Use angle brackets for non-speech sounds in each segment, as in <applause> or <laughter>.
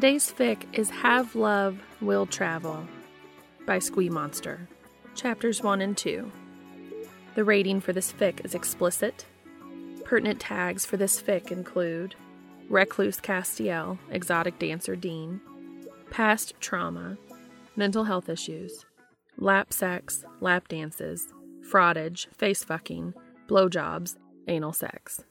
Today's fic is Have Love, Will Travel by Squee Monster, chapters 1 and 2. The rating for this fic is explicit. Pertinent tags for this fic include Recluse Castiel, exotic dancer Dean, past trauma, mental health issues, lap sex, lap dances, frottage, face fucking, blowjobs, anal sex.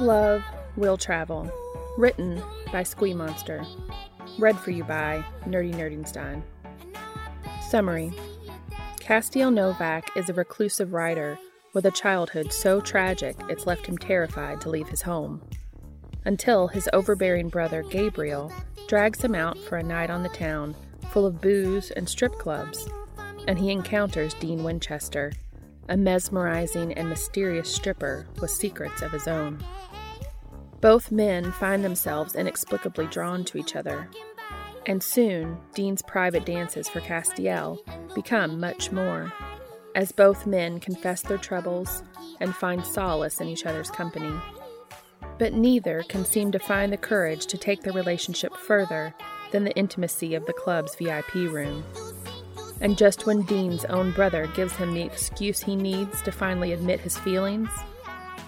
Love, Will Travel. Written by Squee Monster. Read for you by Nerdy Nerdenstein. Summary Castiel Novak is a reclusive writer with a childhood so tragic it's left him terrified to leave his home. Until his overbearing brother Gabriel drags him out for a night on the town full of booze and strip clubs, and he encounters Dean Winchester, a mesmerizing and mysterious stripper with secrets of his own. Both men find themselves inexplicably drawn to each other, and soon Dean's private dances for Castiel become much more, as both men confess their troubles and find solace in each other's company. But neither can seem to find the courage to take their relationship further than the intimacy of the club's VIP room. And just when Dean's own brother gives him the excuse he needs to finally admit his feelings,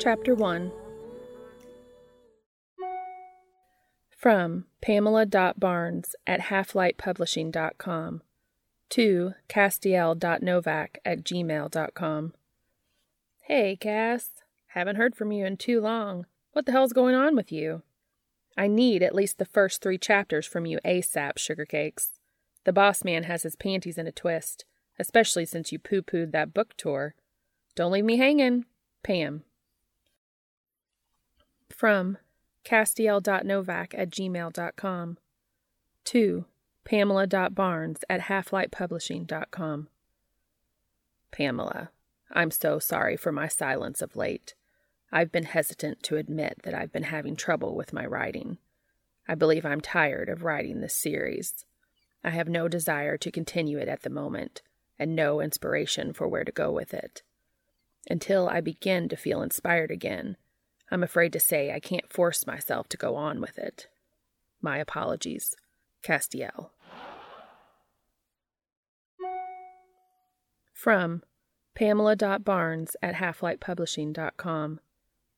Chapter 1 From Pamela.Barnes at halflightpublishing.com to Castiel.Novak at gmail.com. Hey, Cass. Haven't heard from you in too long. What the hell's going on with you? I need at least the first three chapters from you ASAP, Sugar Cakes. The boss man has his panties in a twist, especially since you poo pooed that book tour. Don't leave me hanging. Pam. From Castiel.Novak at gmail.com to Pamela.Barnes at halflightpublishing.com. Pamela, I'm so sorry for my silence of late. I've been hesitant to admit that I've been having trouble with my writing. I believe I'm tired of writing this series. I have no desire to continue it at the moment, and no inspiration for where to go with it. Until I begin to feel inspired again, I'm afraid to say I can't force myself to go on with it. My apologies. Castiel. From Pamela.Barnes at halflightpublishing.com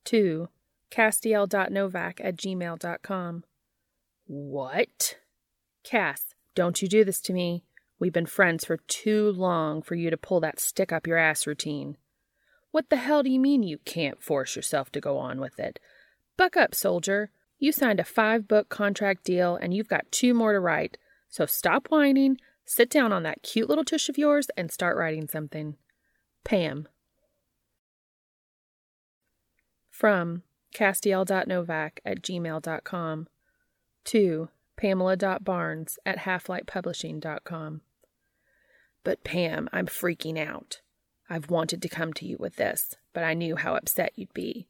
to Castiel.Novak at gmail.com. What? Cass, don't you do this to me. We've been friends for too long for you to pull that stick up your ass routine. What the hell do you mean you can't force yourself to go on with it? Buck up, soldier. You signed a five book contract deal and you've got two more to write. So stop whining, sit down on that cute little tush of yours, and start writing something. Pam. From Castiel.Novak at gmail.com to Pamela.Barnes at halflightpublishing.com. But Pam, I'm freaking out. I've wanted to come to you with this, but I knew how upset you'd be.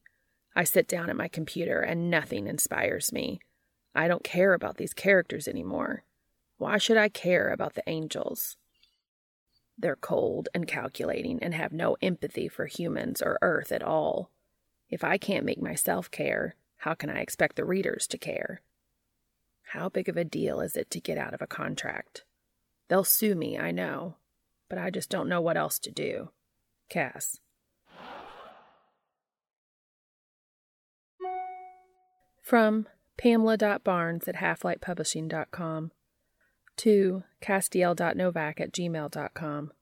I sit down at my computer and nothing inspires me. I don't care about these characters anymore. Why should I care about the angels? They're cold and calculating and have no empathy for humans or Earth at all. If I can't make myself care, how can I expect the readers to care? How big of a deal is it to get out of a contract? They'll sue me, I know, but I just don't know what else to do. Cass. From Pamela.Barnes at halflightpublishing.com to Castiel.Novak at gmail.com.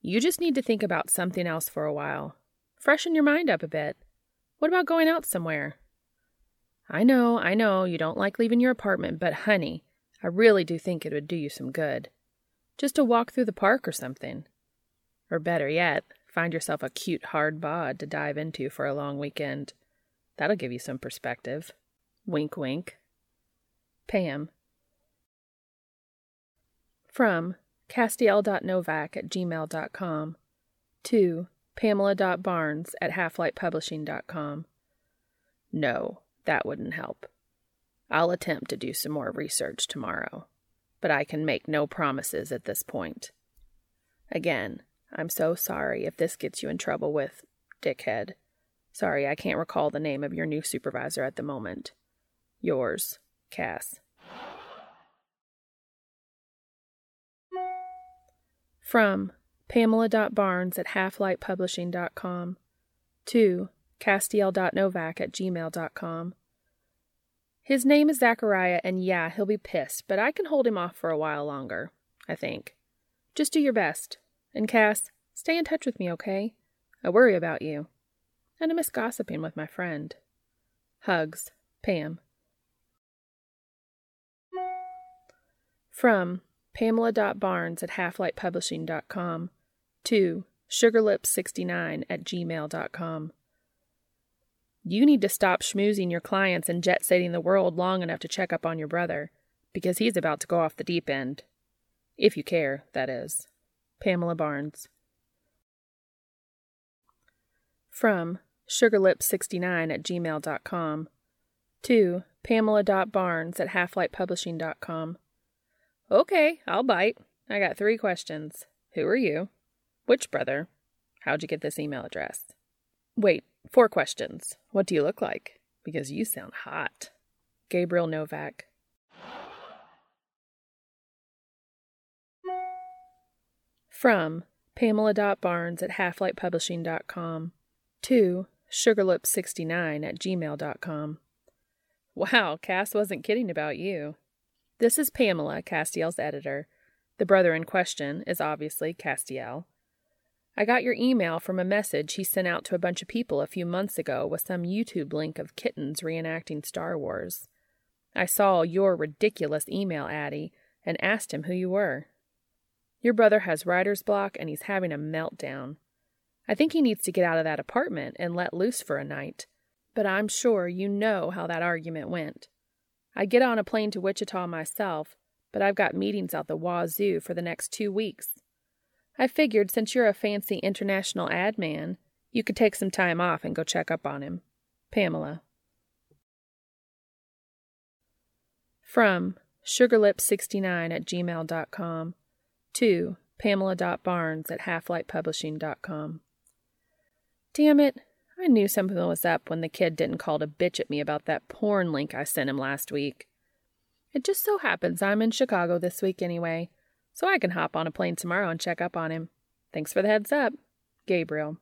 You just need to think about something else for a while. Freshen your mind up a bit. What about going out somewhere? I know, I know, you don't like leaving your apartment, but honey, I really do think it would do you some good. Just a walk through the park or something. Or better yet, find yourself a cute hard bod to dive into for a long weekend. That'll give you some perspective. Wink, wink. Pam. From Castiel.Novak at gmail.com to Pamela.Barnes at halflightpublishing.com. No, that wouldn't help. I'll attempt to do some more research tomorrow, but I can make no promises at this point. Again, I'm so sorry if this gets you in trouble with Dickhead. Sorry, I can't recall the name of your new supervisor at the moment. Yours, Cass. From Pamela.Barnes at halflightpublishing.com to Castiel.Novak at gmail.com. His name is Zachariah, and yeah, he'll be pissed, but I can hold him off for a while longer, I think. Just do your best. And Cass, stay in touch with me, okay? I worry about you and I miss gossiping with my friend. Hugs, Pam. From Pamela.Barnes at halflightpublishing.com to sugarlips69 at gmail.com. You need to stop schmoozing your clients and jet setting the world long enough to check up on your brother, because he's about to go off the deep end. If you care, that is. Pamela Barnes. From sugarlip69 at gmail.com to pamela.barnes at halflightpublishing.com. Okay, I'll bite. I got three questions. Who are you? Which brother? How'd you get this email address? Wait, four questions. What do you look like? Because you sound hot. Gabriel Novak. From pamela.barnes at halflightpublishing.com to sugarlip69 at gmail.com. Wow, Cass wasn't kidding about you. This is Pamela, Castiel's editor. The brother in question is obviously Castiel. I got your email from a message he sent out to a bunch of people a few months ago with some YouTube link of kittens reenacting Star Wars. I saw your ridiculous email, Addie, and asked him who you were. Your brother has writer's block and he's having a meltdown. I think he needs to get out of that apartment and let loose for a night. But I'm sure you know how that argument went. I'd get on a plane to Wichita myself, but I've got meetings out the wazoo for the next two weeks. I figured since you're a fancy international ad man, you could take some time off and go check up on him. Pamela. From sugarlip69 at gmail.com to pamela.barnes at halflightpublishing.com. Damn it. I knew something was up when the kid didn't call to bitch at me about that porn link I sent him last week. It just so happens I'm in Chicago this week anyway, so I can hop on a plane tomorrow and check up on him. Thanks for the heads up. Gabriel.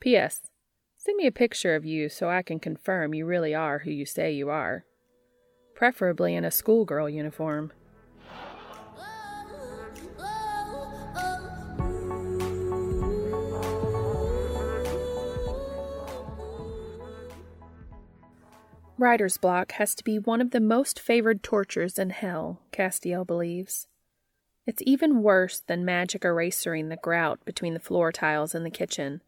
P.S. Send me a picture of you so I can confirm you really are who you say you are. Preferably in a schoolgirl uniform. Writer's block has to be one of the most favored tortures in hell, Castiel believes. It's even worse than magic erasering the grout between the floor tiles in the kitchen,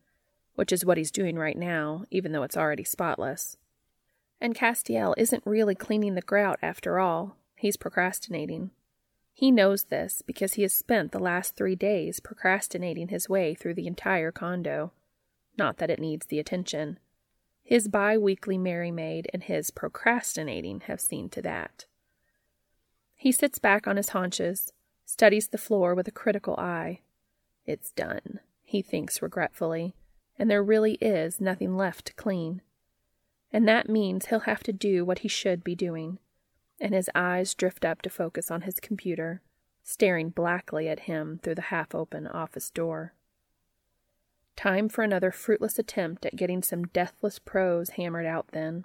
which is what he's doing right now, even though it's already spotless. And Castiel isn't really cleaning the grout after all, he's procrastinating. He knows this because he has spent the last three days procrastinating his way through the entire condo. Not that it needs the attention. His bi weekly Merry Maid and his procrastinating have seen to that. He sits back on his haunches, studies the floor with a critical eye. It's done, he thinks regretfully, and there really is nothing left to clean. And that means he'll have to do what he should be doing. And his eyes drift up to focus on his computer, staring blackly at him through the half open office door. Time for another fruitless attempt at getting some deathless prose hammered out then.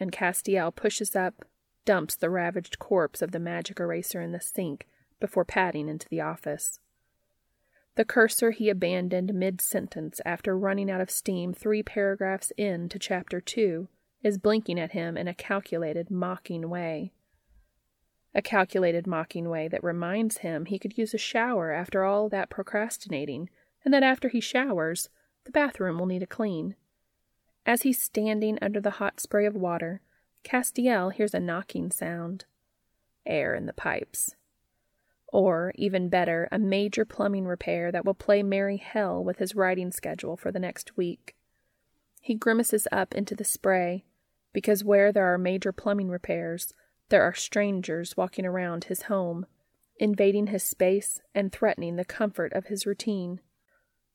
And Castiel pushes up, dumps the ravaged corpse of the magic eraser in the sink before padding into the office. The cursor he abandoned mid sentence after running out of steam three paragraphs in to chapter two is blinking at him in a calculated, mocking way. A calculated, mocking way that reminds him he could use a shower after all that procrastinating and that after he showers, the bathroom will need a clean. As he's standing under the hot spray of water, Castiel hears a knocking sound. Air in the pipes. Or, even better, a major plumbing repair that will play merry hell with his writing schedule for the next week. He grimaces up into the spray, because where there are major plumbing repairs, there are strangers walking around his home, invading his space and threatening the comfort of his routine.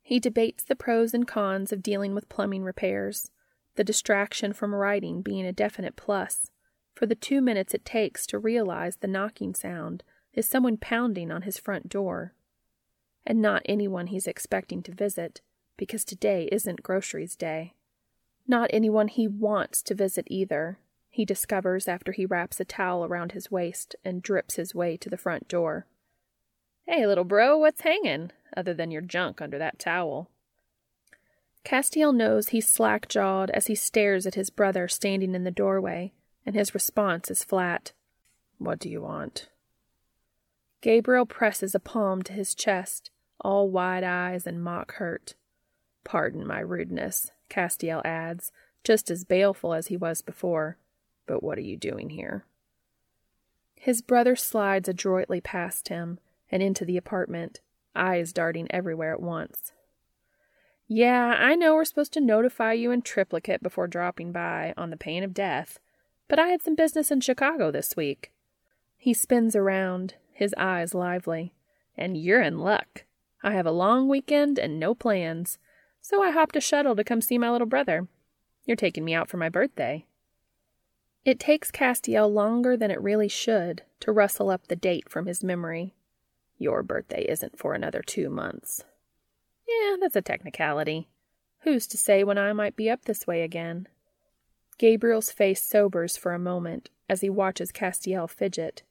He debates the pros and cons of dealing with plumbing repairs, the distraction from writing being a definite plus, for the two minutes it takes to realize the knocking sound is someone pounding on his front door. And not anyone he's expecting to visit, because today isn't groceries day. Not anyone he wants to visit either, he discovers after he wraps a towel around his waist and drips his way to the front door. Hey, little bro, what's hanging? other than your junk under that towel. Castiel knows he's slack jawed as he stares at his brother standing in the doorway, and his response is flat. What do you want? Gabriel presses a palm to his chest, all wide eyes and mock hurt. Pardon my rudeness, Castiel adds, just as baleful as he was before. But what are you doing here? His brother slides adroitly past him and into the apartment, eyes darting everywhere at once. Yeah, I know we're supposed to notify you in triplicate before dropping by, on the pain of death, but I had some business in Chicago this week. He spins around, his eyes lively. And you're in luck. I have a long weekend and no plans, so I hopped a shuttle to come see my little brother. You're taking me out for my birthday. It takes Castiel longer than it really should to rustle up the date from his memory. Your birthday isn't for another two months. Yeah, that's a technicality. Who's to say when I might be up this way again? Gabriel's face sobers for a moment as he watches Castiel fidget.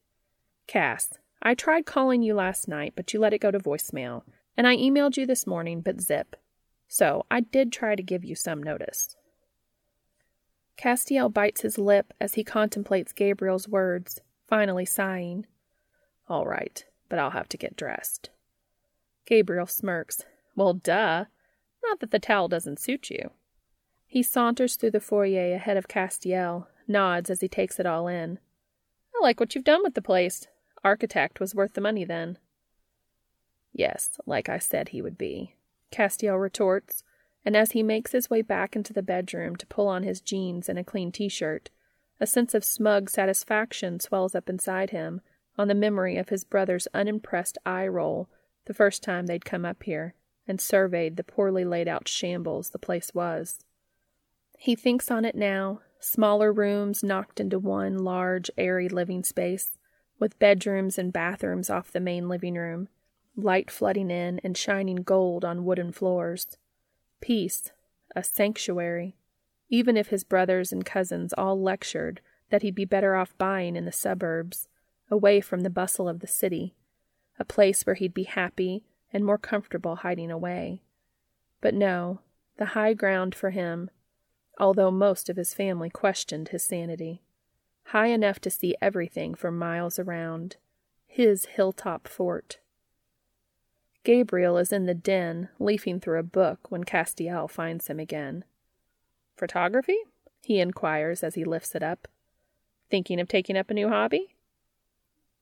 Cass, I tried calling you last night, but you let it go to voicemail, and I emailed you this morning, but zip. So I did try to give you some notice. Castiel bites his lip as he contemplates Gabriel's words, finally sighing. All right, but I'll have to get dressed. Gabriel smirks. Well, duh. Not that the towel doesn't suit you. He saunters through the foyer ahead of Castiel, nods as he takes it all in. I like what you've done with the place. Architect was worth the money then. Yes, like I said he would be. Castiel retorts, and as he makes his way back into the bedroom to pull on his jeans and a clean t shirt, a sense of smug satisfaction swells up inside him on the memory of his brother's unimpressed eye roll the first time they'd come up here and surveyed the poorly laid out shambles the place was. He thinks on it now, smaller rooms knocked into one large, airy living space, with bedrooms and bathrooms off the main living room, light flooding in and shining gold on wooden floors. Peace, a sanctuary, even if his brothers and cousins all lectured that he'd be better off buying in the suburbs, away from the bustle of the city, a place where he'd be happy and more comfortable hiding away. But no, the high ground for him, although most of his family questioned his sanity, high enough to see everything for miles around, his hilltop fort. Gabriel is in the den, leafing through a book when Castiel finds him again. Photography? he inquires as he lifts it up. Thinking of taking up a new hobby?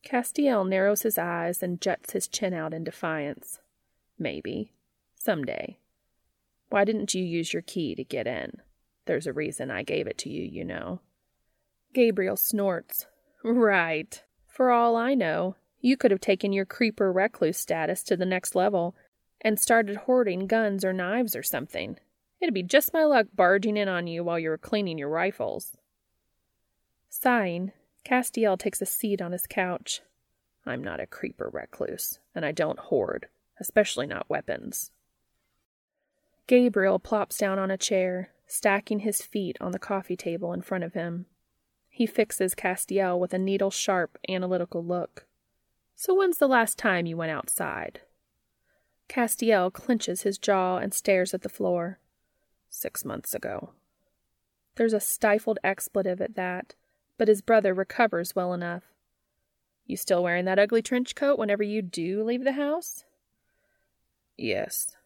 Castiel narrows his eyes and juts his chin out in defiance. Maybe. Someday. Why didn't you use your key to get in? There's a reason I gave it to you, you know. Gabriel snorts. Right. For all I know, you could have taken your creeper recluse status to the next level and started hoarding guns or knives or something. It'd be just my luck barging in on you while you were cleaning your rifles. Sighing, Castiel takes a seat on his couch. I'm not a creeper recluse, and I don't hoard, especially not weapons. Gabriel plops down on a chair, stacking his feet on the coffee table in front of him. He fixes Castiel with a needle sharp, analytical look. So when's the last time you went outside? Castiel clenches his jaw and stares at the floor. Six months ago. There's a stifled expletive at that, but his brother recovers well enough. You still wearing that ugly trench coat whenever you do leave the house? Yes.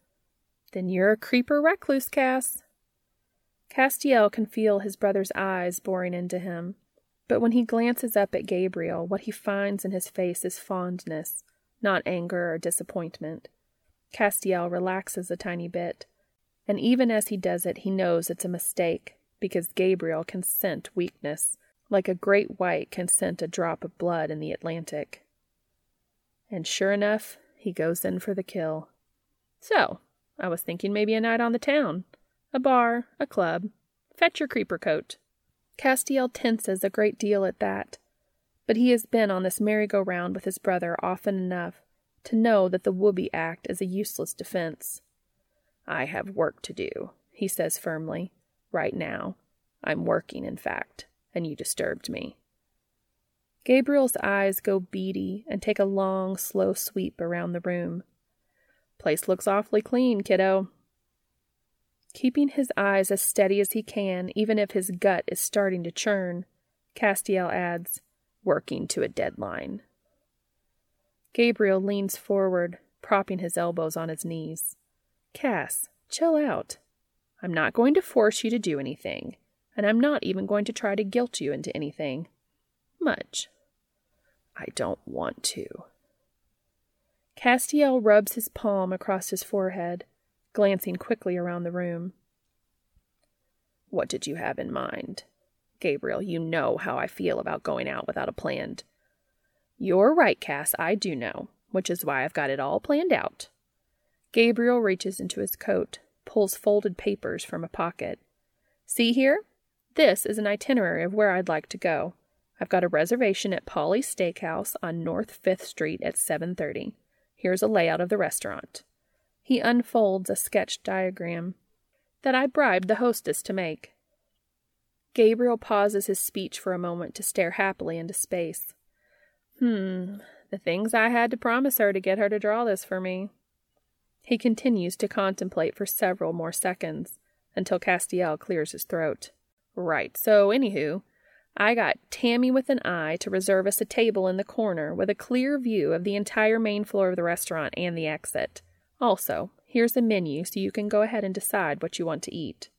Then you're a creeper recluse, Cass. Castiel can feel his brother's eyes boring into him. But when he glances up at Gabriel, what he finds in his face is fondness, not anger or disappointment. Castiel relaxes a tiny bit, and even as he does it, he knows it's a mistake, because Gabriel can scent weakness, like a great white can scent a drop of blood in the Atlantic. And sure enough, he goes in for the kill. So, I was thinking maybe a night on the town. A bar, a club. Fetch your creeper coat. Castiel tenses a great deal at that, but he has been on this merry-go-round with his brother often enough to know that the Whoopee Act is a useless defense. I have work to do, he says firmly. Right now. I'm working, in fact, and you disturbed me. Gabriel's eyes go beady and take a long, slow sweep around the room. Place looks awfully clean, kiddo. Keeping his eyes as steady as he can, even if his gut is starting to churn, Castiel adds, working to a deadline. Gabriel leans forward, propping his elbows on his knees. Cass, chill out. I'm not going to force you to do anything, and I'm not even going to try to guilt you into anything. Much. I don't want to. Castiel rubs his palm across his forehead glancing quickly around the room. What did you have in mind? Gabriel, you know how I feel about going out without a plan. You're right, Cass, I do know, which is why I've got it all planned out. Gabriel reaches into his coat, pulls folded papers from a pocket. See here? This is an itinerary of where I'd like to go. I've got a reservation at Polly's Steakhouse on North Fifth Street at 7:30. Here's a layout of the restaurant. He unfolds a sketched diagram that I bribed the hostess to make. Gabriel pauses his speech for a moment to stare happily into space. Hmm, the things I had to promise her to get her to draw this for me. He continues to contemplate for several more seconds until Castiel clears his throat. Right, so anywho, I got Tammy with an eye to reserve us a table in the corner with a clear view of the entire main floor of the restaurant and the exit. Also, here's the menu so you can go ahead and decide what you want to eat.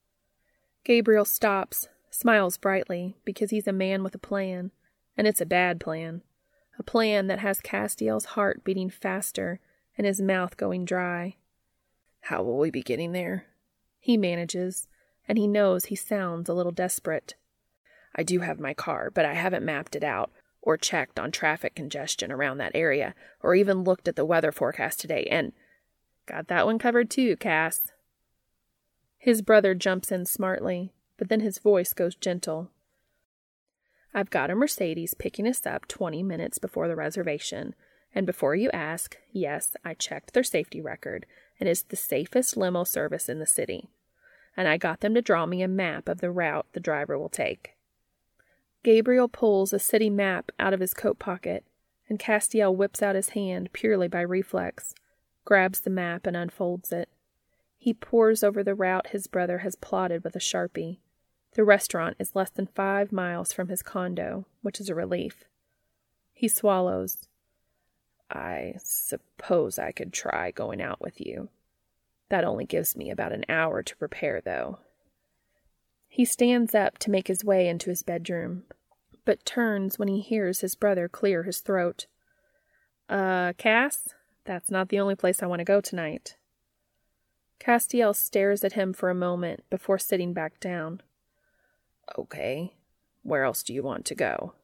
Gabriel stops, smiles brightly, because he's a man with a plan, and it's a bad plan. A plan that has Castiel's heart beating faster and his mouth going dry. How will we be getting there? He manages, and he knows he sounds a little desperate. I do have my car, but I haven't mapped it out, or checked on traffic congestion around that area, or even looked at the weather forecast today, and Got that one covered too, Cass. His brother jumps in smartly, but then his voice goes gentle. I've got a Mercedes picking us up 20 minutes before the reservation, And before you ask, yes, I checked their safety record, and it's the safest limo service in the city. And I got them to draw me a map of the route the driver will take. Gabriel pulls a city map out of his coat pocket, and Castiel whips out his hand purely by reflex, grabs the map, and unfolds it. He pores over the route his brother has plotted with a sharpie. The restaurant is less than five miles from his condo, which is a relief. He swallows. I suppose I could try going out with you. That only gives me about an hour to prepare, though. He stands up to make his way into his bedroom, but turns when he hears his brother clear his throat. Uh, Cass, that's not the only place I want to go tonight. Castiel stares at him for a moment before sitting back down. Okay, where else do you want to go?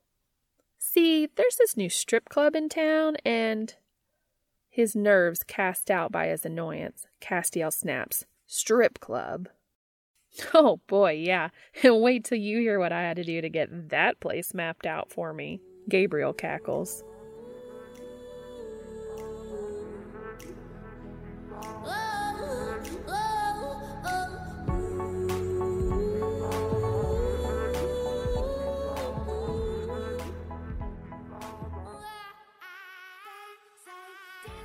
See, there's this new strip club in town, and. His nerves cast out by his annoyance, Castiel snaps, Strip club? <laughs> Oh boy, yeah. And <laughs> wait till you hear what I had to do to get that place mapped out for me. Gabriel cackles.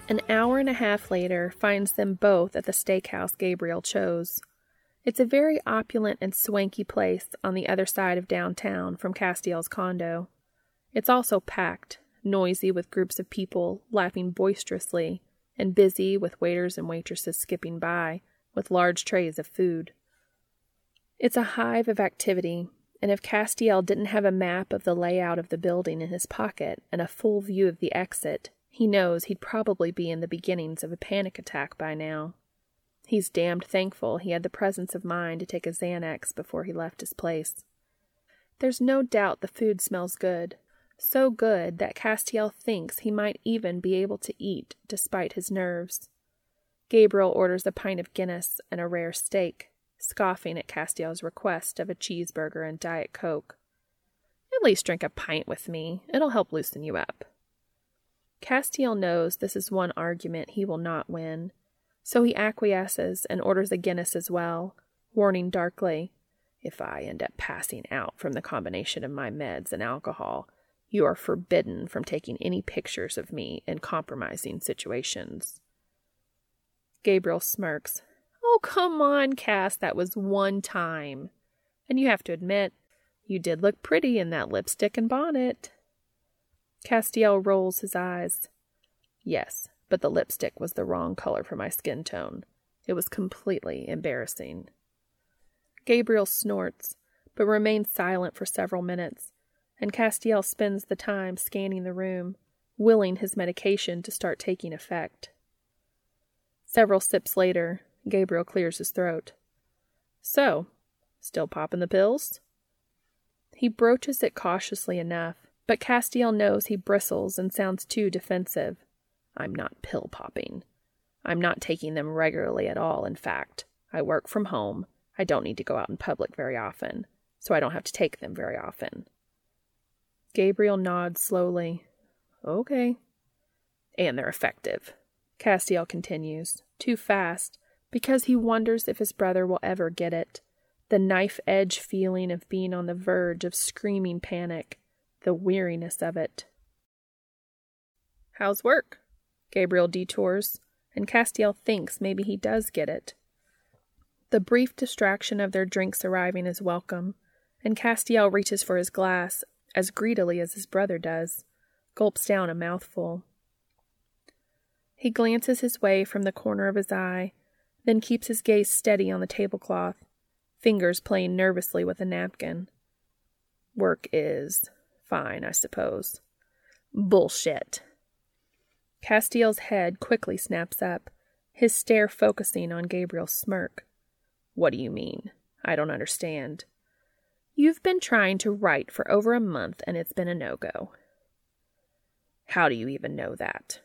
An hour and a half later finds them both at the steakhouse Gabriel chose. It's a very opulent and swanky place on the other side of downtown from Castiel's condo. It's also packed, noisy with groups of people laughing boisterously, and busy with waiters and waitresses skipping by with large trays of food. It's a hive of activity, and if Castiel didn't have a map of the layout of the building in his pocket and a full view of the exit, he knows he'd probably be in the beginnings of a panic attack by now. He's damned thankful he had the presence of mind to take a Xanax before he left his place. There's no doubt the food smells good, so good that Castiel thinks he might even be able to eat despite his nerves. Gabriel orders a pint of Guinness and a rare steak, scoffing at Castiel's request of a cheeseburger and Diet Coke. At least drink a pint with me. It'll help loosen you up. Castiel knows this is one argument he will not win, so he acquiesces and orders a Guinness as well, warning darkly, If I end up passing out from the combination of my meds and alcohol, you are forbidden from taking any pictures of me in compromising situations. Gabriel smirks. Oh, come on, Cass, that was one time. And you have to admit, you did look pretty in that lipstick and bonnet. Castiel rolls his eyes. Yes, but the lipstick was the wrong color for my skin tone. It was completely embarrassing. Gabriel snorts, but remains silent for several minutes, and Castiel spends the time scanning the room, willing his medication to start taking effect. Several sips later, Gabriel clears his throat. So, still popping the pills? He broaches it cautiously enough, but Castiel knows he bristles and sounds too defensive. I'm not pill popping. I'm not taking them regularly at all, in fact. I work from home. I don't need to go out in public very often, so I don't have to take them very often. Gabriel nods slowly. Okay. And they're effective. Castiel continues, too fast, because he wonders if his brother will ever get it. The knife edge feeling of being on the verge of screaming panic the weariness of it. How's work? Gabriel detours, and Castiel thinks maybe he does get it. The brief distraction of their drinks arriving is welcome, and Castiel reaches for his glass as greedily as his brother does, gulps down a mouthful. He glances his way from the corner of his eye, then keeps his gaze steady on the tablecloth, fingers playing nervously with a napkin. Work is Fine, I suppose. Bullshit. Castiel's head quickly snaps up, his stare focusing on Gabriel's smirk. What do you mean? I don't understand. You've been trying to write for over a month and it's been a no go. How do you even know that?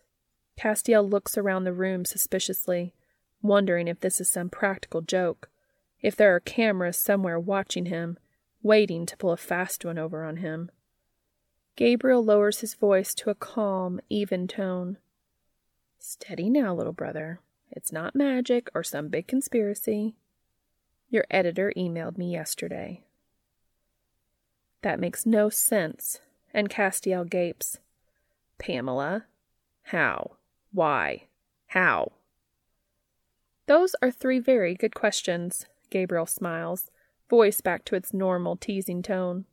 Castiel looks around the room suspiciously, wondering if this is some practical joke, if there are cameras somewhere watching him, waiting to pull a fast one over on him. Gabriel lowers his voice to a calm, even tone. Steady now, little brother. It's not magic or some big conspiracy. Your editor emailed me yesterday. That makes no sense, and Castiel gapes. Pamela? How? Why? How? Those are three very good questions, Gabriel smiles, voice back to its normal teasing tone.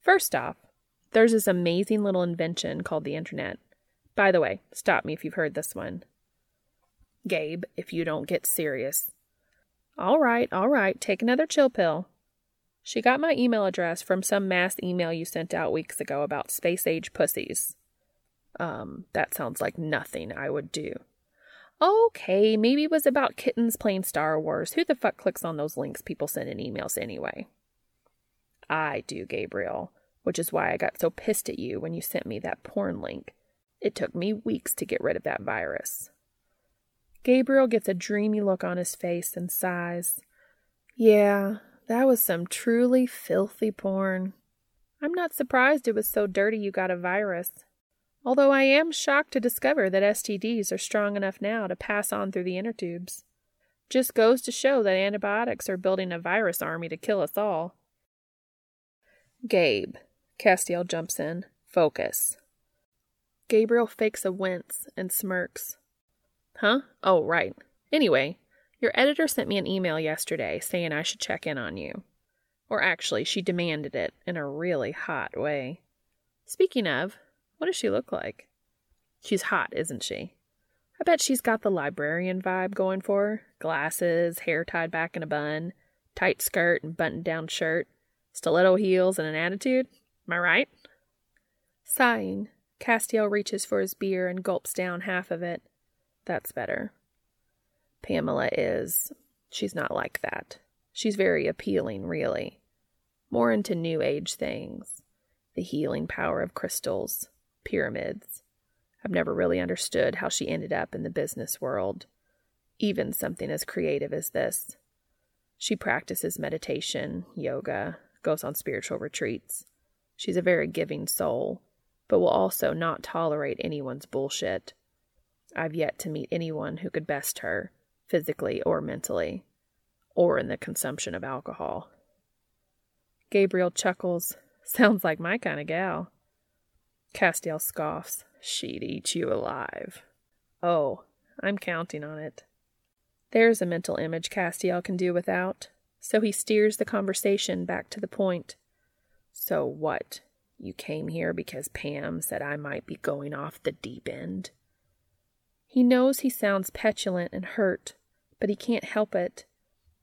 First off, there's this amazing little invention called the internet. By the way, stop me if you've heard this one. Gabe, if you don't get serious. All right, all right, take another chill pill. She got my email address from some mass email you sent out weeks ago about space age pussies. Um, that sounds like nothing I would do. Okay, maybe it was about kittens playing Star Wars. Who the fuck clicks on those links people send in emails anyway? I do, Gabriel, which is why I got so pissed at you when you sent me that porn link. It took me weeks to get rid of that virus. Gabriel gets a dreamy look on his face and sighs. Yeah, that was some truly filthy porn. I'm not surprised it was so dirty you got a virus. Although I am shocked to discover that STDs are strong enough now to pass on through the inner tubes. Just goes to show that antibiotics are building a virus army to kill us all. Gabe, Castiel jumps in. Focus. Gabriel fakes a wince and smirks. Huh? Oh, right. Anyway, your editor sent me an email yesterday saying I should check in on you. Or actually, she demanded it in a really hot way. Speaking of, what does she look like? She's hot, isn't she? I bet she's got the librarian vibe going for her. Glasses, hair tied back in a bun, tight skirt and buttoned down shirt, stiletto heels, and an attitude. Am I right? Sighing, Castiel reaches for his beer and gulps down half of it. That's better. Pamela is. She's not like that. She's very appealing, really. More into New Age things. The healing power of crystals, pyramids. I've never really understood how she ended up in the business world, even something as creative as this. She practices meditation, yoga, goes on spiritual retreats. She's a very giving soul, but will also not tolerate anyone's bullshit. I've yet to meet anyone who could best her, physically or mentally, or in the consumption of alcohol. Gabriel chuckles. <laughs> Sounds like my kind of gal. Castiel scoffs. She'd eat you alive. Oh, I'm counting on it. There's a mental image Castiel can do without, so he steers the conversation back to the point. So what? You came here because Pam said I might be going off the deep end? He knows he sounds petulant and hurt, but he can't help it.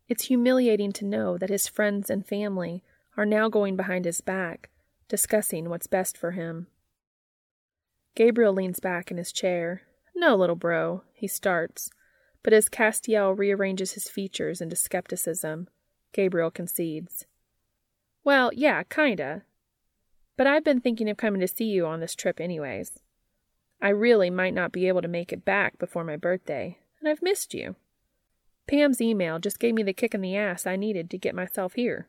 It's humiliating to know that his friends and family are now going behind his back, discussing what's best for him. Gabriel leans back in his chair. No, little bro, he starts, but as Castiel rearranges his features into skepticism, Gabriel concedes. Well, yeah, kinda. But I've been thinking of coming to see you on this trip anyways. I really might not be able to make it back before my birthday, and I've missed you. Pam's email just gave me the kick in the ass I needed to get myself here.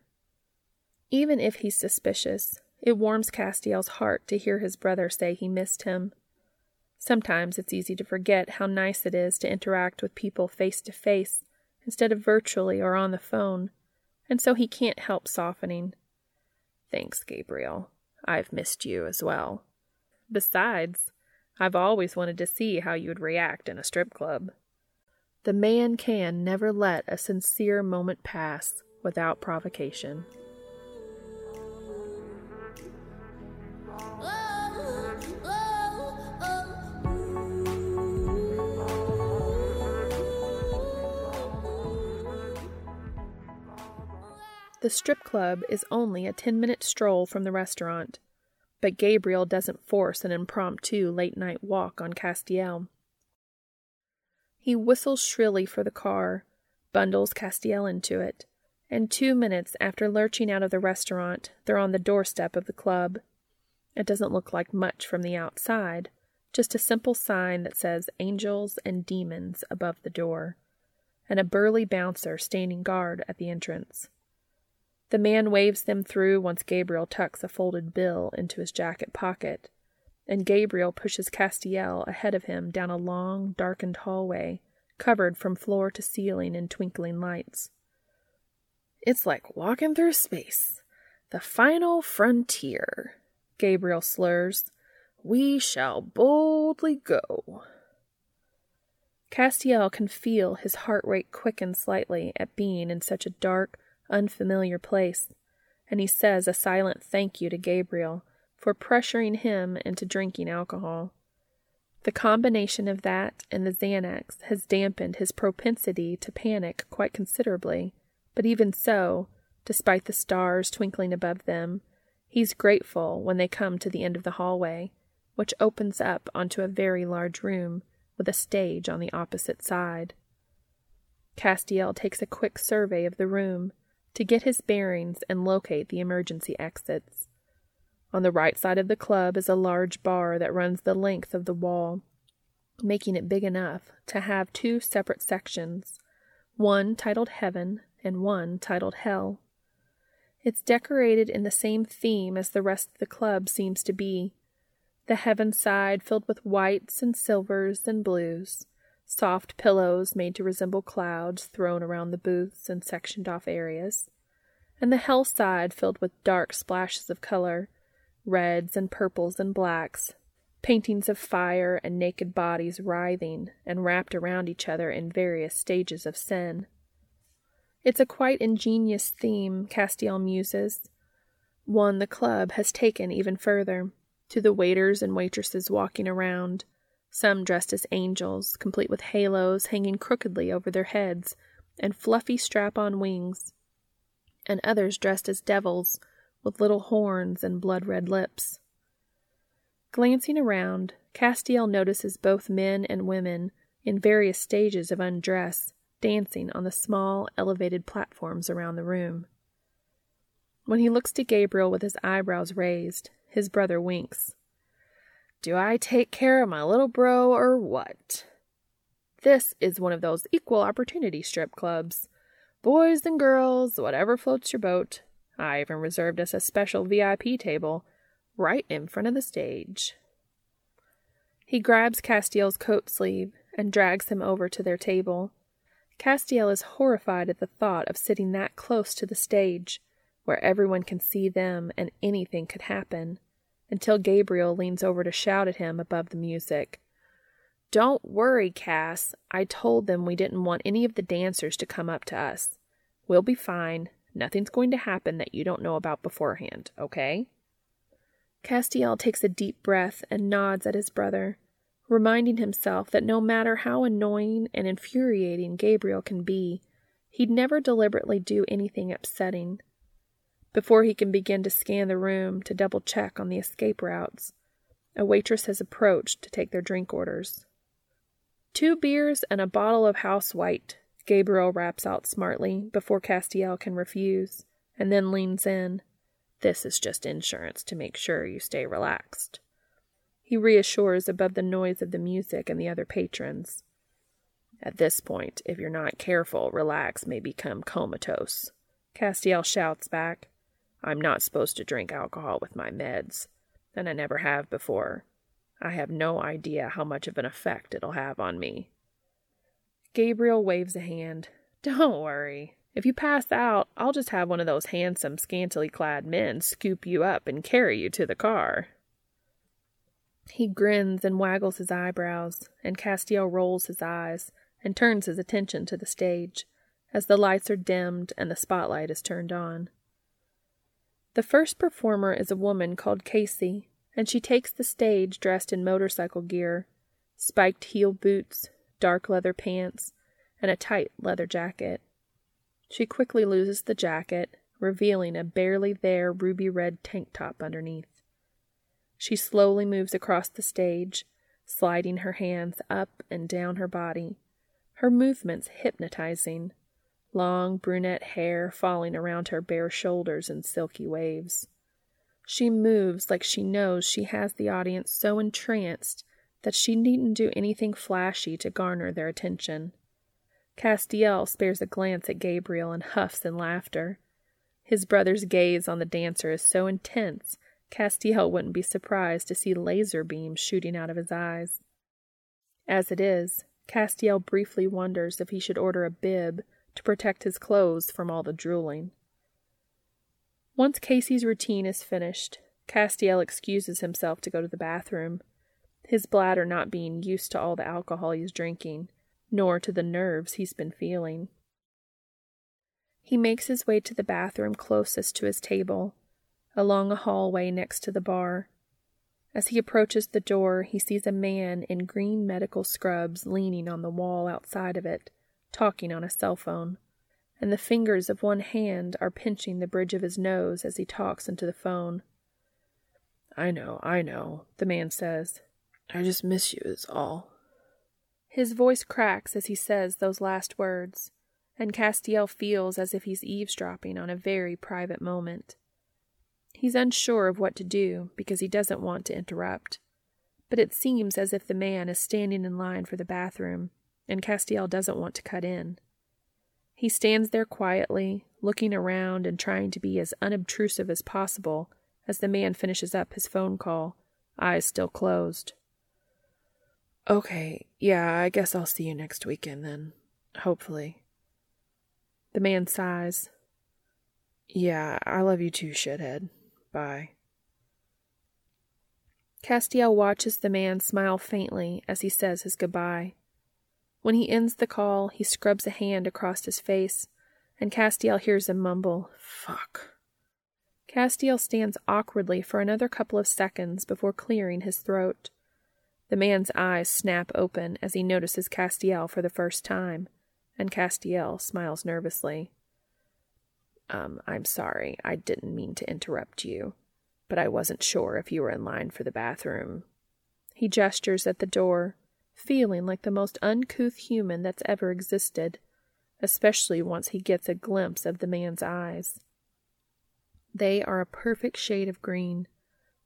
Even if he's suspicious, it warms Castiel's heart to hear his brother say he missed him. Sometimes it's easy to forget how nice it is to interact with people face to face instead of virtually or on the phone, and so he can't help softening. Thanks, Gabriel. I've missed you as well. Besides, I've always wanted to see how you'd react in a strip club. The man can never let a sincere moment pass without provocation. The strip club is only a 10 minute stroll from the restaurant, but Gabriel doesn't force an impromptu late night walk on Castiel. He whistles shrilly for the car, bundles Castiel into it, and two minutes after lurching out of the restaurant, they're on the doorstep of the club. It doesn't look like much from the outside, just a simple sign that says Angels and Demons above the door, and a burly bouncer standing guard at the entrance. The man waves them through once Gabriel tucks a folded bill into his jacket pocket, and Gabriel pushes Castiel ahead of him down a long, darkened hallway covered from floor to ceiling in twinkling lights. It's like walking through space. The final frontier, Gabriel slurs. We shall boldly go. Castiel can feel his heart rate quicken slightly at being in such a dark, unfamiliar place, and he says a silent thank you to Gabriel for pressuring him into drinking alcohol. The combination of that and the Xanax has dampened his propensity to panic quite considerably, but even so, despite the stars twinkling above them, he's grateful when they come to the end of the hallway, which opens up onto a very large room with a stage on the opposite side. Castiel takes a quick survey of the room to get his bearings and locate the emergency exits. On the right side of the club is a large bar that runs the length of the wall, making it big enough to have two separate sections, one titled Heaven and one titled Hell. It's decorated in the same theme as the rest of the club seems to be, the heaven side filled with whites and silvers and blues, soft pillows made to resemble clouds thrown around the booths and sectioned off areas, and the hell side filled with dark splashes of color, reds and purples and blacks, paintings of fire and naked bodies writhing and wrapped around each other in various stages of sin. It's a quite ingenious theme, Castiel muses, one the club has taken even further to the waiters and waitresses walking around, some dressed as angels, complete with halos hanging crookedly over their heads and fluffy strap on wings, and others dressed as devils with little horns and blood red lips. Glancing around, Castiel notices both men and women in various stages of undress dancing on the small elevated platforms around the room. When he looks to Gabriel with his eyebrows raised, his brother winks. Do I take care of my little bro or what? This is one of those equal opportunity strip clubs. Boys and girls, whatever floats your boat. I even reserved us a special VIP table right in front of the stage. He grabs Castiel's coat sleeve and drags him over to their table. Castiel is horrified at the thought of sitting that close to the stage where everyone can see them and anything could happen, until Gabriel leans over to shout at him above the music. Don't worry, Cass. I told them we didn't want any of the dancers to come up to us. We'll be fine. Nothing's going to happen that you don't know about beforehand, okay? Castiel takes a deep breath and nods at his brother, reminding himself that no matter how annoying and infuriating Gabriel can be, he'd never deliberately do anything upsetting before he can begin to scan the room to double check on the escape routes. A waitress has approached to take their drink orders. Two beers and a bottle of house white, Gabriel raps out smartly before Castiel can refuse, and then leans in. This is just insurance to make sure you stay relaxed. He reassures above the noise of the music and the other patrons. At this point, if you're not careful, relax may become comatose. Castiel shouts back. I'm not supposed to drink alcohol with my meds, and I never have before. I have no idea how much of an effect it'll have on me. Gabriel waves a hand. <laughs> Don't worry. If you pass out, I'll just have one of those handsome, scantily clad men scoop you up and carry you to the car. He grins and waggles his eyebrows, and Castiel rolls his eyes and turns his attention to the stage as the lights are dimmed and the spotlight is turned on. The first performer is a woman called Casey, and she takes the stage dressed in motorcycle gear, spiked heel boots, dark leather pants, and a tight leather jacket. She quickly loses the jacket, revealing a barely there ruby red tank top underneath. She slowly moves across the stage, sliding her hands up and down her body, her movements hypnotizing, long brunette hair falling around her bare shoulders in silky waves. She moves like she knows she has the audience so entranced that she needn't do anything flashy to garner their attention. Castiel spares a glance at Gabriel and huffs in laughter. His brother's gaze on the dancer is so intense, Castiel wouldn't be surprised to see laser beams shooting out of his eyes. As it is, Castiel briefly wonders if he should order a bib to protect his clothes from all the drooling. Once Casey's routine is finished, Castiel excuses himself to go to the bathroom, his bladder not being used to all the alcohol he's drinking, nor to the nerves he's been feeling. He makes his way to the bathroom closest to his table, along a hallway next to the bar. As he approaches the door, he sees a man in green medical scrubs leaning on the wall outside of it, talking on a cell phone, and the fingers of one hand are pinching the bridge of his nose as he talks into the phone. I know, I know, the man says. I just miss you, is all. His voice cracks as he says those last words and Castiel feels as if he's eavesdropping on a very private moment. He's unsure of what to do because he doesn't want to interrupt, but it seems as if the man is standing in line for the bathroom, and Castiel doesn't want to cut in. He stands there quietly, looking around and trying to be as unobtrusive as possible as the man finishes up his phone call, eyes still closed. Okay, yeah, I guess I'll see you next weekend then. Hopefully. The man sighs. Yeah, I love you too, shithead. Bye. Castiel watches the man smile faintly as he says his goodbye. When he ends the call, he scrubs a hand across his face, and Castiel hears him mumble, Fuck. Castiel stands awkwardly for another couple of seconds before clearing his throat. The man's eyes snap open as he notices Castiel for the first time and Castiel smiles nervously. Um, I'm sorry, I didn't mean to interrupt you, but I wasn't sure if you were in line for the bathroom. He gestures at the door, feeling like the most uncouth human that's ever existed, especially once he gets a glimpse of the man's eyes. They are a perfect shade of green,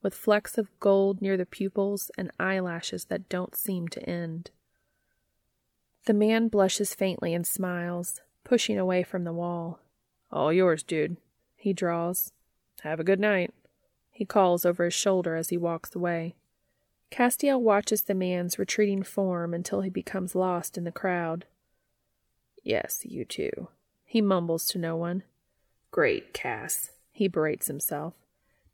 with flecks of gold near the pupils and eyelashes that don't seem to end. The man blushes faintly and smiles, pushing away from the wall. All yours, dude, he draws. Have a good night, he calls over his shoulder as he walks away. Castiel watches the man's retreating form until he becomes lost in the crowd. Yes, you too, he mumbles to no one. Great, Cass, he berates himself.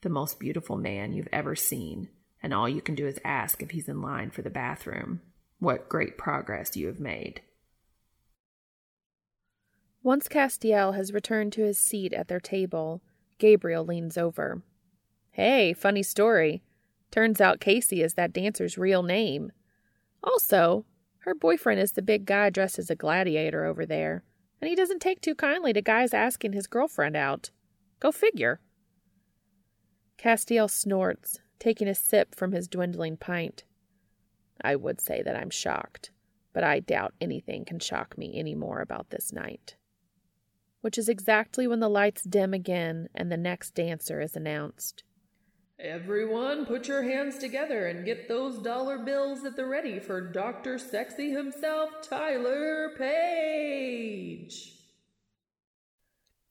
The most beautiful man you've ever seen, and all you can do is ask if he's in line for the bathroom. What great progress you have made. Once Castiel has returned to his seat at their table, Gabriel leans over. Hey, funny story. Turns out Casey is that dancer's real name. Also, her boyfriend is the big guy dressed as a gladiator over there, and he doesn't take too kindly to guys asking his girlfriend out. Go figure. Castiel snorts, taking a sip from his dwindling pint. I would say that I'm shocked, but I doubt anything can shock me any more about this night. Which is exactly when the lights dim again and the next dancer is announced. Everyone, put your hands together and get those dollar bills at the ready for Dr. Sexy himself, Tyler Page.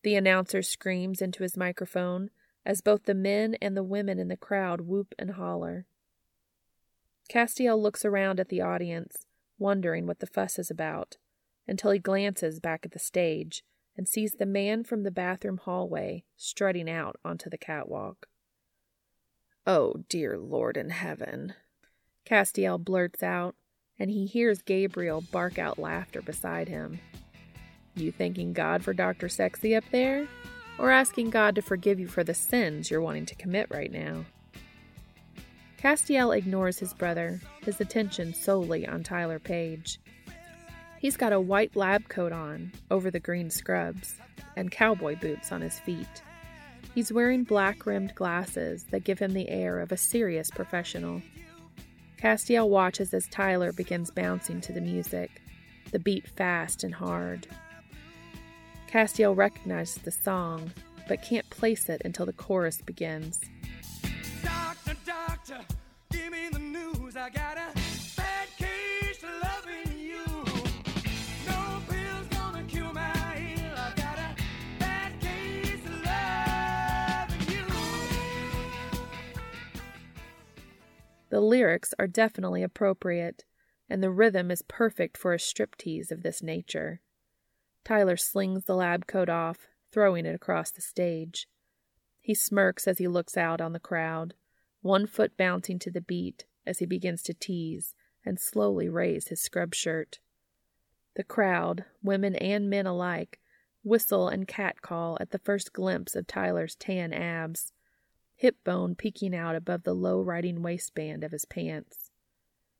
The announcer screams into his microphone as both the men and the women in the crowd whoop and holler. Castiel looks around at the audience, wondering what the fuss is about, until he glances back at the stage and sees the man from the bathroom hallway strutting out onto the catwalk. Oh, dear Lord in heaven, Castiel blurts out, and he hears Gabriel bark out laughter beside him. You thanking God for Dr. Sexy up there? Or asking God to forgive you for the sins you're wanting to commit right now? Castiel ignores his brother, his attention solely on Tyler Page. He's got a white lab coat on over the green scrubs and cowboy boots on his feet. He's wearing black rimmed glasses that give him the air of a serious professional. Castiel watches as Tyler begins bouncing to the music, the beat fast and hard. Castiel recognizes the song, but can't place it until the chorus begins. I got The lyrics are definitely appropriate, and the rhythm is perfect for a striptease of this nature. Tyler slings the lab coat off, throwing it across the stage. He smirks as he looks out on the crowd, one foot bouncing to the beat as he begins to tease and slowly raise his scrub shirt. The crowd, women and men alike, whistle and catcall at the first glimpse of Tyler's tan abs, hip bone peeking out above the low riding waistband of his pants.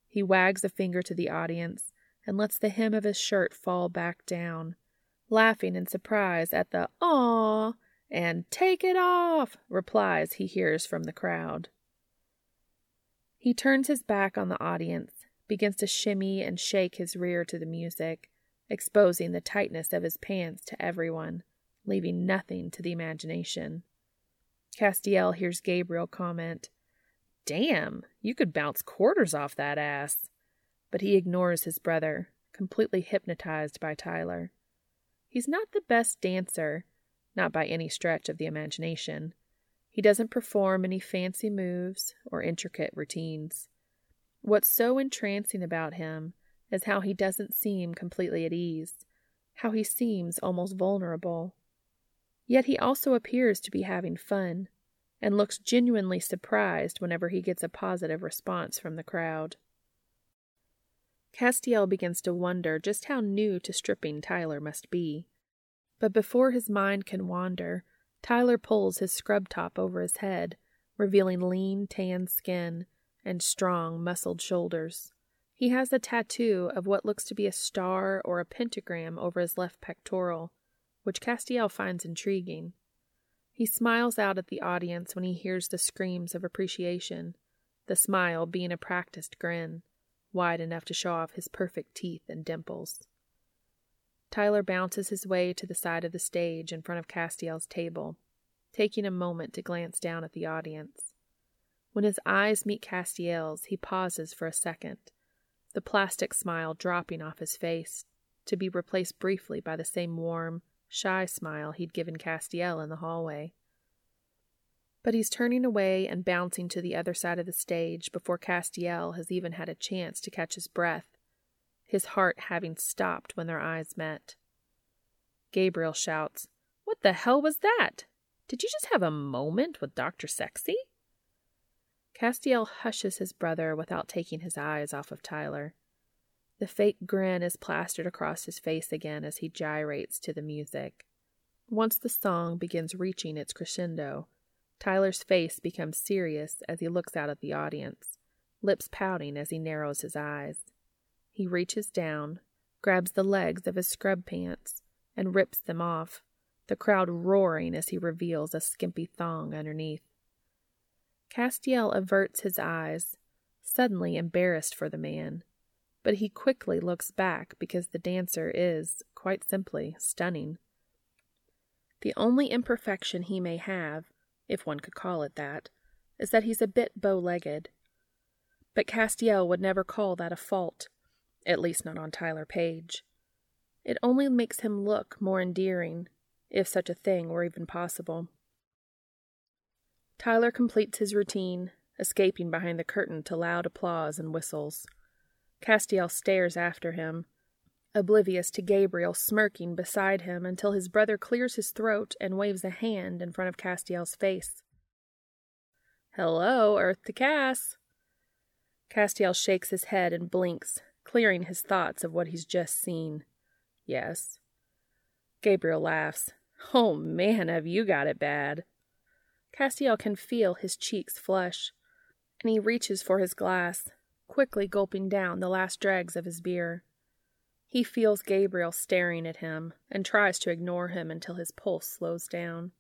He wags a finger to the audience and lets the hem of his shirt fall back down, laughing in surprise at the "Aw!" and "Take it off!" replies he hears from the crowd. He turns his back on the audience, begins to shimmy and shake his rear to the music, exposing the tightness of his pants to everyone, leaving nothing to the imagination. Castiel hears Gabriel comment, Damn, you could bounce quarters off that ass. But he ignores his brother, completely hypnotized by Tyler. He's not the best dancer, not by any stretch of the imagination. He doesn't perform any fancy moves or intricate routines. What's so entrancing about him is how he doesn't seem completely at ease, how he seems almost vulnerable. Yet he also appears to be having fun and looks genuinely surprised whenever he gets a positive response from the crowd. Castiel begins to wonder just how new to stripping Tyler must be. But before his mind can wander, Tyler pulls his scrub top over his head, revealing lean, tan skin and strong, muscled shoulders. He has a tattoo of what looks to be a star or a pentagram over his left pectoral, which Castiel finds intriguing. He smiles out at the audience when he hears the screams of appreciation, the smile being a practiced grin, wide enough to show off his perfect teeth and dimples. Tyler bounces his way to the side of the stage in front of Castiel's table, taking a moment to glance down at the audience. When his eyes meet Castiel's, he pauses for a second the plastic smile dropping off his face, to be replaced briefly by the same warm, shy smile he'd given Castiel in the hallway. But he's turning away and bouncing to the other side of the stage before Castiel has even had a chance to catch his breath, his heart having stopped when their eyes met. Gabriel shouts, What the hell was that? Did you just have a moment with Dr. Sexy? Castiel hushes his brother without taking his eyes off of Tyler. The fake grin is plastered across his face again as he gyrates to the music. Once the song begins reaching its crescendo, Tyler's face becomes serious as he looks out at the audience, lips pouting as he narrows his eyes. He reaches down, grabs the legs of his scrub pants, and rips them off, the crowd roaring as he reveals a skimpy thong underneath. Castiel averts his eyes, suddenly embarrassed for the man, but he quickly looks back because the dancer is, quite simply, stunning. The only imperfection he may have, if one could call it that, is that he's a bit bow legged. But Castiel would never call that a fault, at least not on Tyler Page. It only makes him look more endearing, if such a thing were even possible. Tyler completes his routine, escaping behind the curtain to loud applause and whistles. Castiel stares after him, oblivious to Gabriel smirking beside him until his brother clears his throat and waves a hand in front of Castiel's face. Hello, Earth to Cass. Castiel shakes his head and blinks, clearing his thoughts of what he's just seen. Yes. Gabriel laughs. Oh man, have you got it bad. Castiel can feel his cheeks flush, and he reaches for his glass, quickly gulping down the last dregs of his beer. He feels Gabriel staring at him and tries to ignore him until his pulse slows down.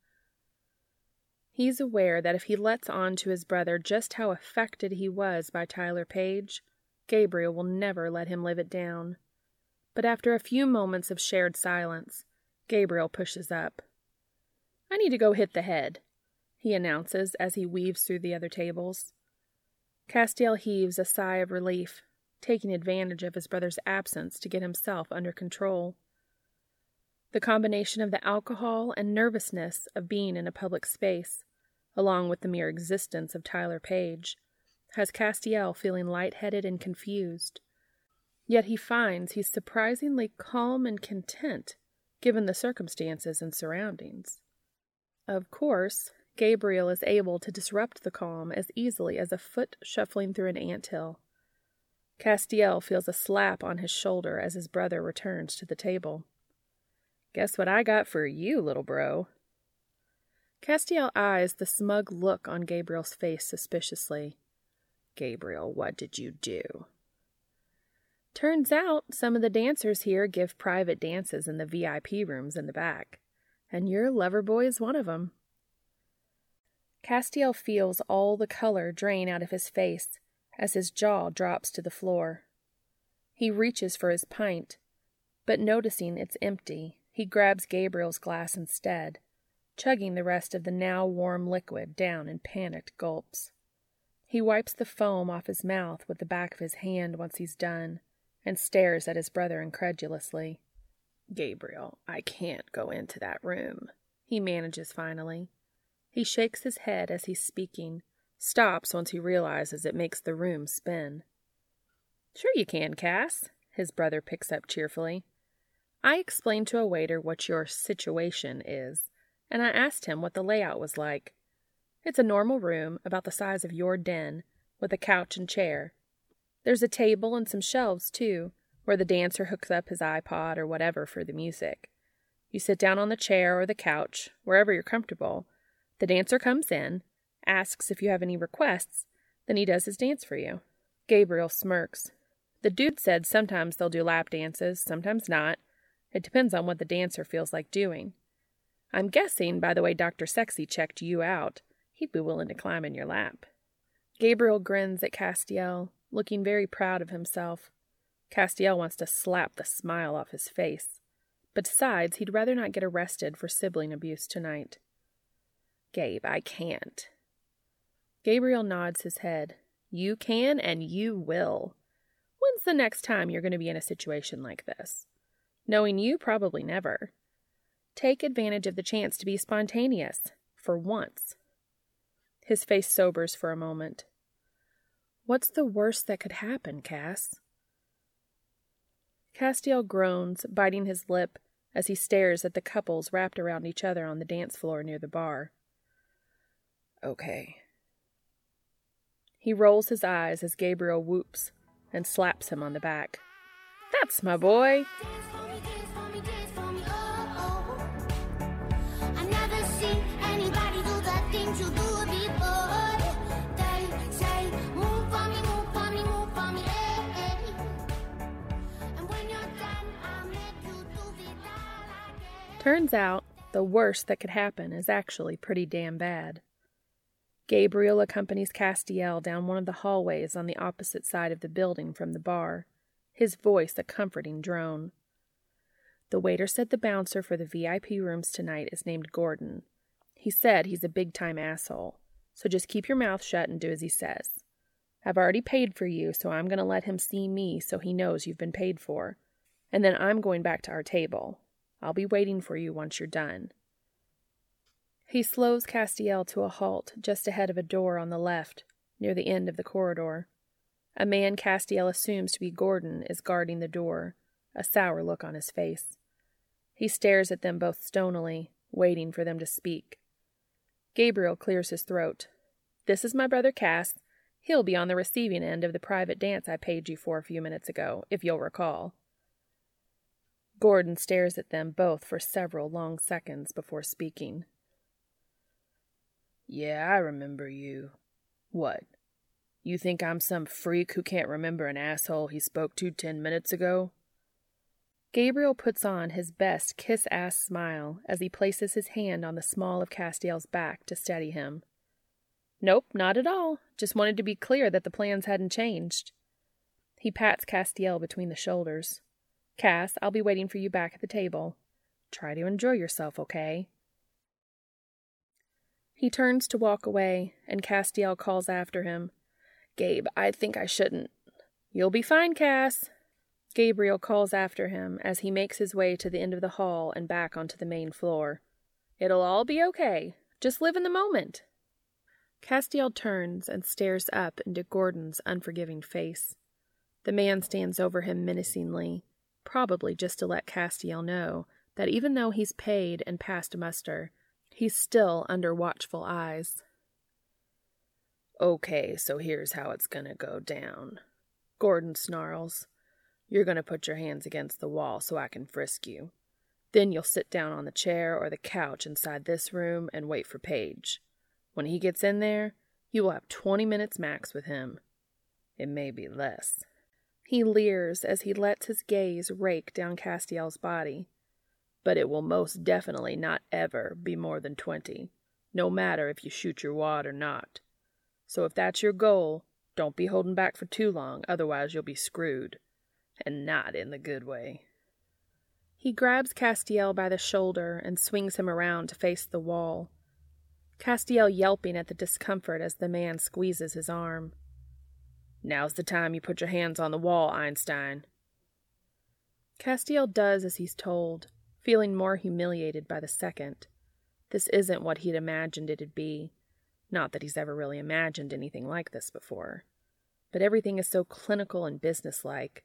He's aware that if he lets on to his brother just how affected he was by Tyler Page, Gabriel will never let him live it down. But after a few moments of shared silence, Gabriel pushes up. I need to go hit the head he announces as he weaves through the other tables. Castiel heaves a sigh of relief, taking advantage of his brother's absence to get himself under control. The combination of the alcohol and nervousness of being in a public space, along with the mere existence of Tyler Page, has Castiel feeling lightheaded and confused. Yet he finds he's surprisingly calm and content given the circumstances and surroundings. Of course, Gabriel is able to disrupt the calm as easily as a foot shuffling through an ant hill. Castiel feels a slap on his shoulder as his brother returns to the table. Guess what I got for you, little bro? Castiel eyes the smug look on Gabriel's face suspiciously. Gabriel, what did you do? Turns out some of the dancers here give private dances in the VIP rooms in the back, and your lover boy is one of them. Castiel feels all the color drain out of his face as his jaw drops to the floor. He reaches for his pint, but noticing it's empty, he grabs Gabriel's glass instead, chugging the rest of the now warm liquid down in panicked gulps. He wipes the foam off his mouth with the back of his hand once he's done and stares at his brother incredulously. Gabriel, I can't go into that room, he manages finally. He shakes his head as he's speaking, stops once he realizes it makes the room spin. Sure you can, Cass, his brother picks up cheerfully. I explained to a waiter what your situation is, and I asked him what the layout was like. It's a normal room about the size of your den, with a couch and chair. There's a table and some shelves, too, where the dancer hooks up his iPod or whatever for the music. You sit down on the chair or the couch, wherever you're comfortable. The dancer comes in, asks if you have any requests, then he does his dance for you. Gabriel smirks. The dude said sometimes they'll do lap dances, sometimes not. It depends on what the dancer feels like doing. I'm guessing, by the way Dr. Sexy checked you out, he'd be willing to climb in your lap. Gabriel grins at Castiel, looking very proud of himself. Castiel wants to slap the smile off his face, but decides he'd rather not get arrested for sibling abuse tonight. Gabe, I can't. Gabriel nods his head. You can and you will. When's the next time you're going to be in a situation like this? Knowing you, probably never. Take advantage of the chance to be spontaneous, for once. His face sobers for a moment. What's the worst that could happen, Cass? Castiel groans, biting his lip as he stares at the couples wrapped around each other on the dance floor near the bar. Okay. He rolls his eyes as Gabriel whoops and slaps him on the back. That's my boy! Turns out the worst that could happen is actually pretty damn bad. Gabriel accompanies Castiel down one of the hallways on the opposite side of the building from the bar, his voice a comforting drone. The waiter said the bouncer for the VIP rooms tonight is named Gordon. He said he's a big time asshole, so just keep your mouth shut and do as he says. I've already paid for you, so I'm going to let him see me so he knows you've been paid for. And then I'm going back to our table. I'll be waiting for you once you're done. He slows Castiel to a halt just ahead of a door on the left, near the end of the corridor. A man Castiel assumes to be Gordon is guarding the door, a sour look on his face. He stares at them both stonily, waiting for them to speak. Gabriel clears his throat. This is my brother Cass. He'll be on the receiving end of the private dance I paid you for a few minutes ago, if you'll recall. Gordon stares at them both for several long seconds before speaking. Yeah, I remember you. What? You think I'm some freak who can't remember an asshole he spoke to ten minutes ago? Gabriel puts on his best kiss ass smile as he places his hand on the small of Castiel's back to steady him. Nope, not at all. Just wanted to be clear that the plans hadn't changed. He pats Castiel between the shoulders. Cass, I'll be waiting for you back at the table. Try to enjoy yourself, okay? He turns to walk away, and Castiel calls after him. Gabe, I think I shouldn't. You'll be fine, Cass. Gabriel calls after him as he makes his way to the end of the hall and back onto the main floor. It'll all be okay. Just live in the moment. Castiel turns and stares up into Gordon's unforgiving face. The man stands over him menacingly, probably just to let Castiel know that even though he's paid and passed muster, he's still under watchful eyes. Okay, so here's how it's gonna go down. Gordon snarls. You're gonna put your hands against the wall so I can frisk you. Then you'll sit down on the chair or the couch inside this room and wait for Page. When he gets in there, you will have 20 minutes max with him. It may be less. He leers as he lets his gaze rake down Castiel's body. But it will most definitely not ever be more than 20, no matter if you shoot your wad or not. So if that's your goal, don't be holding back for too long, otherwise you'll be screwed. And not in the good way. He grabs Castiel by the shoulder and swings him around to face the wall. Castiel yelping at the discomfort as the man squeezes his arm. Now's the time you put your hands on the wall, Einstein. Castiel does as he's told, feeling more humiliated by the second. This isn't what he'd imagined it'd be. Not that he's ever really imagined anything like this before. But everything is so clinical and businesslike.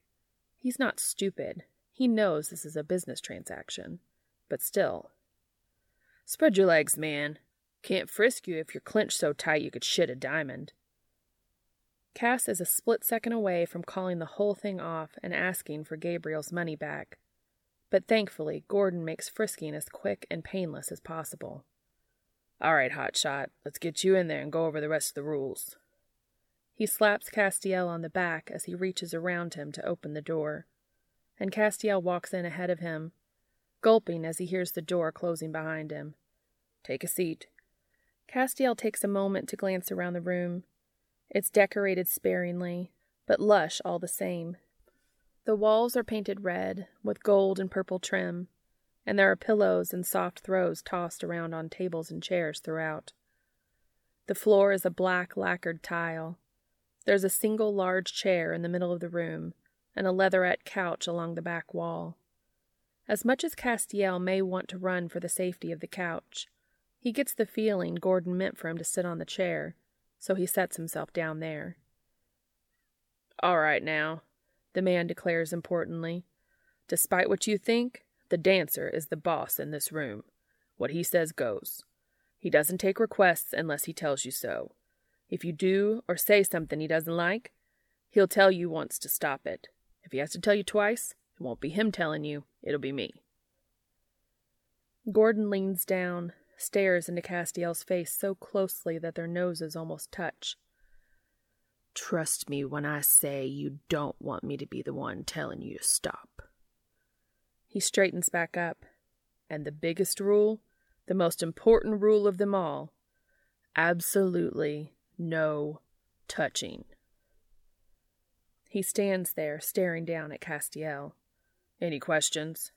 He's not stupid. He knows this is a business transaction. But still. Spread your legs, man. Can't frisk you if you're clinched so tight you could shit a diamond. Cass is a split second away from calling the whole thing off and asking for Gabriel's money back. But thankfully, Gordon makes frisking as quick and painless as possible. All right, hotshot, let's get you in there and go over the rest of the rules. He slaps Castiel on the back as he reaches around him to open the door, and Castiel walks in ahead of him, gulping as he hears the door closing behind him. Take a seat. Castiel takes a moment to glance around the room. It's decorated sparingly, but lush all the same. The walls are painted red, with gold and purple trim, and there are pillows and soft throws tossed around on tables and chairs throughout. The floor is a black lacquered tile. There's a single large chair in the middle of the room, and a leatherette couch along the back wall. As much as Castiel may want to run for the safety of the couch, he gets the feeling Gordon meant for him to sit on the chair, so he sets himself down there. All right now, the man declares importantly. Despite what you think, the dancer is the boss in this room. What he says goes. He doesn't take requests unless he tells you so. If you do or say something he doesn't like, he'll tell you once to stop it. If he has to tell you twice, it won't be him telling you, it'll be me. Gordon leans down, stares into Castiel's face so closely that their noses almost touch. Trust me when I say you don't want me to be the one telling you to stop. He straightens back up. And the biggest rule, the most important rule of them all absolutely no touching. He stands there, staring down at Castiel. Any questions?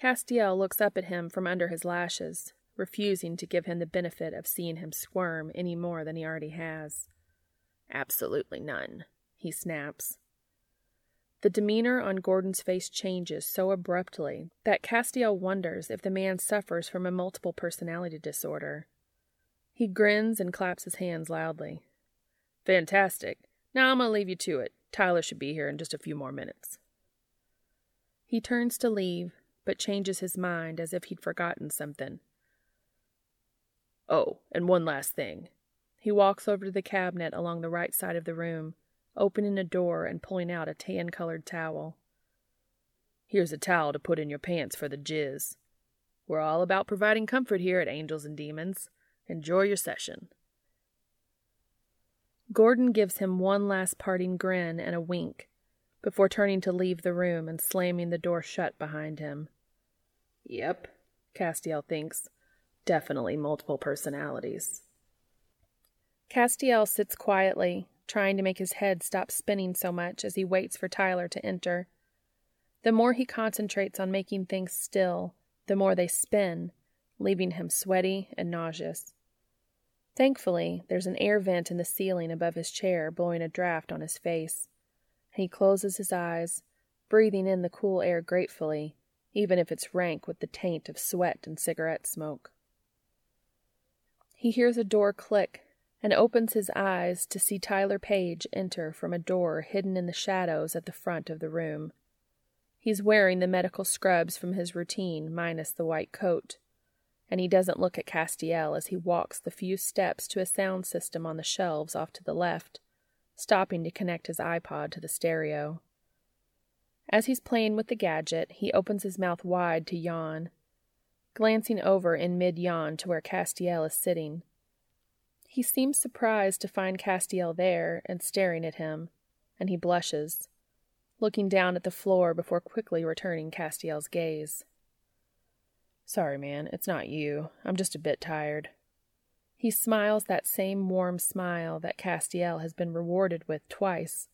Castiel looks up at him from under his lashes, refusing to give him the benefit of seeing him squirm any more than he already has. Absolutely none, he snaps. The demeanor on Gordon's face changes so abruptly that Castiel wonders if the man suffers from a multiple personality disorder. He grins and claps his hands loudly. Fantastic. Now I'm going to leave you to it. Tyler should be here in just a few more minutes. He turns to leave, but changes his mind as if he'd forgotten something. Oh, and one last thing. He walks over to the cabinet along the right side of the room, opening a door and pulling out a tan colored towel. Here's a towel to put in your pants for the jizz. We're all about providing comfort here at Angels and Demons. Enjoy your session. Gordon gives him one last parting grin and a wink before turning to leave the room and slamming the door shut behind him. Yep, Castiel thinks. Definitely multiple personalities. Castiel sits quietly, trying to make his head stop spinning so much as he waits for Tyler to enter. The more he concentrates on making things still, the more they spin, leaving him sweaty and nauseous. Thankfully, there's an air vent in the ceiling above his chair blowing a draft on his face. He closes his eyes, breathing in the cool air gratefully, even if it's rank with the taint of sweat and cigarette smoke. He hears a door click and opens his eyes to see Tyler Page enter from a door hidden in the shadows at the front of the room. He's wearing the medical scrubs from his routine, minus the white coat, and he doesn't look at Castiel as he walks the few steps to a sound system on the shelves off to the left, stopping to connect his iPod to the stereo. As he's playing with the gadget, he opens his mouth wide to yawn, glancing over in mid yawn to where Castiel is sitting. He seems surprised to find Castiel there and staring at him, and he blushes, looking down at the floor before quickly returning Castiel's gaze. Sorry, man, it's not you. I'm just a bit tired. He smiles that same warm smile that Castiel has been rewarded with twice,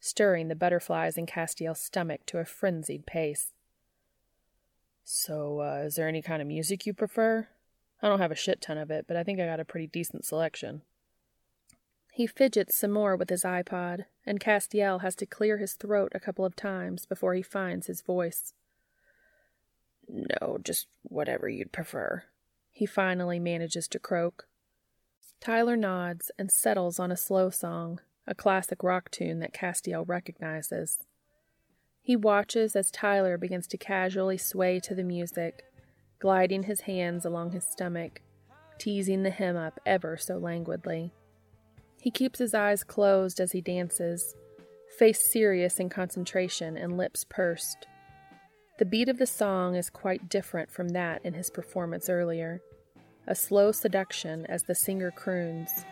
stirring the butterflies in Castiel's stomach to a frenzied pace. So, uh, is there any kind of music you prefer? I don't have a shit ton of it, but I think I got a pretty decent selection. He fidgets some more with his iPod, and Castiel has to clear his throat a couple of times before he finds his voice. No, just whatever you'd prefer. He finally manages to croak. Tyler nods and settles on a slow song, a classic rock tune that Castiel recognizes. He watches as Tyler begins to casually sway to the music, gliding his hands along his stomach, teasing the hem up ever so languidly. He keeps his eyes closed as he dances, face serious in concentration and lips pursed. The beat of the song is quite different from that in his performance earlier, a slow seduction as the singer croons.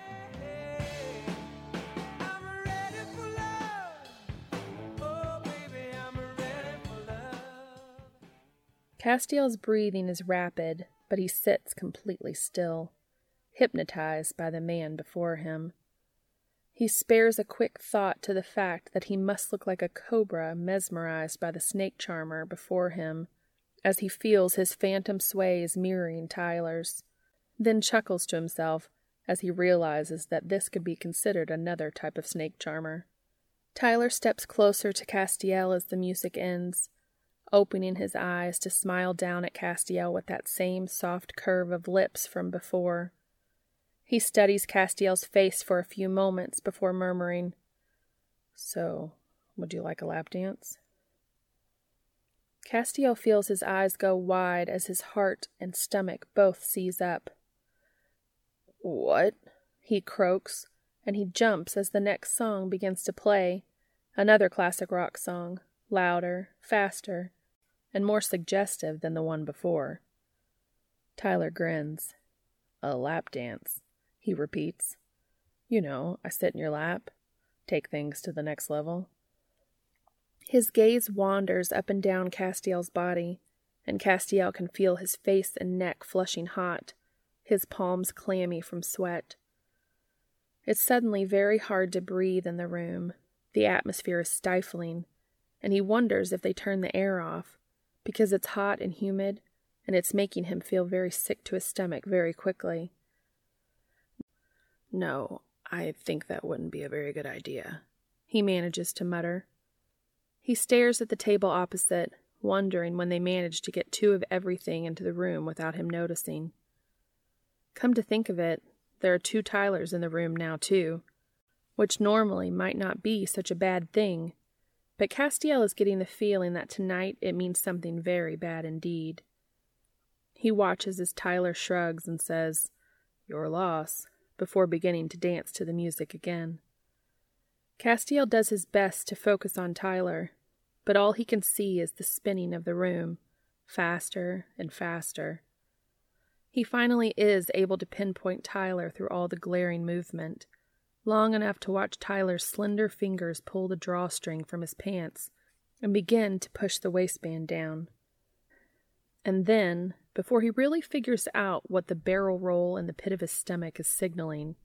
Castiel's breathing is rapid, but he sits completely still, hypnotized by the man before him. He spares a quick thought to the fact that he must look like a cobra mesmerized by the snake charmer before him as he feels his phantom sways mirroring Tyler's, then chuckles to himself as he realizes that this could be considered another type of snake charmer. Tyler steps closer to Castiel as the music ends, opening his eyes to smile down at Castiel with that same soft curve of lips from before. He studies Castiel's face for a few moments before murmuring, So, would you like a lap dance? Castiel feels his eyes go wide as his heart and stomach both seize up. What? he croaks, and he jumps as the next song begins to play, another classic rock song, louder, faster, and more suggestive than the one before. Tyler grins. A lap dance, he repeats. You know, I sit in your lap, take things to the next level. His gaze wanders up and down Castiel's body, and Castiel can feel his face and neck flushing hot, his palms clammy from sweat. It's suddenly very hard to breathe in the room. The atmosphere is stifling, and he wonders if they turn the air off, because it's hot and humid, and it's making him feel very sick to his stomach very quickly. No, I think that wouldn't be a very good idea, he manages to mutter. He stares at the table opposite, wondering when they managed to get two of everything into the room without him noticing. Come to think of it, there are two Tylers in the room now, too, which normally might not be such a bad thing but Castiel is getting the feeling that tonight it means something very bad indeed. He watches as Tyler shrugs and says, Your loss, before beginning to dance to the music again. Castiel does his best to focus on Tyler, but all he can see is the spinning of the room, faster and faster. He finally is able to pinpoint Tyler through all the glaring movement, long enough to watch Tyler's slender fingers pull the drawstring from his pants and begin to push the waistband down. And then, before he really figures out what the barrel roll in the pit of his stomach is signaling,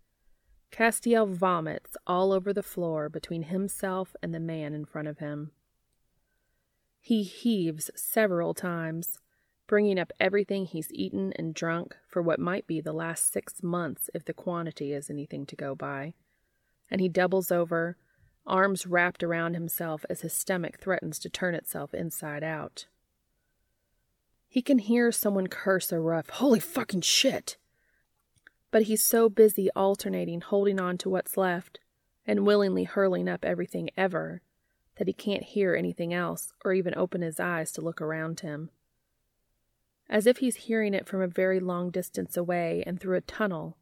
Castiel vomits all over the floor between himself and the man in front of him. He heaves several times, bringing up everything he's eaten and drunk for what might be the last six months if the quantity is anything to go by and he doubles over, arms wrapped around himself as his stomach threatens to turn itself inside out. He can hear someone curse a rough, holy fucking shit! But he's so busy alternating holding on to what's left and willingly hurling up everything ever that he can't hear anything else or even open his eyes to look around him. As if he's hearing it from a very long distance away and through a tunnel,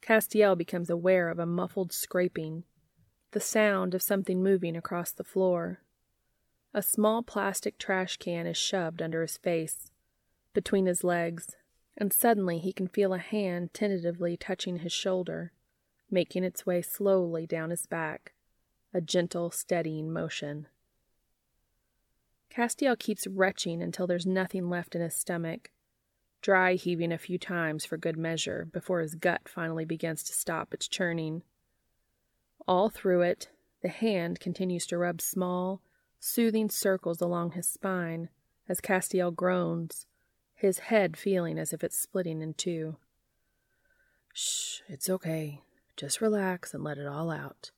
Castiel becomes aware of a muffled scraping, the sound of something moving across the floor. A small plastic trash can is shoved under his face, between his legs, and suddenly he can feel a hand tentatively touching his shoulder, making its way slowly down his back, a gentle, steadying motion. Castiel keeps retching until there's nothing left in his stomach, dry heaving a few times for good measure before his gut finally begins to stop its churning. All through it, the hand continues to rub small, soothing circles along his spine as Castiel groans, his head feeling as if it's splitting in two. Shh, it's okay. Just relax and let it all out.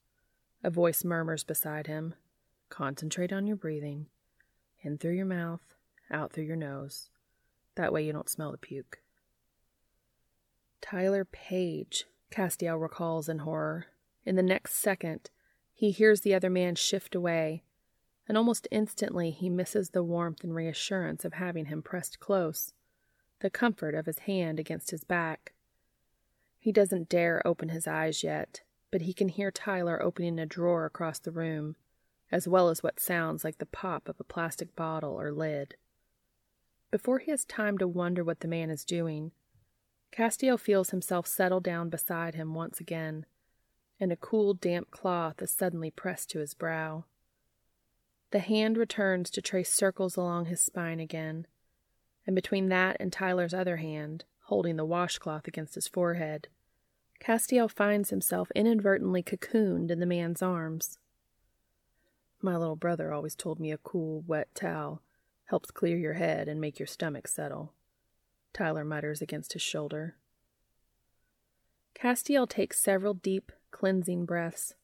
A voice murmurs beside him. Concentrate on your breathing. In through your mouth, out through your nose. That way you don't smell the puke. Tyler Page, Castiel recalls in horror. In the next second, he hears the other man shift away, and almost instantly he misses the warmth and reassurance of having him pressed close, the comfort of his hand against his back. He doesn't dare open his eyes yet, but he can hear Tyler opening a drawer across the room, as well as what sounds like the pop of a plastic bottle or lid. Before he has time to wonder what the man is doing, Castiel feels himself settle down beside him once again, and a cool, damp cloth is suddenly pressed to his brow. The hand returns to trace circles along his spine again, and between that and Tyler's other hand, holding the washcloth against his forehead, Castiel finds himself inadvertently cocooned in the man's arms. My little brother always told me a cool, wet towel helps clear your head and make your stomach settle. Tyler mutters against his shoulder. Castiel takes several deep, cleansing breaths.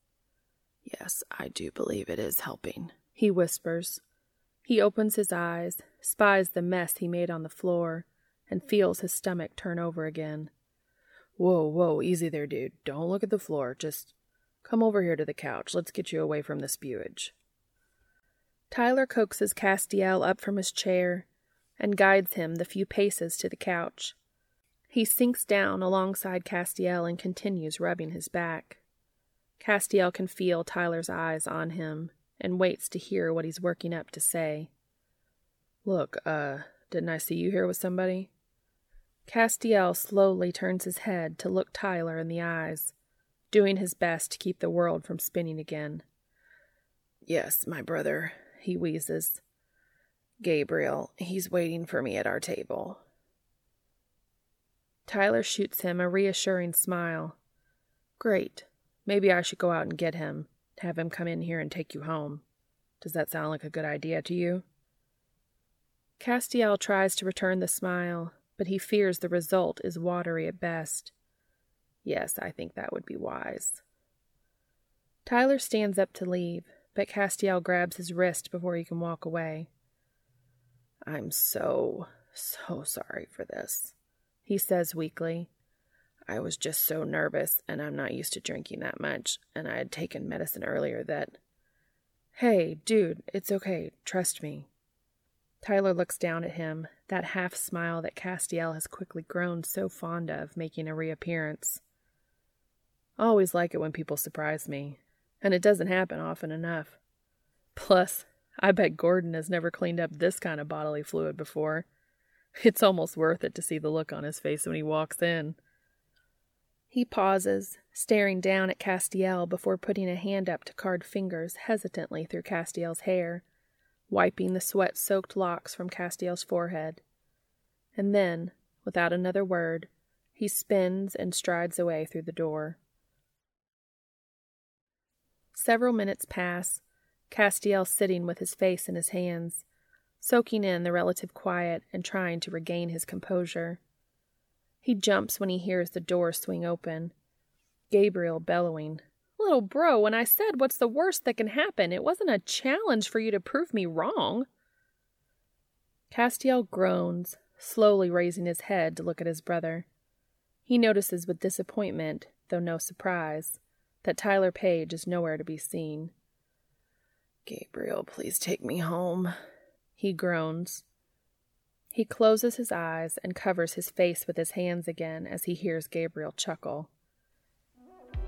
Yes, I do believe it is helping, he whispers. He opens his eyes, spies the mess he made on the floor, and feels his stomach turn over again. Whoa, whoa, easy there, dude. Don't look at the floor. Just come over here to the couch. Let's get you away from the spewage. Tyler coaxes Castiel up from his chair and guides him the few paces to the couch. He sinks down alongside Castiel and continues rubbing his back. Castiel can feel Tyler's eyes on him and waits to hear what he's working up to say. Look, uh, didn't I see you here with somebody? Castiel slowly turns his head to look Tyler in the eyes, doing his best to keep the world from spinning again. Yes, my brother, he wheezes. Gabriel, he's waiting for me at our table. Tyler shoots him a reassuring smile. Great. Maybe I should go out and get him, have him come in here and take you home. Does that sound like a good idea to you? Castiel tries to return the smile, but he fears the result is watery at best. Yes, I think that would be wise. Tyler stands up to leave, but Castiel grabs his wrist before he can walk away. I'm so, so sorry for this, he says weakly. I was just so nervous, and I'm not used to drinking that much, and I had taken medicine earlier that. Hey, dude, it's okay. Trust me. Tyler looks down at him, that half smile that Castiel has quickly grown so fond of making a reappearance. I always like it when people surprise me, and it doesn't happen often enough. Plus, I bet Gordon has never cleaned up this kind of bodily fluid before. It's almost worth it to see the look on his face when he walks in. He pauses, staring down at Castiel before putting a hand up to card fingers hesitantly through Castiel's hair, wiping the sweat soaked locks from Castiel's forehead. And then, without another word, he spins and strides away through the door. Several minutes pass, Castiel sitting with his face in his hands, soaking in the relative quiet and trying to regain his composure. He jumps when he hears the door swing open. Gabriel bellowing, Little bro, when I said what's the worst that can happen, it wasn't a challenge for you to prove me wrong. Castiel groans, slowly raising his head to look at his brother. He notices with disappointment, though no surprise, that Tyler Page is nowhere to be seen. Gabriel, please take me home, he groans. He closes his eyes and covers his face with his hands again as he hears Gabriel chuckle.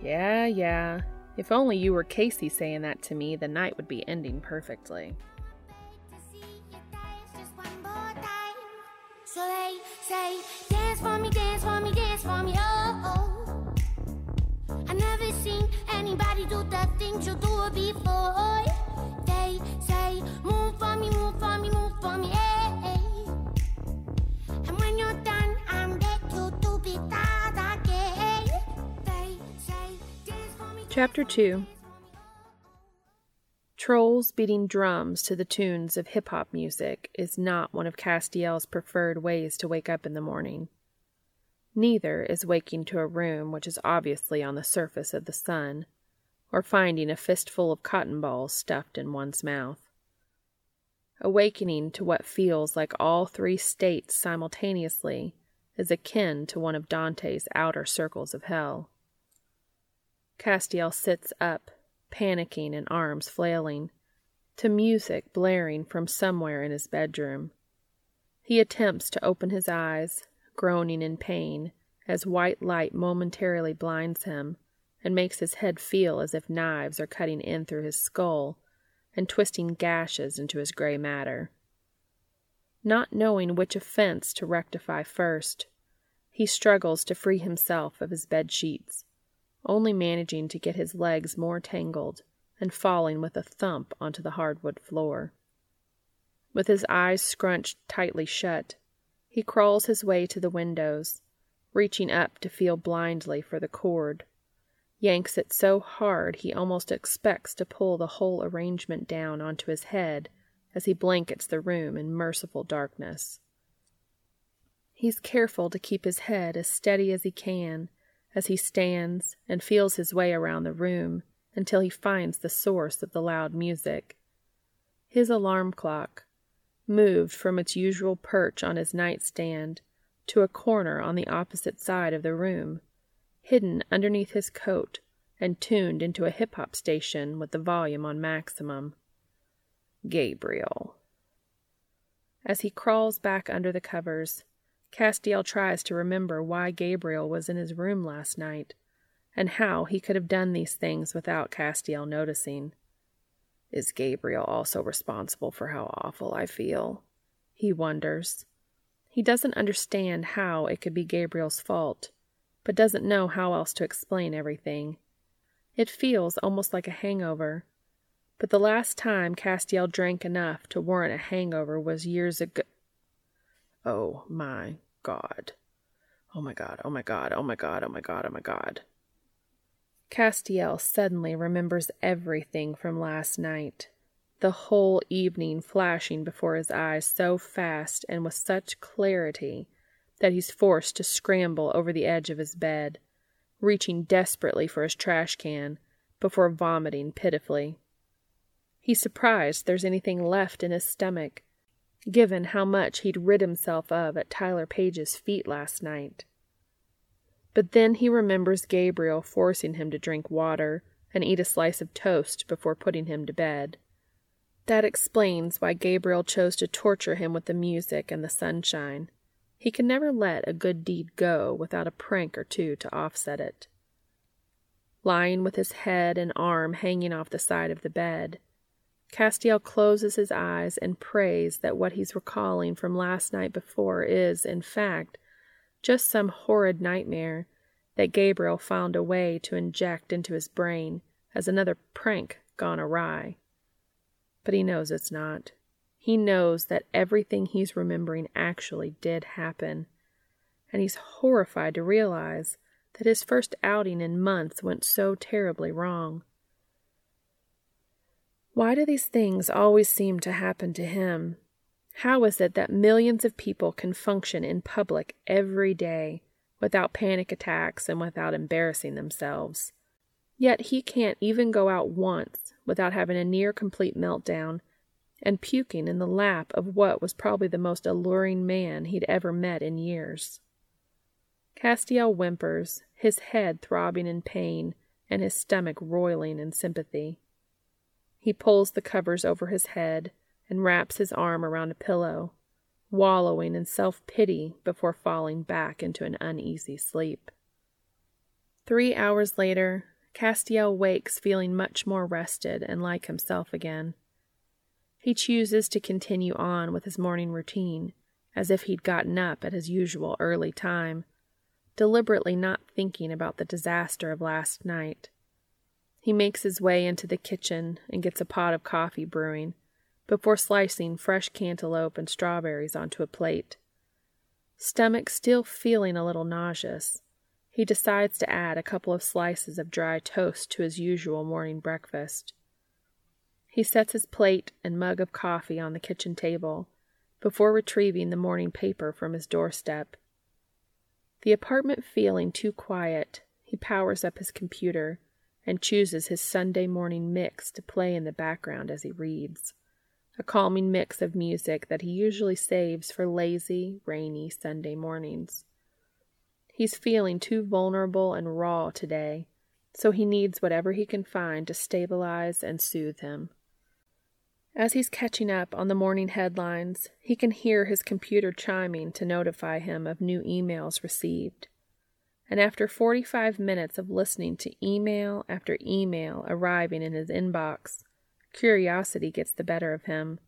Yeah, yeah. If only you were Casey saying that to me, the night would be ending perfectly. So they say, dance for me, dance for me, dance for me, oh, oh. I never seen anybody do the things you do before. They say, move for me, move for me, move for me, eh, eh. And when you're done, I'm back to do be again. They say, dance for me. Chapter 2 Trolls beating drums to the tunes of hip hop music is not one of Castiel's preferred ways to wake up in the morning. Neither is waking to a room which is obviously on the surface of the sun, or finding a fistful of cotton balls stuffed in one's mouth. Awakening to what feels like all three states simultaneously is akin to one of Dante's outer circles of hell. Castiel sits up, panicking and arms flailing, to music blaring from somewhere in his bedroom. He attempts to open his eyes, groaning in pain, as white light momentarily blinds him and makes his head feel as if knives are cutting in through his skull and twisting gashes into his gray matter. Not knowing which offense to rectify first, he struggles to free himself of his bed sheets only managing to get his legs more tangled and falling with a thump onto the hardwood floor. With his eyes scrunched tightly shut, he crawls his way to the windows, reaching up to feel blindly for the cord, yanks it so hard he almost expects to pull the whole arrangement down onto his head as he blankets the room in merciful darkness. He's careful to keep his head as steady as he can as he stands and feels his way around the room until he finds the source of the loud music. His alarm clock, moved from its usual perch on his nightstand to a corner on the opposite side of the room, hidden underneath his coat and tuned into a hip hop station with the volume on maximum. Gabriel. As he crawls back under the covers, Castiel tries to remember why Gabriel was in his room last night, and how he could have done these things without Castiel noticing. Is Gabriel also responsible for how awful I feel? He wonders. He doesn't understand how it could be Gabriel's fault, but doesn't know how else to explain everything. It feels almost like a hangover, but the last time Castiel drank enough to warrant a hangover was years ago. Oh my God. Oh my God, oh my God, oh my God, oh my God, oh my God. Castiel suddenly remembers everything from last night. The whole evening flashing before his eyes so fast and with such clarity that he's forced to scramble over the edge of his bed, reaching desperately for his trash can before vomiting pitifully. He's surprised there's anything left in his stomach given how much he'd rid himself of at Tyler Page's feet last night. But then he remembers Gabriel forcing him to drink water and eat a slice of toast before putting him to bed. That explains why Gabriel chose to torture him with the music and the sunshine. He can never let a good deed go without a prank or two to offset it. Lying with his head and arm hanging off the side of the bed, Castiel closes his eyes and prays that what he's recalling from last night before is, in fact, just some horrid nightmare that Gabriel found a way to inject into his brain as another prank gone awry. But he knows it's not. He knows that everything he's remembering actually did happen, and he's horrified to realize that his first outing in months went so terribly wrong. Why do these things always seem to happen to him? How is it that millions of people can function in public every day without panic attacks and without embarrassing themselves? Yet he can't even go out once without having a near complete meltdown and puking in the lap of what was probably the most alluring man he'd ever met in years. Castiel whimpers, his head throbbing in pain and his stomach roiling in sympathy. He pulls the covers over his head and wraps his arm around a pillow, wallowing in self pity before falling back into an uneasy sleep. Three hours later, Castiel wakes feeling much more rested and like himself again. He chooses to continue on with his morning routine as if he'd gotten up at his usual early time, deliberately not thinking about the disaster of last night. He makes his way into the kitchen and gets a pot of coffee brewing before slicing fresh cantaloupe and strawberries onto a plate. Stomach still feeling a little nauseous, he decides to add a couple of slices of dry toast to his usual morning breakfast. He sets his plate and mug of coffee on the kitchen table before retrieving the morning paper from his doorstep. The apartment feeling too quiet, he powers up his computer and chooses his Sunday morning mix to play in the background as he reads, a calming mix of music that he usually saves for lazy, rainy Sunday mornings. He's feeling too vulnerable and raw today, so he needs whatever he can find to stabilize and soothe him. As he's catching up on the morning headlines, he can hear his computer chiming to notify him of new emails received. And after 45 minutes of listening to email after email arriving in his inbox, curiosity gets the better of him.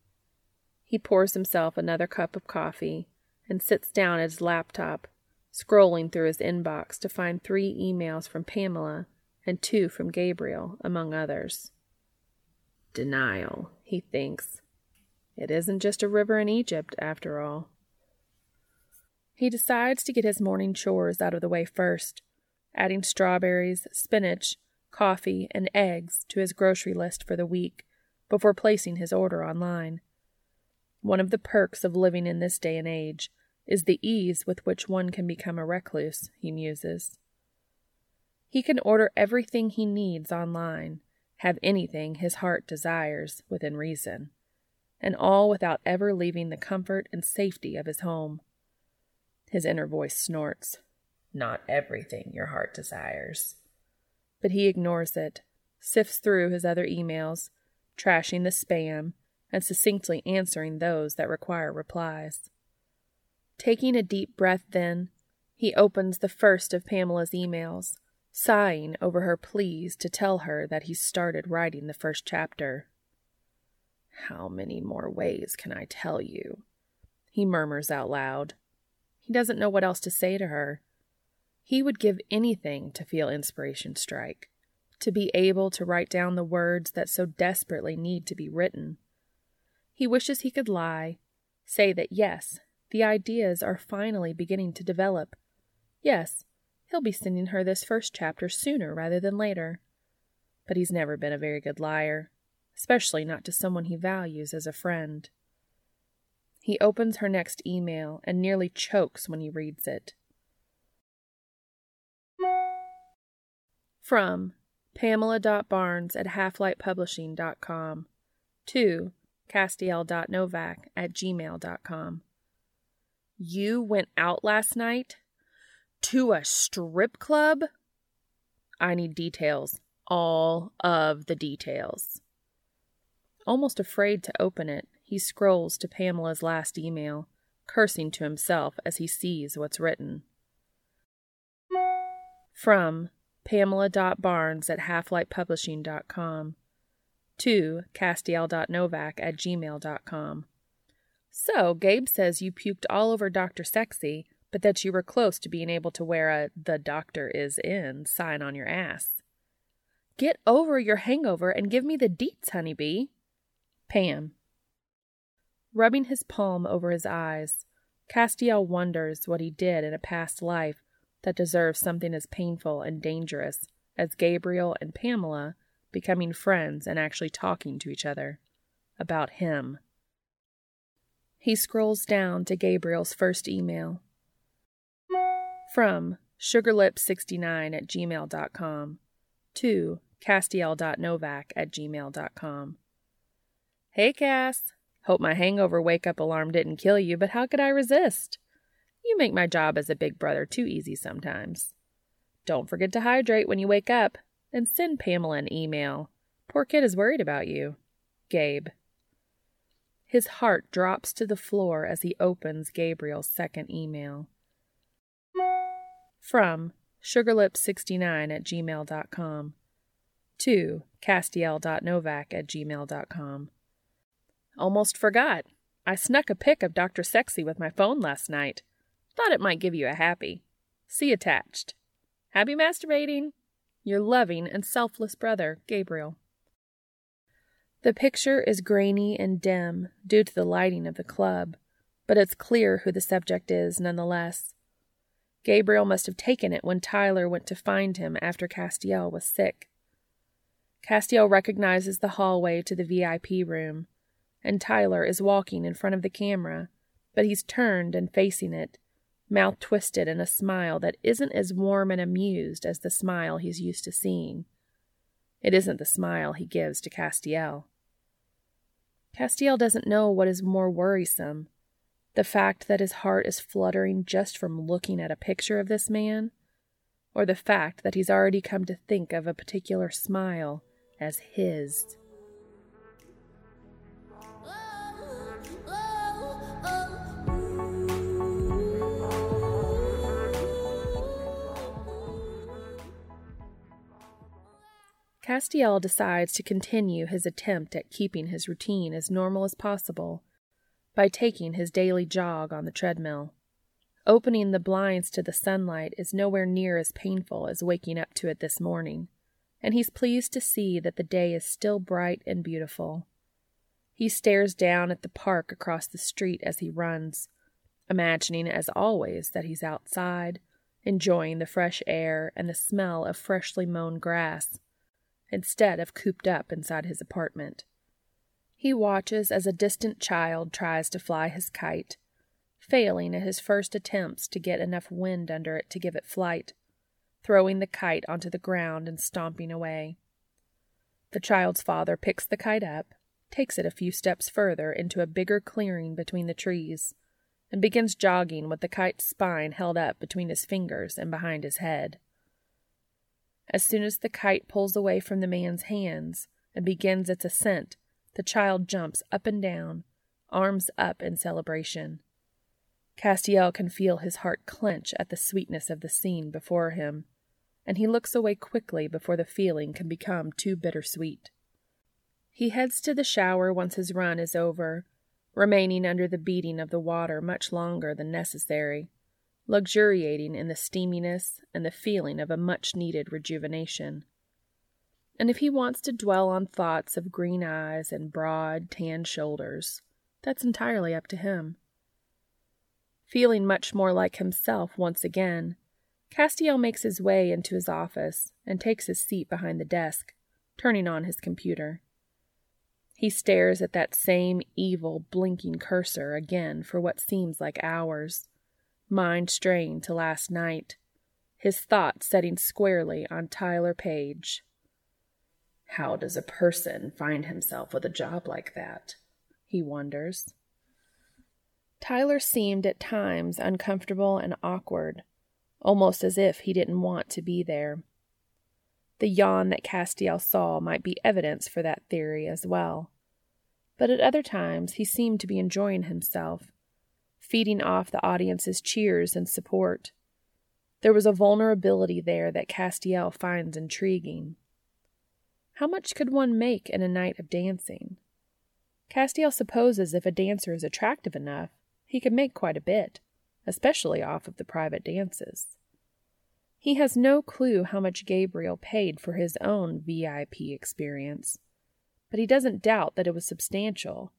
He pours himself another cup of coffee and sits down at his laptop, scrolling through his inbox to find three emails from Pamela and two from Gabriel, among others. Denial, he thinks. It isn't just a river in Egypt, after all. He decides to get his morning chores out of the way first, adding strawberries, spinach, coffee, and eggs to his grocery list for the week before placing his order online. One of the perks of living in this day and age is the ease with which one can become a recluse, he muses. He can order everything he needs online have anything his heart desires within reason, and all without ever leaving the comfort and safety of his home. His inner voice snorts, Not everything your heart desires. But he ignores it, sifts through his other emails, trashing the spam, and succinctly answering those that require replies. Taking a deep breath, then, he opens the first of Pamela's emails sighing over her pleas to tell her that he started writing the first chapter. How many more ways can I tell you? He murmurs out loud. He doesn't know what else to say to her. He would give anything to feel inspiration strike, to be able to write down the words that so desperately need to be written. He wishes he could lie, say that yes, the ideas are finally beginning to develop. Yes, He'll be sending her this first chapter sooner rather than later. But he's never been a very good liar, especially not to someone he values as a friend. He opens her next email and nearly chokes when he reads it. From Pamela.Barnes at halflightpublishing.com to Castiel.Novak at gmail.com. You went out last night? To a strip club? I need details. All of the details. Almost afraid to open it, he scrolls to Pamela's last email, cursing to himself as he sees what's written. From Pamela.Barnes at halflightpublishing.com to Castiel.Novak at gmail.com. So, Gabe says you puked all over Dr. Sexy but that you were close to being able to wear a The Doctor Is In sign on your ass. Get over your hangover and give me the deets, honeybee. Pam. Rubbing his palm over his eyes, Castiel wonders what he did in a past life that deserves something as painful and dangerous as Gabriel and Pamela becoming friends and actually talking to each other about him. He scrolls down to Gabriel's first email. From sugarlip69 at gmail.com to castiel.novak at gmail.com. Hey, Cass. Hope my hangover wake up alarm didn't kill you, but how could I resist? You make my job as a big brother too easy sometimes. Don't forget to hydrate when you wake up and send Pamela an email. Poor kid is worried about you. Gabe. His heart drops to the floor as he opens Gabriel's second email. From sugarlip69 at gmail.com to castiel.novak at gmail.com. Almost forgot. I snuck a pic of Dr. Sexy with my phone last night. Thought it might give you a happy. See attached. Happy masturbating! Your loving and selfless brother, Gabriel. The picture is grainy and dim due to the lighting of the club, but it's clear who the subject is nonetheless. Gabriel must have taken it when Tyler went to find him after Castiel was sick. Castiel recognizes the hallway to the VIP room, and Tyler is walking in front of the camera, but he's turned and facing it, mouth twisted in a smile that isn't as warm and amused as the smile he's used to seeing. It isn't the smile he gives to Castiel. Castiel doesn't know what is more worrisome the fact that his heart is fluttering just from looking at a picture of this man, or the fact that he's already come to think of a particular smile as his. Castiel decides to continue his attempt at keeping his routine as normal as possible by taking his daily jog on the treadmill. Opening the blinds to the sunlight is nowhere near as painful as waking up to it this morning, and he's pleased to see that the day is still bright and beautiful. He stares down at the park across the street as he runs, imagining as always that he's outside, enjoying the fresh air and the smell of freshly mown grass instead of cooped up inside his apartment. He watches as a distant child tries to fly his kite, failing at his first attempts to get enough wind under it to give it flight, throwing the kite onto the ground and stomping away. The child's father picks the kite up, takes it a few steps further into a bigger clearing between the trees, and begins jogging with the kite's spine held up between his fingers and behind his head. As soon as the kite pulls away from the man's hands and begins its ascent, the child jumps up and down, arms up in celebration. Castiel can feel his heart clench at the sweetness of the scene before him, and he looks away quickly before the feeling can become too bittersweet. He heads to the shower once his run is over, remaining under the beating of the water much longer than necessary luxuriating in the steaminess and the feeling of a much needed rejuvenation. And if he wants to dwell on thoughts of green eyes and broad, tan shoulders, that's entirely up to him. Feeling much more like himself once again, Castiel makes his way into his office and takes his seat behind the desk, turning on his computer. He stares at that same evil, blinking cursor again for what seems like hours mind strained to last night, his thoughts setting squarely on Tyler Page. How does a person find himself with a job like that? He wonders. Tyler seemed at times uncomfortable and awkward, almost as if he didn't want to be there. The yawn that Castiel saw might be evidence for that theory as well. But at other times he seemed to be enjoying himself feeding off the audience's cheers and support. There was a vulnerability there that Castiel finds intriguing. How much could one make in a night of dancing? Castiel supposes if a dancer is attractive enough, he could make quite a bit, especially off of the private dances. He has no clue how much Gabriel paid for his own VIP experience, but he doesn't doubt that it was substantial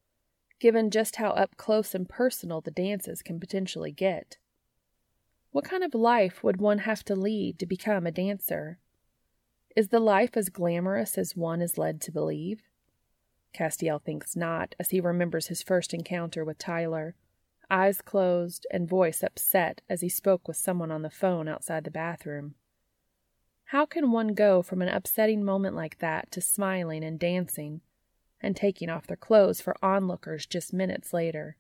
given just how up close and personal the dances can potentially get. What kind of life would one have to lead to become a dancer? Is the life as glamorous as one is led to believe? Castiel thinks not, as he remembers his first encounter with Tyler, eyes closed and voice upset as he spoke with someone on the phone outside the bathroom. How can one go from an upsetting moment like that to smiling and dancing and taking off their clothes for onlookers just minutes later.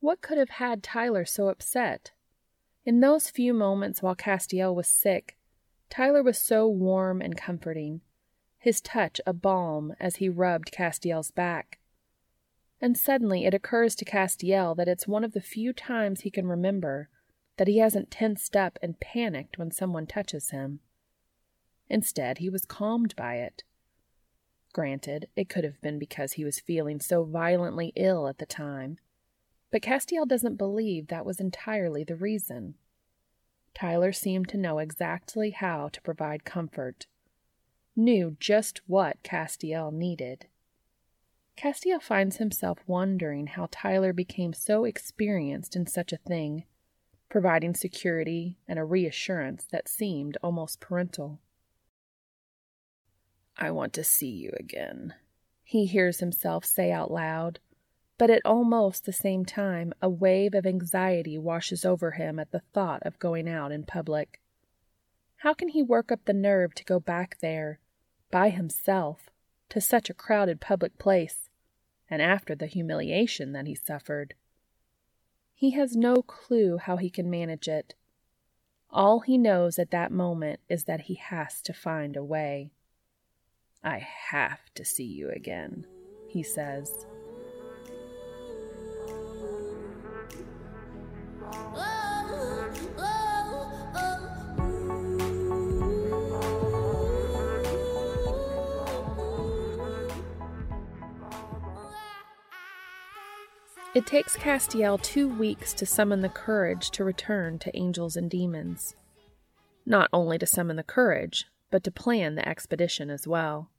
What could have had Tyler so upset? In those few moments while Castiel was sick, Tyler was so warm and comforting, his touch a balm as he rubbed Castiel's back. And suddenly it occurs to Castiel that it's one of the few times he can remember that he hasn't tensed up and panicked when someone touches him. Instead, he was calmed by it. Granted, it could have been because he was feeling so violently ill at the time, but Castiel doesn't believe that was entirely the reason. Tyler seemed to know exactly how to provide comfort, knew just what Castiel needed. Castiel finds himself wondering how Tyler became so experienced in such a thing, providing security and a reassurance that seemed almost parental. I want to see you again, he hears himself say out loud, but at almost the same time a wave of anxiety washes over him at the thought of going out in public. How can he work up the nerve to go back there, by himself, to such a crowded public place, and after the humiliation that he suffered? He has no clue how he can manage it. All he knows at that moment is that he has to find a way. I have to see you again, he says. It takes Castiel two weeks to summon the courage to return to Angels and Demons. Not only to summon the courage, but to plan the expedition as well.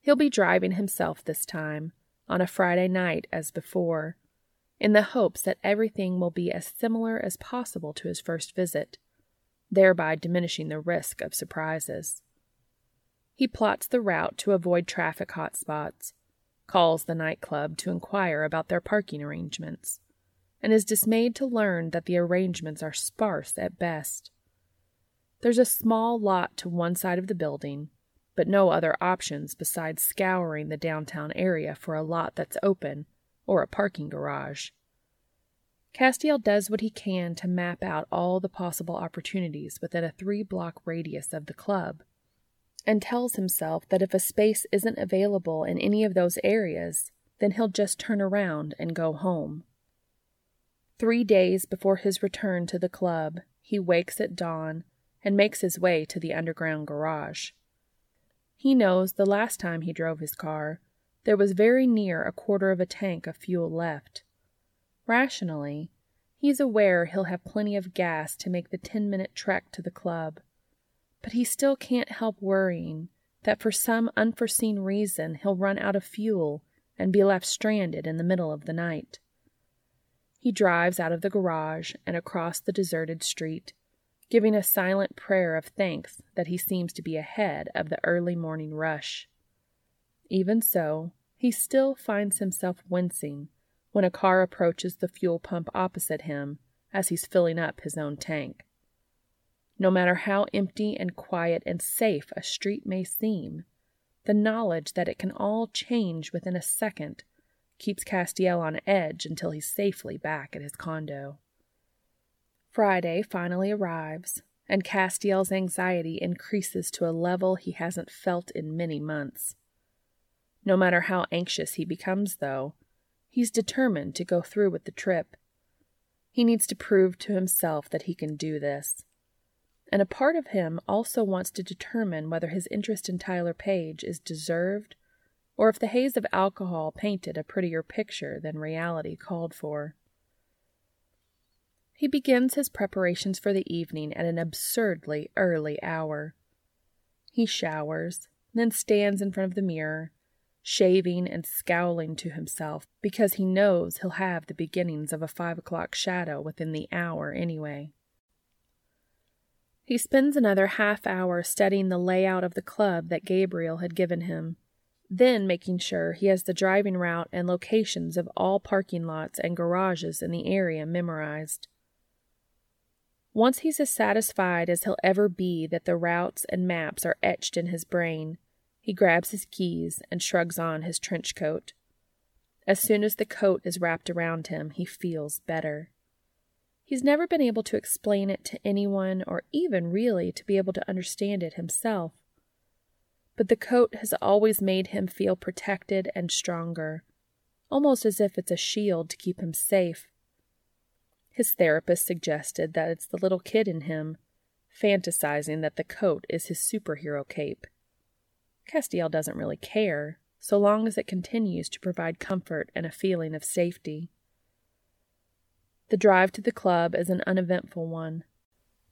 He'll be driving himself this time, on a Friday night as before, in the hopes that everything will be as similar as possible to his first visit, thereby diminishing the risk of surprises. He plots the route to avoid traffic hotspots calls the nightclub to inquire about their parking arrangements, and is dismayed to learn that the arrangements are sparse at best. There's a small lot to one side of the building, but no other options besides scouring the downtown area for a lot that's open or a parking garage. Castiel does what he can to map out all the possible opportunities within a three block radius of the club and tells himself that if a space isn't available in any of those areas, then he'll just turn around and go home. Three days before his return to the club, he wakes at dawn and makes his way to the underground garage. He knows the last time he drove his car, there was very near a quarter of a tank of fuel left. Rationally, he's aware he'll have plenty of gas to make the ten minute trek to the club but he still can't help worrying that for some unforeseen reason he'll run out of fuel and be left stranded in the middle of the night. He drives out of the garage and across the deserted street, giving a silent prayer of thanks that he seems to be ahead of the early morning rush. Even so, he still finds himself wincing when a car approaches the fuel pump opposite him as he's filling up his own tank. No matter how empty and quiet and safe a street may seem, the knowledge that it can all change within a second keeps Castiel on edge until he's safely back at his condo. Friday finally arrives, and Castiel's anxiety increases to a level he hasn't felt in many months. No matter how anxious he becomes, though, he's determined to go through with the trip. He needs to prove to himself that he can do this and a part of him also wants to determine whether his interest in Tyler Page is deserved or if the haze of alcohol painted a prettier picture than reality called for. He begins his preparations for the evening at an absurdly early hour. He showers, then stands in front of the mirror, shaving and scowling to himself because he knows he'll have the beginnings of a five o'clock shadow within the hour anyway. He spends another half hour studying the layout of the club that Gabriel had given him, then making sure he has the driving route and locations of all parking lots and garages in the area memorized. Once he's as satisfied as he'll ever be that the routes and maps are etched in his brain, he grabs his keys and shrugs on his trench coat. As soon as the coat is wrapped around him, he feels better. He's never been able to explain it to anyone or even really to be able to understand it himself. But the coat has always made him feel protected and stronger, almost as if it's a shield to keep him safe. His therapist suggested that it's the little kid in him, fantasizing that the coat is his superhero cape. Castiel doesn't really care, so long as it continues to provide comfort and a feeling of safety. The drive to the club is an uneventful one.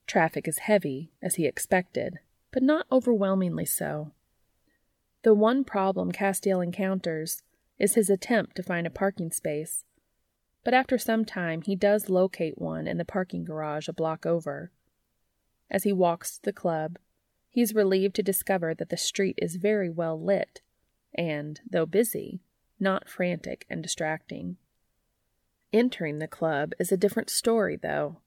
Traffic is heavy, as he expected, but not overwhelmingly so. The one problem Castiel encounters is his attempt to find a parking space, but after some time he does locate one in the parking garage a block over. As he walks to the club, he is relieved to discover that the street is very well lit and, though busy, not frantic and distracting. Entering the club is a different story, though.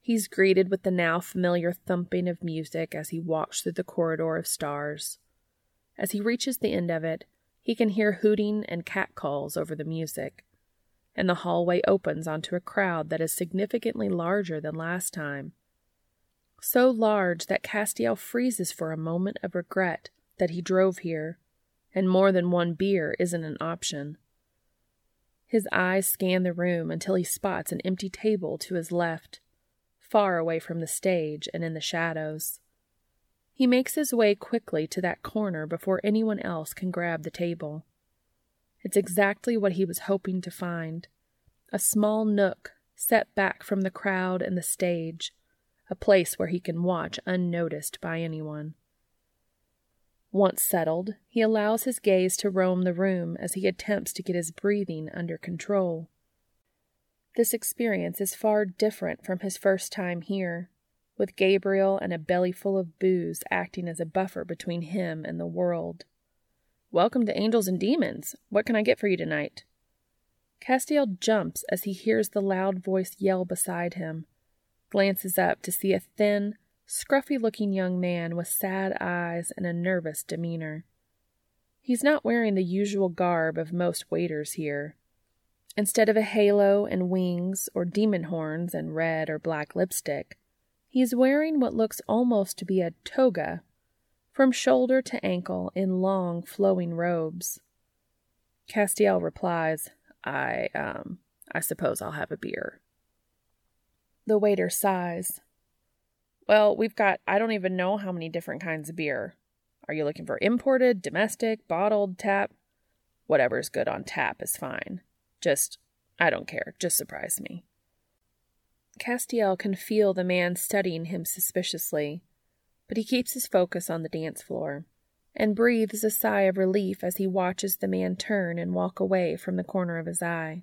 He's greeted with the now familiar thumping of music as he walks through the corridor of stars. As he reaches the end of it, he can hear hooting and catcalls over the music, and the hallway opens onto a crowd that is significantly larger than last time. So large that Castiel freezes for a moment of regret that he drove here, and more than one beer isn't an option. His eyes scan the room until he spots an empty table to his left, far away from the stage and in the shadows. He makes his way quickly to that corner before anyone else can grab the table. It's exactly what he was hoping to find a small nook set back from the crowd and the stage, a place where he can watch unnoticed by anyone. Once settled, he allows his gaze to roam the room as he attempts to get his breathing under control. This experience is far different from his first time here, with Gabriel and a belly full of booze acting as a buffer between him and the world. Welcome to Angels and Demons. What can I get for you tonight? Castiel jumps as he hears the loud voice yell beside him, glances up to see a thin, scruffy looking young man with sad eyes and a nervous demeanor. He's not wearing the usual garb of most waiters here. Instead of a halo and wings or demon horns and red or black lipstick, he's wearing what looks almost to be a toga, from shoulder to ankle in long flowing robes. Castiel replies, I, um, I suppose I'll have a beer. The waiter sighs, well, we've got, I don't even know how many different kinds of beer. Are you looking for imported, domestic, bottled, tap? Whatever's good on tap is fine. Just, I don't care. Just surprise me. Castiel can feel the man studying him suspiciously, but he keeps his focus on the dance floor and breathes a sigh of relief as he watches the man turn and walk away from the corner of his eye.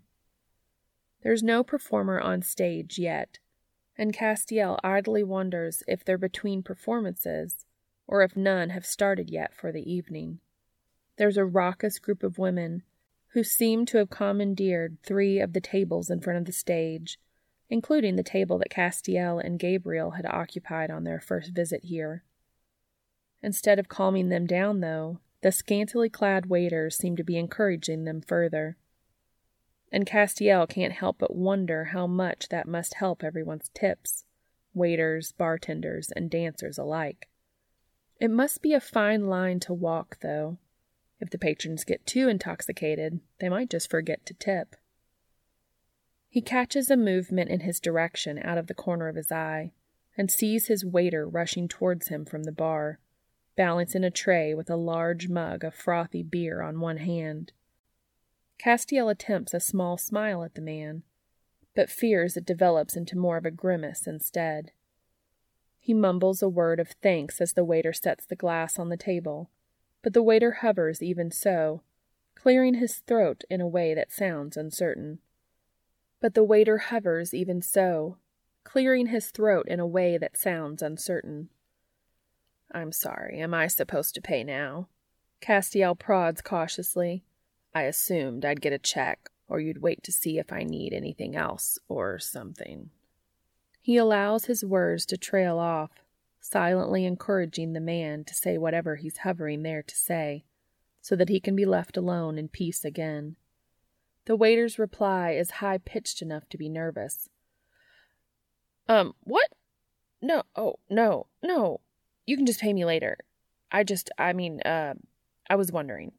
There's no performer on stage yet, and Castiel idly wonders if they're between performances or if none have started yet for the evening. There's a raucous group of women who seem to have commandeered three of the tables in front of the stage, including the table that Castiel and Gabriel had occupied on their first visit here. Instead of calming them down, though, the scantily clad waiters seem to be encouraging them further and Castiel can't help but wonder how much that must help everyone's tips waiters, bartenders, and dancers alike. It must be a fine line to walk, though. If the patrons get too intoxicated, they might just forget to tip. He catches a movement in his direction out of the corner of his eye and sees his waiter rushing towards him from the bar, balancing a tray with a large mug of frothy beer on one hand. Castiel attempts a small smile at the man, but fears it develops into more of a grimace instead. He mumbles a word of thanks as the waiter sets the glass on the table, but the waiter hovers even so, clearing his throat in a way that sounds uncertain. But the waiter hovers even so, clearing his throat in a way that sounds uncertain. I'm sorry, am I supposed to pay now? Castiel prods cautiously. I assumed I'd get a check, or you'd wait to see if I need anything else, or something. He allows his words to trail off, silently encouraging the man to say whatever he's hovering there to say, so that he can be left alone in peace again. The waiter's reply is high pitched enough to be nervous. Um, what? No, oh, no, no. You can just pay me later. I just, I mean, uh, I was wondering.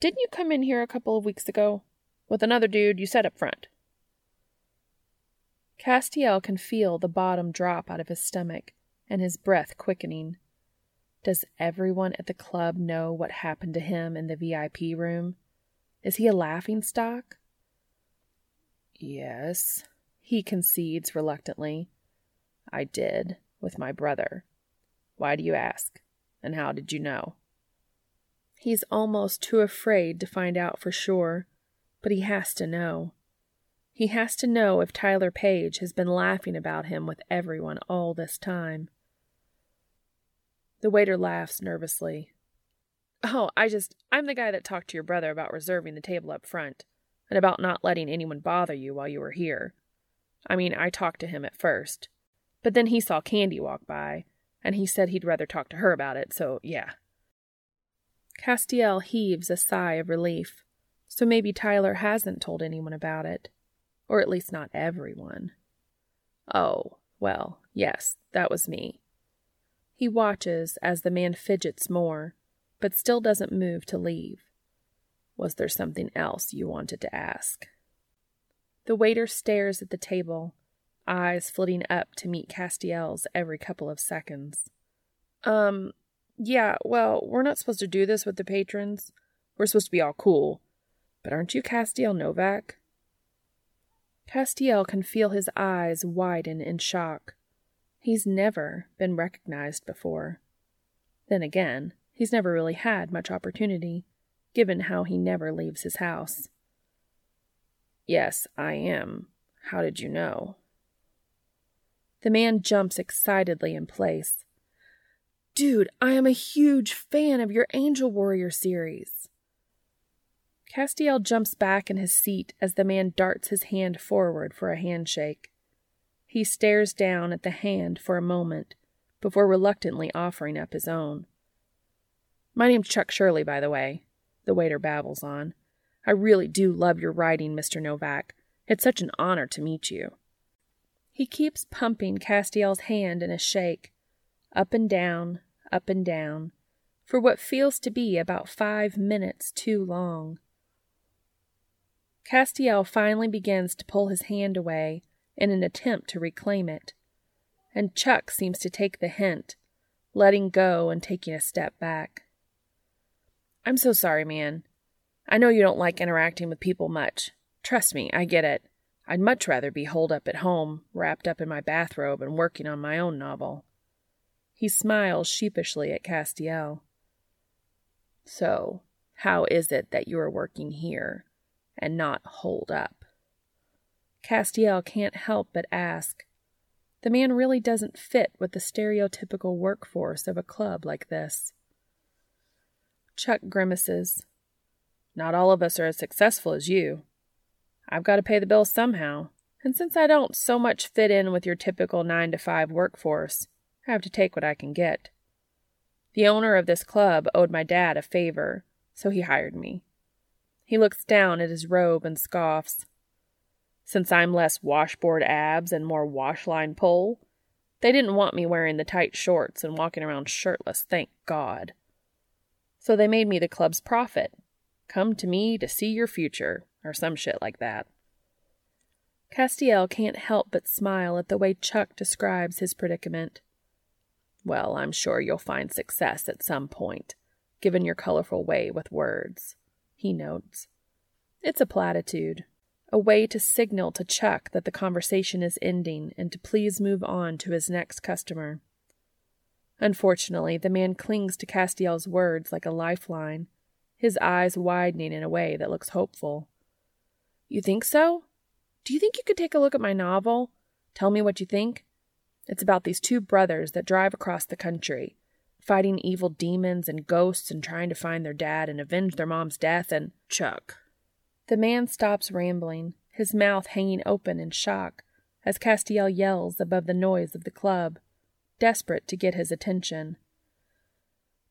Didn't you come in here a couple of weeks ago? With another dude you said up front. Castiel can feel the bottom drop out of his stomach and his breath quickening. Does everyone at the club know what happened to him in the VIP room? Is he a laughing stock? Yes, he concedes reluctantly. I did, with my brother. Why do you ask? And how did you know? He's almost too afraid to find out for sure, but he has to know. He has to know if Tyler Page has been laughing about him with everyone all this time. The waiter laughs nervously. Oh, I just, I'm the guy that talked to your brother about reserving the table up front, and about not letting anyone bother you while you were here. I mean, I talked to him at first, but then he saw Candy walk by, and he said he'd rather talk to her about it, so yeah. Castiel heaves a sigh of relief. So maybe Tyler hasn't told anyone about it. Or at least not everyone. Oh, well, yes, that was me. He watches as the man fidgets more, but still doesn't move to leave. Was there something else you wanted to ask? The waiter stares at the table, eyes flitting up to meet Castiel's every couple of seconds. Um, yeah, well, we're not supposed to do this with the patrons. We're supposed to be all cool. But aren't you Castiel Novak? Castiel can feel his eyes widen in shock. He's never been recognized before. Then again, he's never really had much opportunity, given how he never leaves his house. Yes, I am. How did you know? The man jumps excitedly in place. Dude, I am a huge fan of your Angel Warrior series. Castiel jumps back in his seat as the man darts his hand forward for a handshake. He stares down at the hand for a moment before reluctantly offering up his own. My name's Chuck Shirley, by the way, the waiter babbles on. I really do love your writing, Mr. Novak. It's such an honor to meet you. He keeps pumping Castiel's hand in a shake, up and down, up and down, for what feels to be about five minutes too long. Castiel finally begins to pull his hand away in an attempt to reclaim it, and Chuck seems to take the hint, letting go and taking a step back. I'm so sorry, man. I know you don't like interacting with people much. Trust me, I get it. I'd much rather be holed up at home, wrapped up in my bathrobe, and working on my own novel. He smiles sheepishly at Castiel. So, how is it that you are working here and not holed up? Castiel can't help but ask. The man really doesn't fit with the stereotypical workforce of a club like this. Chuck grimaces. Not all of us are as successful as you. I've got to pay the bills somehow, and since I don't so much fit in with your typical nine to five workforce, I have to take what I can get. The owner of this club owed my dad a favor, so he hired me. He looks down at his robe and scoffs. Since I'm less washboard abs and more washline pull, they didn't want me wearing the tight shorts and walking around shirtless, thank God. So they made me the club's prophet. Come to me to see your future, or some shit like that. Castiel can't help but smile at the way Chuck describes his predicament. Well, I'm sure you'll find success at some point, given your colorful way with words, he notes. It's a platitude, a way to signal to Chuck that the conversation is ending and to please move on to his next customer. Unfortunately, the man clings to Castiel's words like a lifeline, his eyes widening in a way that looks hopeful. You think so? Do you think you could take a look at my novel? Tell me what you think? It's about these two brothers that drive across the country, fighting evil demons and ghosts and trying to find their dad and avenge their mom's death and Chuck. The man stops rambling, his mouth hanging open in shock, as Castiel yells above the noise of the club, desperate to get his attention.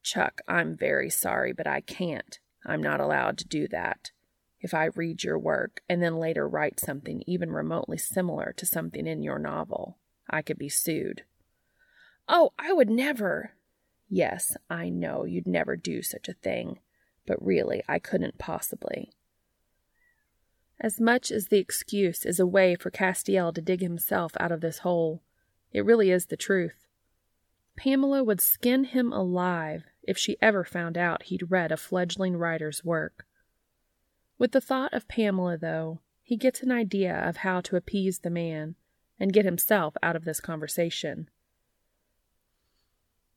Chuck, I'm very sorry, but I can't. I'm not allowed to do that. if I read your work and then later write something even remotely similar to something in your novel. I could be sued. Oh, I would never. Yes, I know you'd never do such a thing, but really, I couldn't possibly. As much as the excuse is a way for Castiel to dig himself out of this hole, it really is the truth. Pamela would skin him alive if she ever found out he'd read a fledgling writer's work. With the thought of Pamela, though, he gets an idea of how to appease the man and get himself out of this conversation.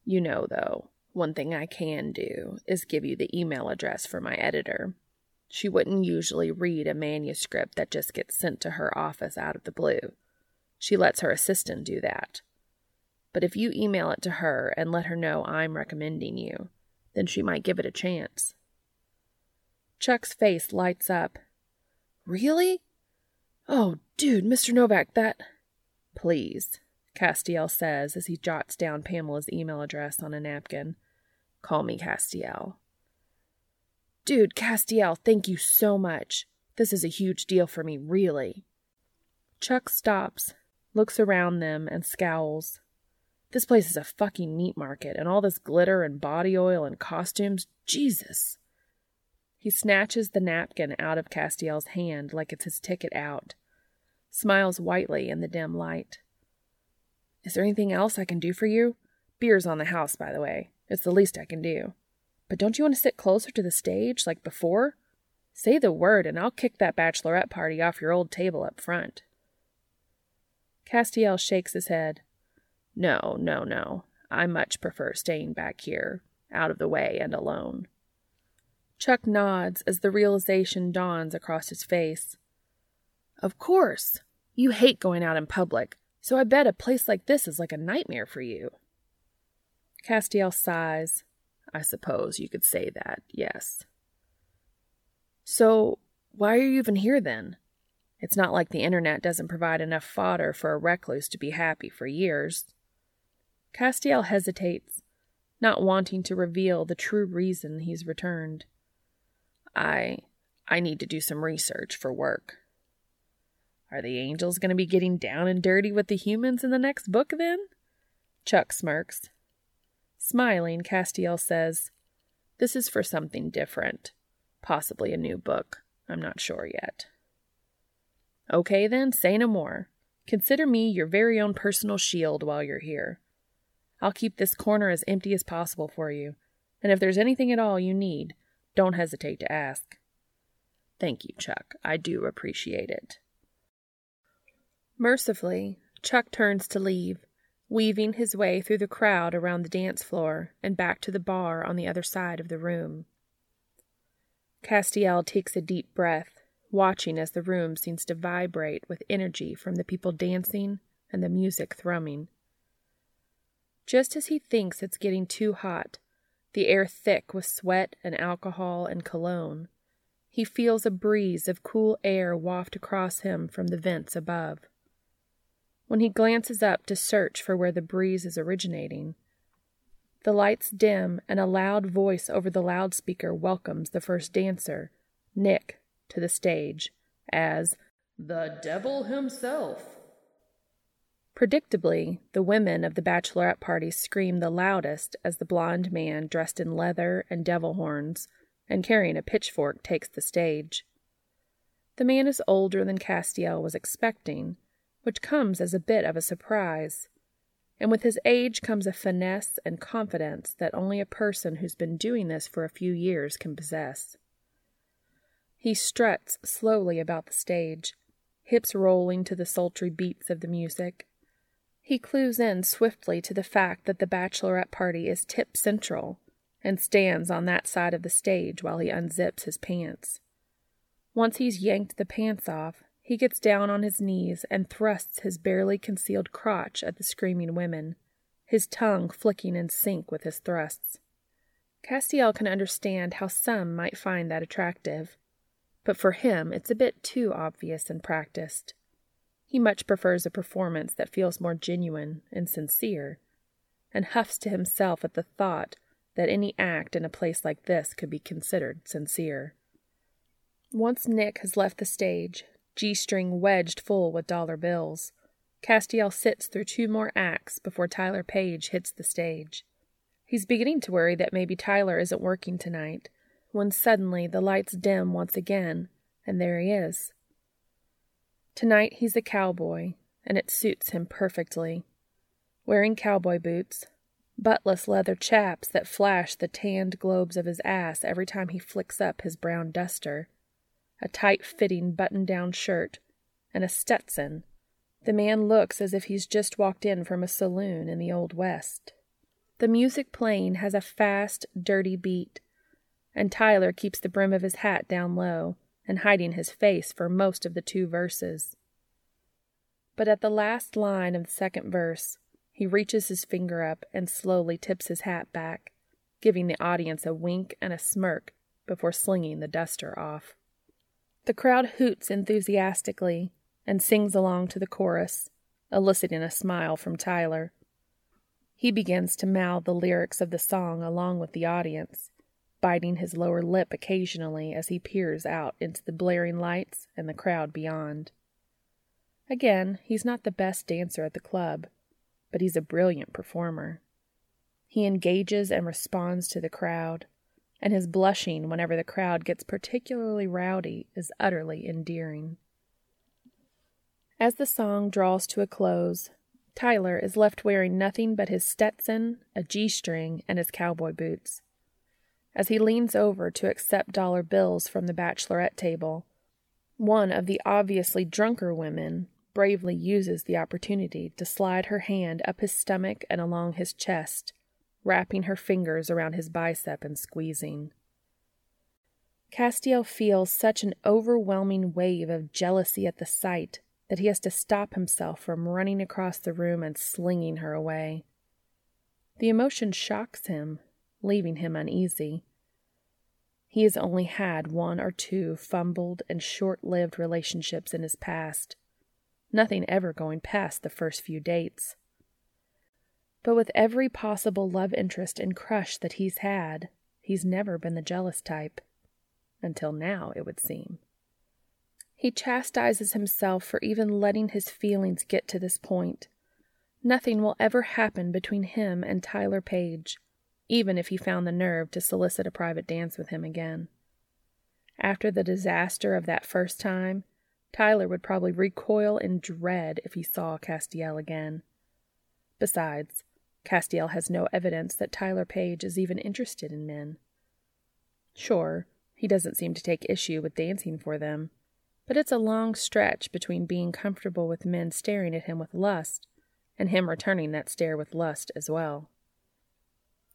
You know, though, one thing I can do is give you the email address for my editor. She wouldn't usually read a manuscript that just gets sent to her office out of the blue. She lets her assistant do that. But if you email it to her and let her know I'm recommending you, then she might give it a chance. Chuck's face lights up. Really? Oh, dude, Mr. Novak, that. Please, Castiel says as he jots down Pamela's email address on a napkin. Call me Castiel. Dude, Castiel, thank you so much. This is a huge deal for me, really. Chuck stops, looks around them, and scowls. This place is a fucking meat market, and all this glitter and body oil and costumes. Jesus. He snatches the napkin out of Castiel's hand like it's his ticket out, smiles whitely in the dim light. Is there anything else I can do for you? Beer's on the house, by the way. It's the least I can do. But don't you want to sit closer to the stage like before? Say the word, and I'll kick that bachelorette party off your old table up front. Castiel shakes his head. No, no, no. I much prefer staying back here, out of the way and alone. Chuck nods as the realization dawns across his face. Of course. You hate going out in public, so I bet a place like this is like a nightmare for you. Castiel sighs. I suppose you could say that, yes. So, why are you even here then? It's not like the internet doesn't provide enough fodder for a recluse to be happy for years. Castiel hesitates, not wanting to reveal the true reason he's returned. I I need to do some research for work. Are the angels going to be getting down and dirty with the humans in the next book then? Chuck smirks. Smiling, Castiel says, This is for something different. Possibly a new book. I'm not sure yet. Okay then, say no more. Consider me your very own personal shield while you're here. I'll keep this corner as empty as possible for you, and if there's anything at all you need, don't hesitate to ask. Thank you, Chuck. I do appreciate it. Mercifully, Chuck turns to leave, weaving his way through the crowd around the dance floor and back to the bar on the other side of the room. Castiel takes a deep breath, watching as the room seems to vibrate with energy from the people dancing and the music thrumming. Just as he thinks it's getting too hot, the air thick with sweat and alcohol and cologne, he feels a breeze of cool air waft across him from the vents above. When he glances up to search for where the breeze is originating, the lights dim and a loud voice over the loudspeaker welcomes the first dancer, Nick, to the stage as the devil himself. Predictably, the women of the bachelorette party scream the loudest as the blond man dressed in leather and devil horns and carrying a pitchfork takes the stage. The man is older than Castiel was expecting, which comes as a bit of a surprise. And with his age comes a finesse and confidence that only a person who's been doing this for a few years can possess. He struts slowly about the stage, hips rolling to the sultry beats of the music, he clues in swiftly to the fact that the bachelorette party is tip central and stands on that side of the stage while he unzips his pants. Once he's yanked the pants off, he gets down on his knees and thrusts his barely concealed crotch at the screaming women, his tongue flicking in sync with his thrusts. Castiel can understand how some might find that attractive, but for him it's a bit too obvious and practiced. He much prefers a performance that feels more genuine and sincere, and huffs to himself at the thought that any act in a place like this could be considered sincere. Once Nick has left the stage, G string wedged full with dollar bills, Castiel sits through two more acts before Tyler Page hits the stage. He's beginning to worry that maybe Tyler isn't working tonight, when suddenly the lights dim once again, and there he is. Tonight he's a cowboy, and it suits him perfectly. Wearing cowboy boots, buttless leather chaps that flash the tanned globes of his ass every time he flicks up his brown duster, a tight fitting button down shirt, and a Stetson. The man looks as if he's just walked in from a saloon in the Old West. The music playing has a fast, dirty beat, and Tyler keeps the brim of his hat down low and hiding his face for most of the two verses. But at the last line of the second verse, he reaches his finger up and slowly tips his hat back, giving the audience a wink and a smirk before slinging the duster off. The crowd hoots enthusiastically and sings along to the chorus, eliciting a smile from Tyler. He begins to mouth the lyrics of the song along with the audience, biting his lower lip occasionally as he peers out into the blaring lights and the crowd beyond. Again, he's not the best dancer at the club, but he's a brilliant performer. He engages and responds to the crowd, and his blushing whenever the crowd gets particularly rowdy is utterly endearing. As the song draws to a close, Tyler is left wearing nothing but his Stetson, a G string, and his cowboy boots. As he leans over to accept dollar bills from the bachelorette table, one of the obviously drunker women bravely uses the opportunity to slide her hand up his stomach and along his chest, wrapping her fingers around his bicep and squeezing. Castiel feels such an overwhelming wave of jealousy at the sight that he has to stop himself from running across the room and slinging her away. The emotion shocks him, leaving him uneasy. He has only had one or two fumbled and short lived relationships in his past, nothing ever going past the first few dates. But with every possible love interest and crush that he's had, he's never been the jealous type. Until now, it would seem. He chastises himself for even letting his feelings get to this point. Nothing will ever happen between him and Tyler Page, even if he found the nerve to solicit a private dance with him again. After the disaster of that first time, Tyler would probably recoil in dread if he saw Castiel again. Besides, Castiel has no evidence that Tyler Page is even interested in men. Sure, he doesn't seem to take issue with dancing for them, but it's a long stretch between being comfortable with men staring at him with lust and him returning that stare with lust as well.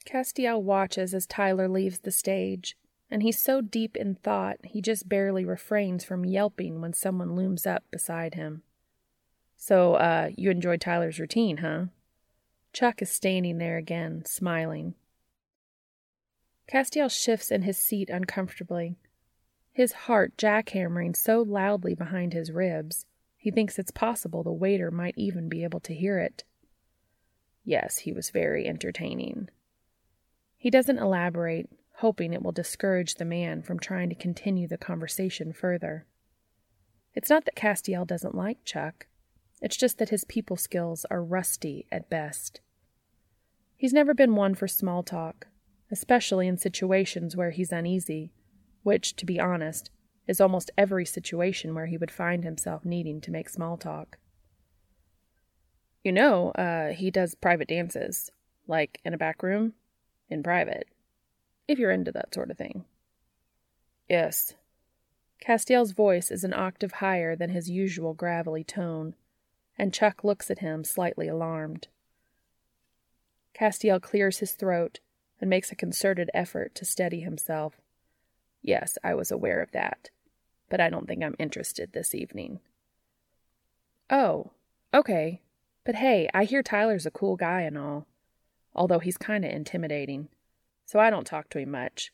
Castiel watches as Tyler leaves the stage, and he's so deep in thought he just barely refrains from yelping when someone looms up beside him. So, uh, you enjoyed Tyler's routine, huh? Chuck is standing there again, smiling. Castiel shifts in his seat uncomfortably his heart jackhammering so loudly behind his ribs, he thinks it's possible the waiter might even be able to hear it. Yes, he was very entertaining. He doesn't elaborate, hoping it will discourage the man from trying to continue the conversation further. It's not that Castiel doesn't like Chuck, it's just that his people skills are rusty at best. He's never been one for small talk, especially in situations where he's uneasy which, to be honest, is almost every situation where he would find himself needing to make small talk. You know, uh, he does private dances, like in a back room, in private, if you're into that sort of thing. Yes. Castiel's voice is an octave higher than his usual gravelly tone, and Chuck looks at him slightly alarmed. Castiel clears his throat and makes a concerted effort to steady himself. Yes, I was aware of that, but I don't think I'm interested this evening. Oh, okay. But hey, I hear Tyler's a cool guy and all, although he's kind of intimidating, so I don't talk to him much.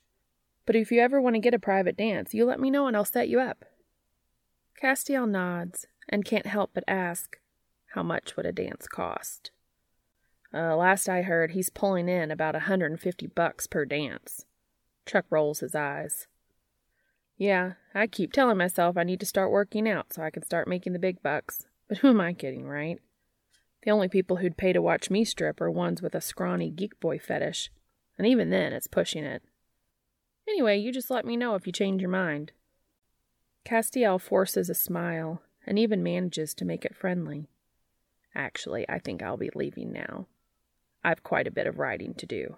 But if you ever want to get a private dance, you let me know and I'll set you up. Castiel nods and can't help but ask, How much would a dance cost? Uh, last I heard, he's pulling in about a hundred and fifty bucks per dance. Chuck rolls his eyes. Yeah, I keep telling myself I need to start working out so I can start making the big bucks. But who am I kidding, right? The only people who'd pay to watch me strip are ones with a scrawny geek boy fetish. And even then, it's pushing it. Anyway, you just let me know if you change your mind. Castiel forces a smile and even manages to make it friendly. Actually, I think I'll be leaving now. I've quite a bit of writing to do.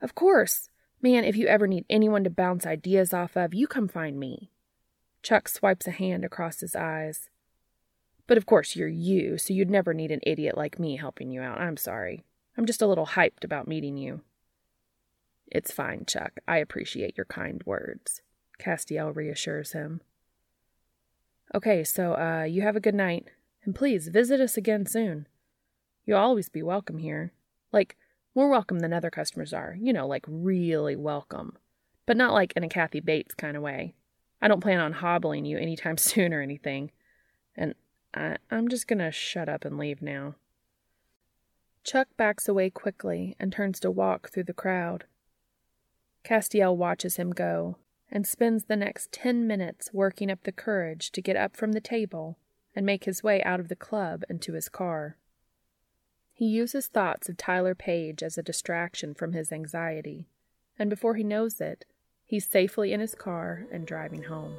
Of course. Man, if you ever need anyone to bounce ideas off of, you come find me. Chuck swipes a hand across his eyes. But of course, you're you, so you'd never need an idiot like me helping you out. I'm sorry. I'm just a little hyped about meeting you. It's fine, Chuck. I appreciate your kind words. Castiel reassures him. Okay, so, uh, you have a good night, and please visit us again soon. You'll always be welcome here. Like, more welcome than other customers are. You know, like really welcome. But not like in a Kathy Bates kind of way. I don't plan on hobbling you anytime <laughs> soon or anything. And I, I'm just gonna shut up and leave now. Chuck backs away quickly and turns to walk through the crowd. Castiel watches him go and spends the next ten minutes working up the courage to get up from the table and make his way out of the club and to his car. He uses thoughts of Tyler Page as a distraction from his anxiety, and before he knows it, he's safely in his car and driving home.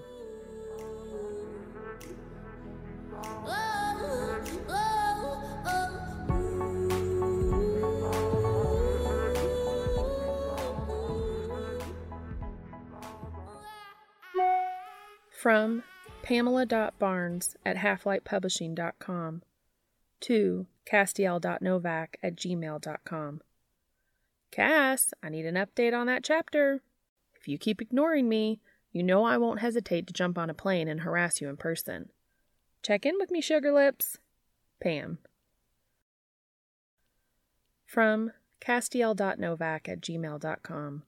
From Pamela.Barnes at halflightpublishing.com to castiel.novak at gmail.com. Cass, I need an update on that chapter. If you keep ignoring me, you know I won't hesitate to jump on a plane and harass you in person. Check in with me, sugar lips. Pam. From castiel.novak at gmail.com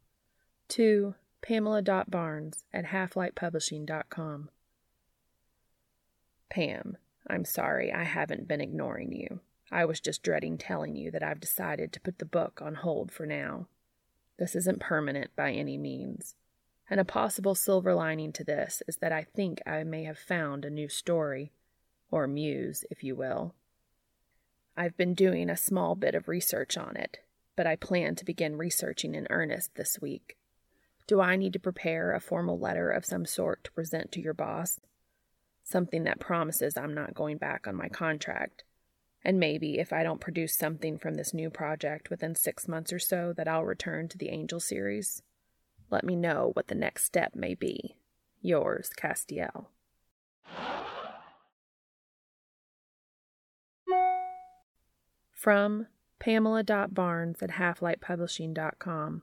to pamela.barnes at halflightpublishing.com. Pam, I'm sorry I haven't been ignoring you. I was just dreading telling you that I've decided to put the book on hold for now. This isn't permanent by any means, and a possible silver lining to this is that I think I may have found a new story, or muse, if you will. I've been doing a small bit of research on it, but I plan to begin researching in earnest this week. Do I need to prepare a formal letter of some sort to present to your boss? Something that promises I'm not going back on my contract. And maybe if I don't produce something from this new project within six months or so, that I'll return to the Angel series. Let me know what the next step may be. Yours, Castiel. From Pamela.Barnes at halflightpublishing.com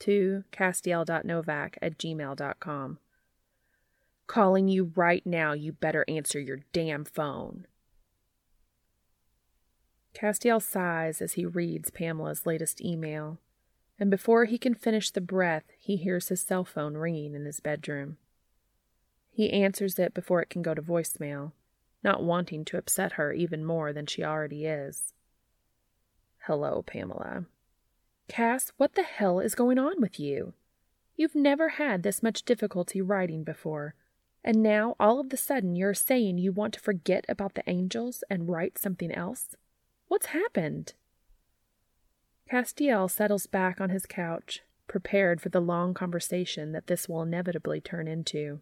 to castiel.novak at gmail.com. Calling you right now, you better answer your damn phone. Castiel sighs as he reads Pamela's latest email, and before he can finish the breath, he hears his cell phone ringing in his bedroom. He answers it before it can go to voicemail, not wanting to upset her even more than she already is. Hello, Pamela. Cass, what the hell is going on with you? You've never had this much difficulty writing before, and now all of a sudden you're saying you want to forget about the angels and write something else? What's happened? Castiel settles back on his couch, prepared for the long conversation that this will inevitably turn into.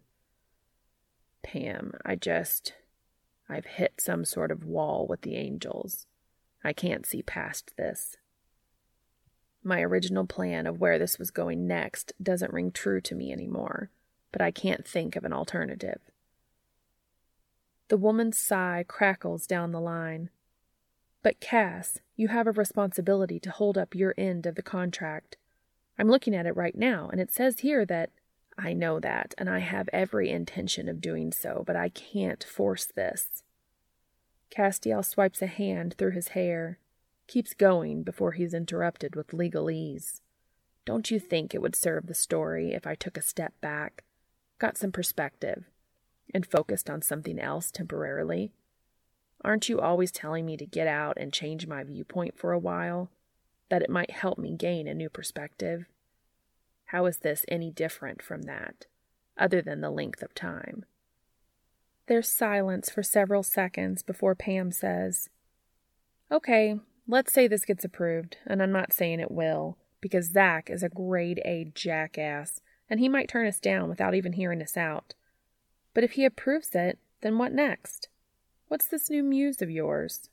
Pam, I just. I've hit some sort of wall with the angels. I can't see past this. My original plan of where this was going next doesn't ring true to me anymore, but I can't think of an alternative. The woman's sigh crackles down the line. But, Cass, you have a responsibility to hold up your end of the contract. I'm looking at it right now, and it says here that I know that, and I have every intention of doing so, but I can't force this. Castiel swipes a hand through his hair keeps going before he's interrupted with legalese. Don't you think it would serve the story if I took a step back, got some perspective, and focused on something else temporarily? Aren't you always telling me to get out and change my viewpoint for a while? That it might help me gain a new perspective? How is this any different from that? other than the length of time. There's silence for several seconds before Pam says, Okay, let's say this gets approved, and I'm not saying it will, because Zach is a grade A jackass, and he might turn us down without even hearing us out. But if he approves it, then what next? What's this new muse of yours?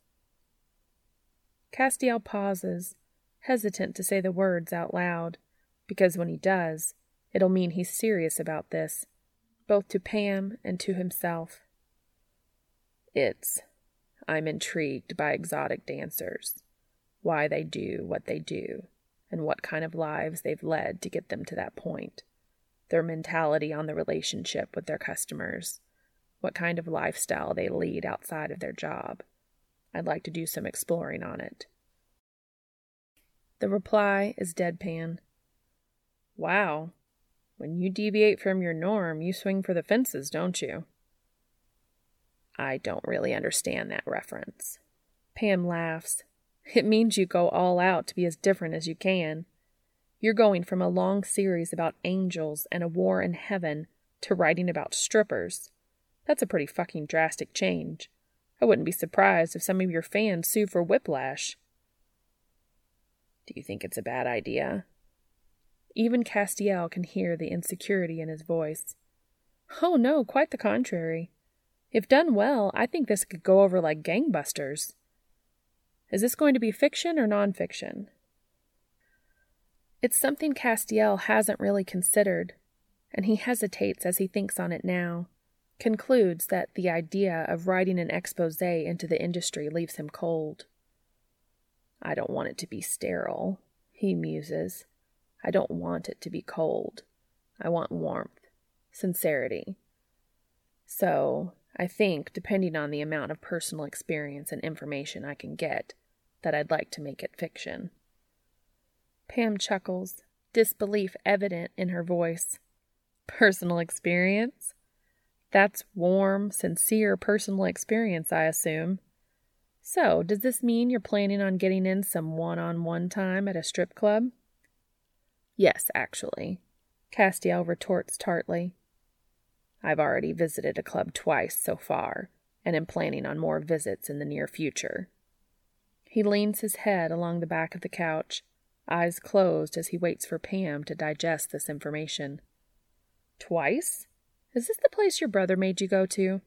Castiel pauses, hesitant to say the words out loud, because when he does, it'll mean he's serious about this, both to Pam and to himself. It's. I'm intrigued by exotic dancers, why they do what they do, and what kind of lives they've led to get them to that point, their mentality on the relationship with their customers, what kind of lifestyle they lead outside of their job. I'd like to do some exploring on it. The reply is deadpan. Wow. When you deviate from your norm, you swing for the fences, don't you? I don't really understand that reference. Pam laughs. It means you go all out to be as different as you can. You're going from a long series about angels and a war in heaven to writing about strippers. That's a pretty fucking drastic change. I wouldn't be surprised if some of your fans sue for whiplash. Do you think it's a bad idea? Even Castiel can hear the insecurity in his voice. Oh, no, quite the contrary. If done well, I think this could go over like gangbusters. Is this going to be fiction or nonfiction? It's something Castiel hasn't really considered, and he hesitates as he thinks on it now, concludes that the idea of writing an expose into the industry leaves him cold. I don't want it to be sterile, he muses. I don't want it to be cold. I want warmth, sincerity. So, I think, depending on the amount of personal experience and information I can get, that I'd like to make it fiction. Pam chuckles, disbelief evident in her voice. Personal experience? That's warm, sincere personal experience, I assume. So, does this mean you're planning on getting in some one on one time at a strip club? Yes, actually, Castiel retorts tartly. I've already visited a club twice so far, and am planning on more visits in the near future. He leans his head along the back of the couch, eyes closed as he waits for Pam to digest this information. Twice? Is this the place your brother made you go to?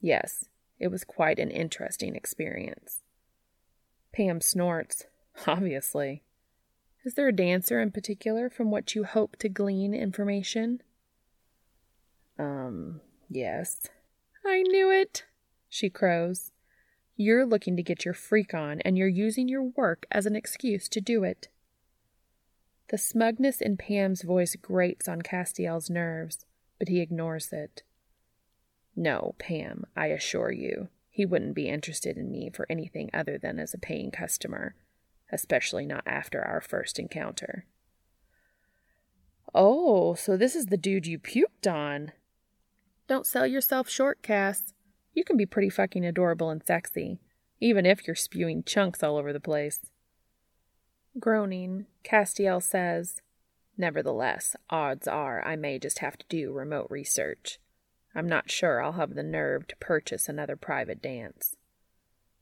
Yes, it was quite an interesting experience. Pam snorts. Obviously. Is there a dancer in particular from which you hope to glean information? Um, yes. I knew it, she crows. You're looking to get your freak on, and you're using your work as an excuse to do it. The smugness in Pam's voice grates on Castiel's nerves, but he ignores it. No, Pam, I assure you, he wouldn't be interested in me for anything other than as a paying customer, especially not after our first encounter. Oh, so this is the dude you puked on, don't sell yourself short, Cass. You can be pretty fucking adorable and sexy, even if you're spewing chunks all over the place. Groaning, Castiel says, Nevertheless, odds are I may just have to do remote research. I'm not sure I'll have the nerve to purchase another private dance.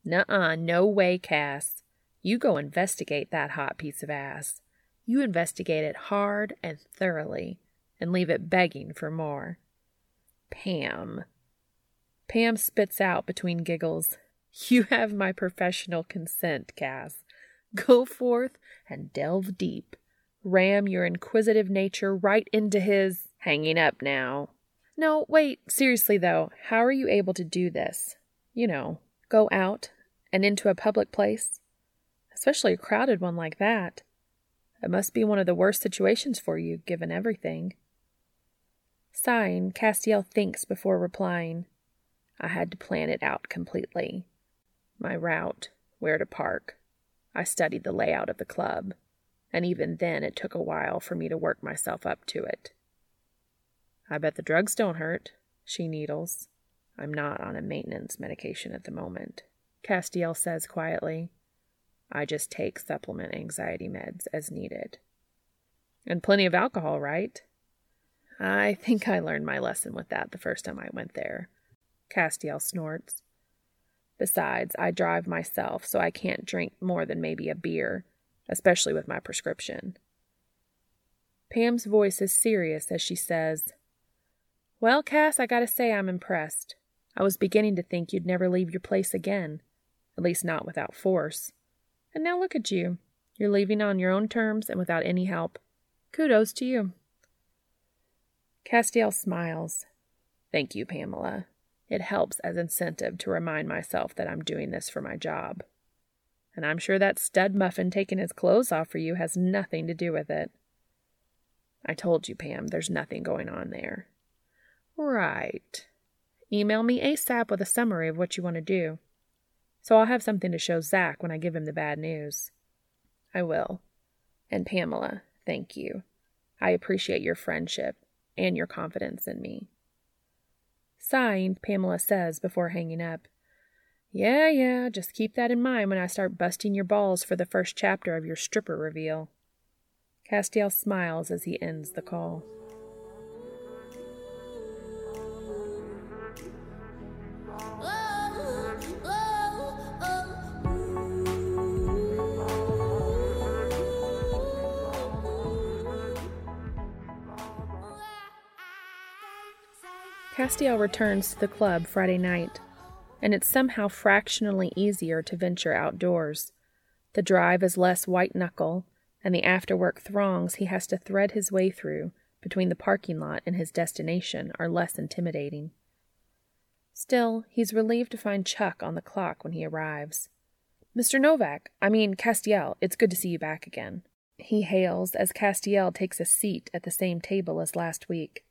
Nuh-uh, no way, Cass. You go investigate that hot piece of ass. You investigate it hard and thoroughly, and leave it begging for more. Pam. Pam spits out between giggles. <laughs> You have my professional consent, Cass. Go forth and delve deep. Ram your inquisitive nature right into his. Hanging up now. No, wait, seriously though, how are you able to do this? You know, go out and into a public place? Especially a crowded one like that. It must be one of the worst situations for you, given everything. Sighing, Castiel thinks before replying. I had to plan it out completely. My route, where to park. I studied the layout of the club, and even then it took a while for me to work myself up to it. I bet the drugs don't hurt, she needles. I'm not on a maintenance medication at the moment, Castiel says quietly. I just take supplement anxiety meds as needed. And plenty of alcohol, right? I think I learned my lesson with that the first time I went there. Castiel snorts. Besides, I drive myself, so I can't drink more than maybe a beer, especially with my prescription. Pam's voice is serious as she says, Well, Cass, I gotta say I'm impressed. I was beginning to think you'd never leave your place again, at least not without force. And now look at you. You're leaving on your own terms and without any help. Kudos to you. Castiel smiles. Thank you, Pamela. It helps as incentive to remind myself that I'm doing this for my job. And I'm sure that stud muffin taking his clothes off for you has nothing to do with it. I told you, Pam, there's nothing going on there. Right. Email me ASAP with a summary of what you want to do. So I'll have something to show Zach when I give him the bad news. I will. And Pamela, thank you. I appreciate your friendship and your confidence in me. Signed, Pamela says before hanging up. Yeah, yeah, just keep that in mind when I start busting your balls for the first chapter of your stripper reveal. Castiel smiles as he ends the call. Castiel returns to the club Friday night, and it's somehow fractionally easier to venture outdoors. The drive is less white knuckle, and the after work throngs he has to thread his way through between the parking lot and his destination are less intimidating. Still, he's relieved to find Chuck on the clock when he arrives. Mr. Novak, I mean Castiel, it's good to see you back again. He hails as Castiel takes a seat at the same table as last week.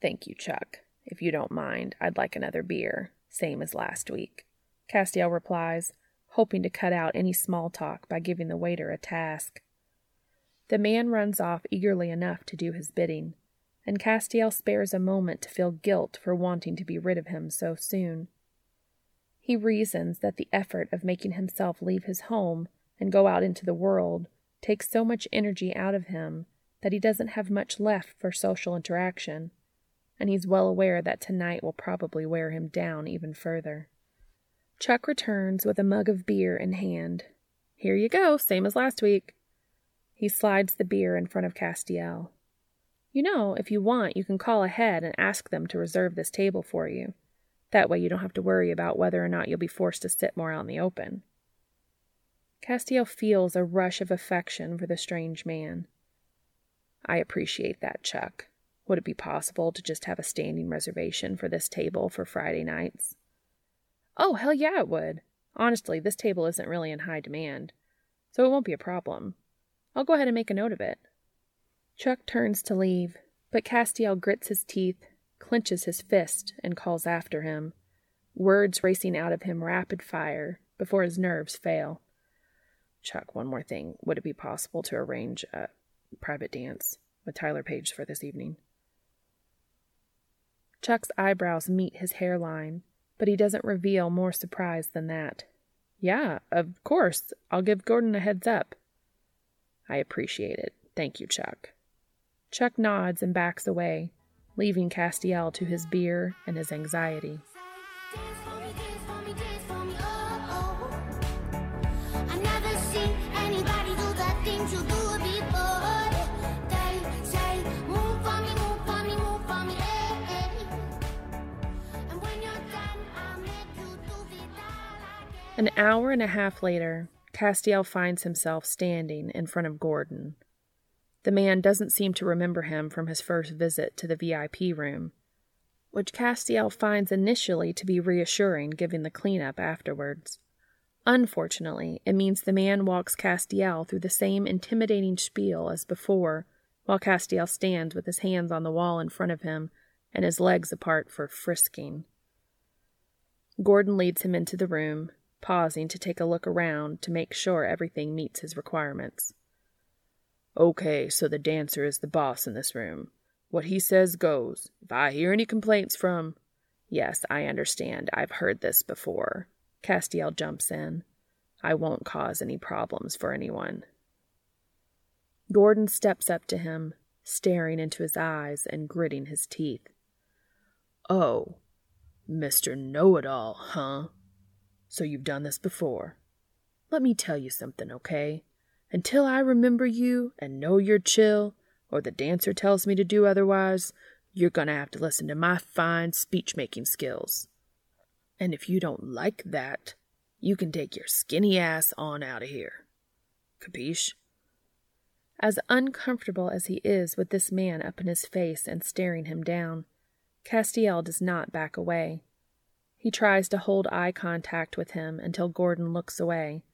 Thank you, Chuck. If you don't mind, I'd like another beer, same as last week. Castiel replies, hoping to cut out any small talk by giving the waiter a task. The man runs off eagerly enough to do his bidding, and Castiel spares a moment to feel guilt for wanting to be rid of him so soon. He reasons that the effort of making himself leave his home and go out into the world takes so much energy out of him that he doesn't have much left for social interaction and he's well aware that tonight will probably wear him down even further. Chuck returns with a mug of beer in hand. Here you go, same as last week. He slides the beer in front of Castiel. You know, if you want, you can call ahead and ask them to reserve this table for you. That way you don't have to worry about whether or not you'll be forced to sit more out in the open. Castiel feels a rush of affection for the strange man. I appreciate that, Chuck. Would it be possible to just have a standing reservation for this table for Friday nights? Oh, hell yeah, it would. Honestly, this table isn't really in high demand, so it won't be a problem. I'll go ahead and make a note of it. Chuck turns to leave, but Castiel grits his teeth, clenches his fist, and calls after him, words racing out of him rapid fire before his nerves fail. Chuck, one more thing. Would it be possible to arrange a private dance with Tyler Page for this evening? Chuck's eyebrows meet his hairline, but he doesn't reveal more surprise than that. Yeah, of course. I'll give Gordon a heads up. I appreciate it. Thank you, Chuck. Chuck nods and backs away, leaving Castiel to his beer and his anxiety. An hour and a half later, Castiel finds himself standing in front of Gordon. The man doesn't seem to remember him from his first visit to the VIP room, which Castiel finds initially to be reassuring given the cleanup afterwards. Unfortunately, it means the man walks Castiel through the same intimidating spiel as before, while Castiel stands with his hands on the wall in front of him and his legs apart for frisking. Gordon leads him into the room, pausing to take a look around to make sure everything meets his requirements. Okay, so the dancer is the boss in this room. What he says goes. If I hear any complaints from. Yes, I understand. I've heard this before. Castiel jumps in. I won't cause any problems for anyone. Gordon steps up to him, staring into his eyes and gritting his teeth. Oh, Mr. Know It All, huh? So you've done this before. Let me tell you something, okay? Until I remember you and know you're chill, or the dancer tells me to do otherwise, you're gonna have to listen to my fine speech making skills. And if you don't like that, you can take your skinny ass on out of here. Capiche? As uncomfortable as he is with this man up in his face and staring him down, Castiel does not back away. He tries to hold eye contact with him until Gordon looks away,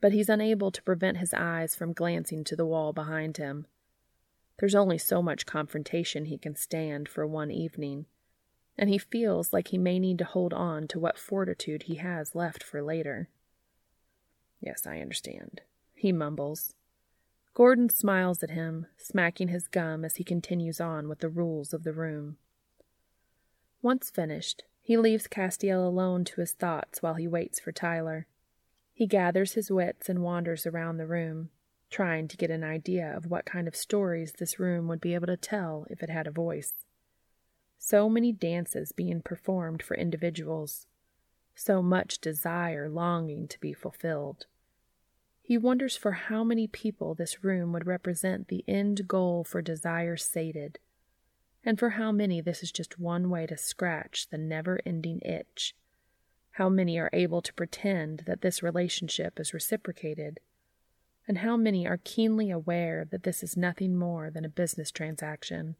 but he's unable to prevent his eyes from glancing to the wall behind him. There's only so much confrontation he can stand for one evening, and he feels like he may need to hold on to what fortitude he has left for later. Yes, I understand, he mumbles. Gordon smiles at him, smacking his gum as he continues on with the rules of the room. Once finished, he leaves Castiel alone to his thoughts while he waits for Tyler. He gathers his wits and wanders around the room, trying to get an idea of what kind of stories this room would be able to tell if it had a voice. So many dances being performed for individuals, so much desire longing to be fulfilled. He wonders for how many people this room would represent the end goal for desire sated, and for how many this is just one way to scratch the never ending itch. How many are able to pretend that this relationship is reciprocated, and how many are keenly aware that this is nothing more than a business transaction.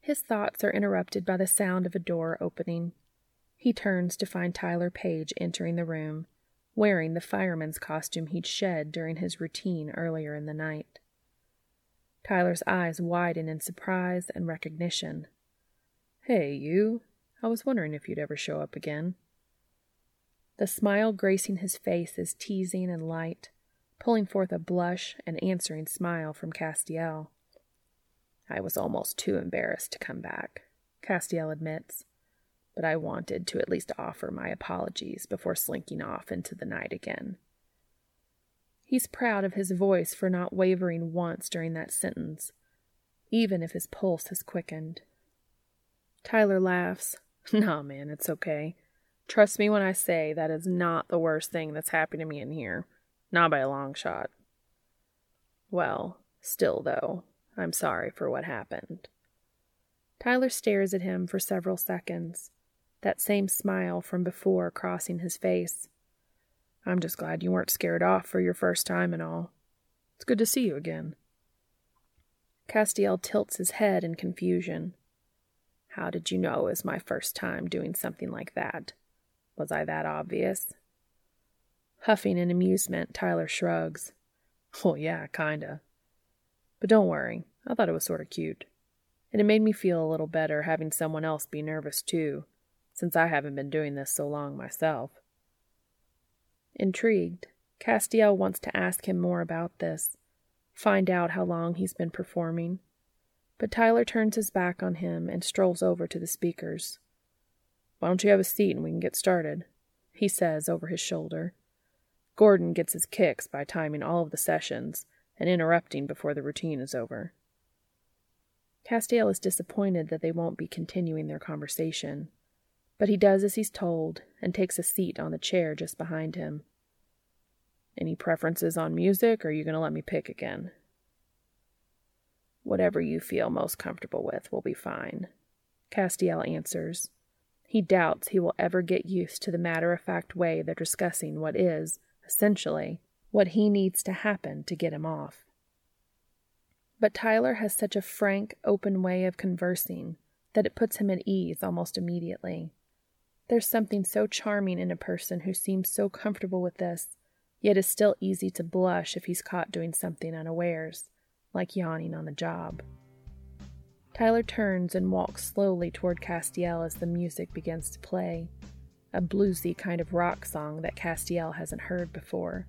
His thoughts are interrupted by the sound of a door opening. He turns to find Tyler Page entering the room wearing the fireman's costume he'd shed during his routine earlier in the night. Tyler's eyes widen in surprise and recognition. Hey, you. I was wondering if you'd ever show up again. The smile gracing his face is teasing and light, pulling forth a blush and answering smile from Castiel. I was almost too embarrassed to come back, Castiel admits but I wanted to at least offer my apologies before slinking off into the night again. He's proud of his voice for not wavering once during that sentence, even if his pulse has quickened. Tyler laughs. Nah, man, it's okay. Trust me when I say that is not the worst thing that's happened to me in here. Not by a long shot. Well, still, though, I'm sorry for what happened. Tyler stares at him for several seconds that same smile from before crossing his face. I'm just glad you weren't scared off for your first time and all. It's good to see you again. Castiel tilts his head in confusion. How did you know it was my first time doing something like that? Was I that obvious? Huffing in amusement, Tyler shrugs. Well, yeah, kinda. But don't worry, I thought it was sort of cute. And it made me feel a little better having someone else be nervous, too since I haven't been doing this so long myself. Intrigued, Castiel wants to ask him more about this, find out how long he's been performing, but Tyler turns his back on him and strolls over to the speakers. Why don't you have a seat and we can get started? he says over his shoulder. Gordon gets his kicks by timing all of the sessions and interrupting before the routine is over. Castiel is disappointed that they won't be continuing their conversation but he does as he's told and takes a seat on the chair just behind him. Any preferences on music, or are you going to let me pick again? Whatever you feel most comfortable with will be fine, Castiel answers. He doubts he will ever get used to the matter of fact way they're discussing what is, essentially, what he needs to happen to get him off. But Tyler has such a frank, open way of conversing that it puts him at ease almost immediately. There's something so charming in a person who seems so comfortable with this, yet is still easy to blush if he's caught doing something unawares, like yawning on the job. Tyler turns and walks slowly toward Castiel as the music begins to play, a bluesy kind of rock song that Castiel hasn't heard before,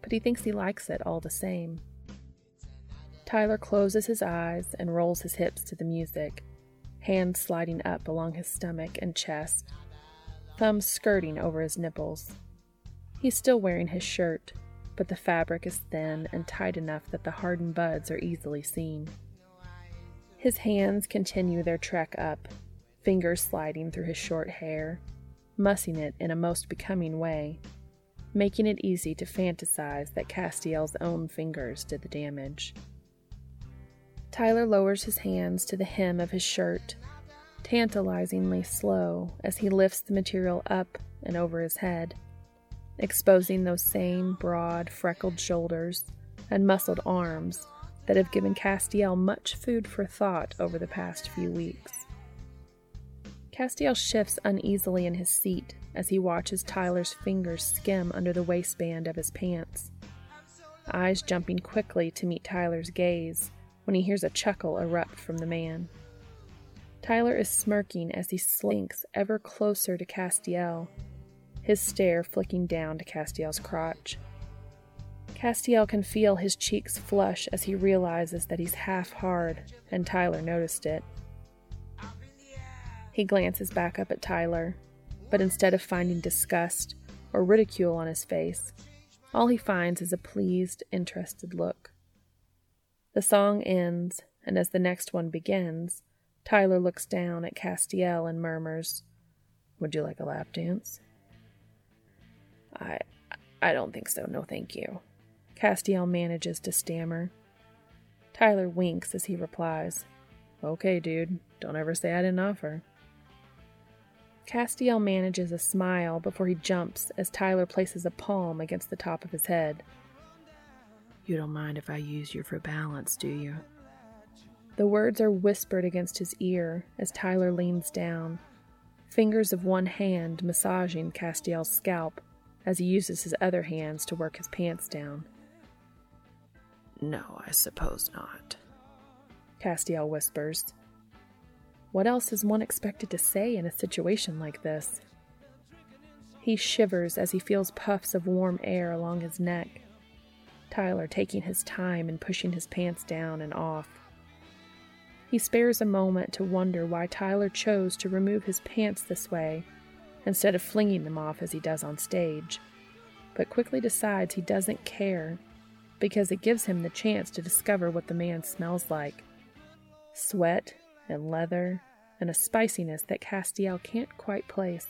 but he thinks he likes it all the same. Tyler closes his eyes and rolls his hips to the music, hands sliding up along his stomach and chest thumbs skirting over his nipples. He's still wearing his shirt, but the fabric is thin and tight enough that the hardened buds are easily seen. His hands continue their trek up, fingers sliding through his short hair, mussing it in a most becoming way, making it easy to fantasize that Castiel's own fingers did the damage. Tyler lowers his hands to the hem of his shirt, tantalizingly slow as he lifts the material up and over his head, exposing those same broad, freckled shoulders and muscled arms that have given Castiel much food for thought over the past few weeks. Castiel shifts uneasily in his seat as he watches Tyler's fingers skim under the waistband of his pants, eyes jumping quickly to meet Tyler's gaze when he hears a chuckle erupt from the man. Tyler is smirking as he slinks ever closer to Castiel, his stare flicking down to Castiel's crotch. Castiel can feel his cheeks flush as he realizes that he's half hard, and Tyler noticed it. He glances back up at Tyler, but instead of finding disgust or ridicule on his face, all he finds is a pleased, interested look. The song ends, and as the next one begins, Tyler looks down at Castiel and murmurs, Would you like a lap dance? I I don't think so, no thank you. Castiel manages to stammer. Tyler winks as he replies, Okay, dude, don't ever say I didn't offer. Castiel manages a smile before he jumps as Tyler places a palm against the top of his head. You don't mind if I use you for balance, do you? The words are whispered against his ear as Tyler leans down, fingers of one hand massaging Castiel's scalp as he uses his other hands to work his pants down. No, I suppose not, Castiel whispers. What else is one expected to say in a situation like this? He shivers as he feels puffs of warm air along his neck. Tyler taking his time and pushing his pants down and off. He spares a moment to wonder why Tyler chose to remove his pants this way instead of flinging them off as he does on stage, but quickly decides he doesn't care because it gives him the chance to discover what the man smells like sweat and leather and a spiciness that Castiel can't quite place.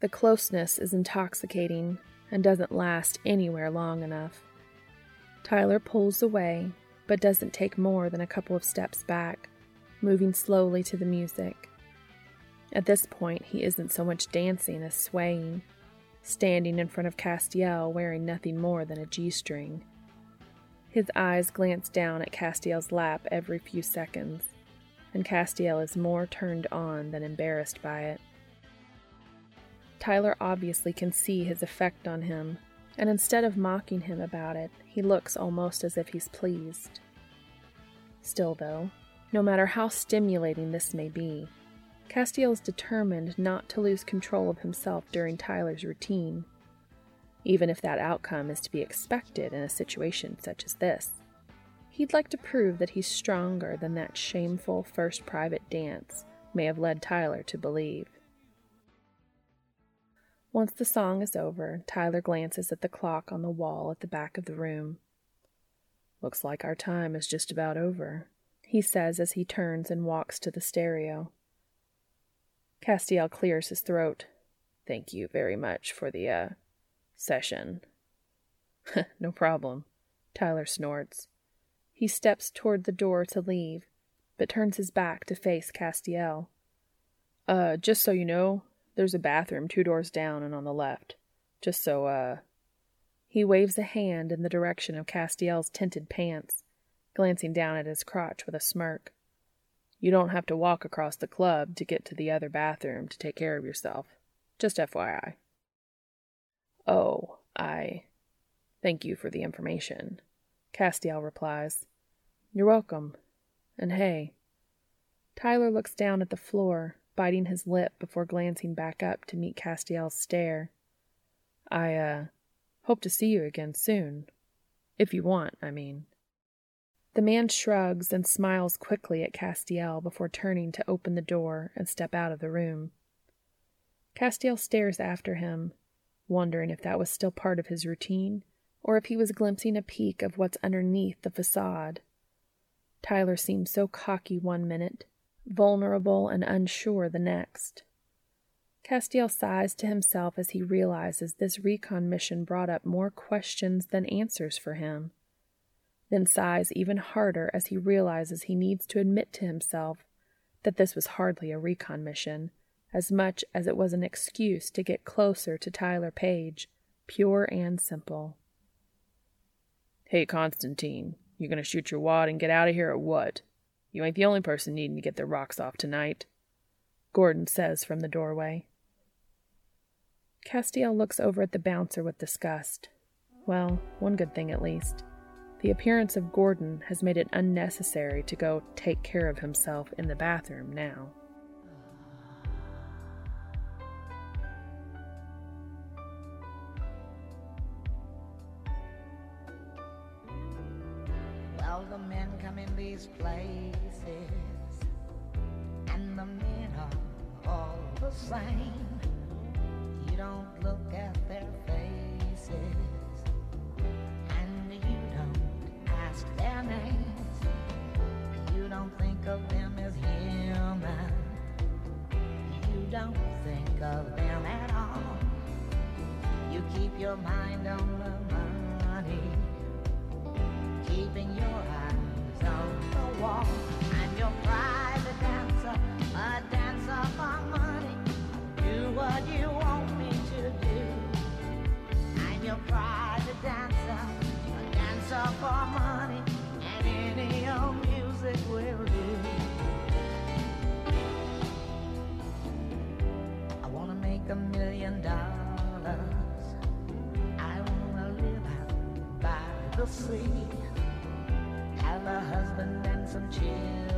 The closeness is intoxicating and doesn't last anywhere long enough. Tyler pulls away, but doesn't take more than a couple of steps back moving slowly to the music. At this point, he isn't so much dancing as swaying, standing in front of Castiel wearing nothing more than a G string. His eyes glance down at Castiel's lap every few seconds, and Castiel is more turned on than embarrassed by it. Tyler obviously can see his effect on him, and instead of mocking him about it, he looks almost as if he's pleased. Still, though, no matter how stimulating this may be, Castiel is determined not to lose control of himself during Tyler's routine, even if that outcome is to be expected in a situation such as this. He'd like to prove that he's stronger than that shameful first private dance may have led Tyler to believe. Once the song is over, Tyler glances at the clock on the wall at the back of the room. Looks like our time is just about over, he says as he turns and walks to the stereo. Castiel clears his throat. Thank you very much for the, uh, session. <laughs> no problem, Tyler snorts. He steps toward the door to leave, but turns his back to face Castiel. Uh, just so you know, there's a bathroom two doors down and on the left. Just so, uh. He waves a hand in the direction of Castiel's tinted pants glancing down at his crotch with a smirk. You don't have to walk across the club to get to the other bathroom to take care of yourself. Just FYI. Oh, I. Thank you for the information. Castiel replies. You're welcome. And hey. Tyler looks down at the floor, biting his lip before glancing back up to meet Castiel's stare. I, uh, hope to see you again soon. If you want, I mean. The man shrugs and smiles quickly at Castiel before turning to open the door and step out of the room. Castiel stares after him, wondering if that was still part of his routine or if he was glimpsing a peek of what's underneath the facade. Tyler seemed so cocky one minute, vulnerable and unsure the next. Castiel sighs to himself as he realizes this recon mission brought up more questions than answers for him, then sighs even harder as he realizes he needs to admit to himself that this was hardly a recon mission, as much as it was an excuse to get closer to Tyler Page, pure and simple. Hey, Constantine, you gonna shoot your wad and get out of here or what? You ain't the only person needing to get their rocks off tonight, Gordon says from the doorway. Castiel looks over at the bouncer with disgust. Well, one good thing at least. The appearance of Gordon has made it unnecessary to go take care of himself in the bathroom now. A million dollars. I wanna live out by the sea have a husband and some children.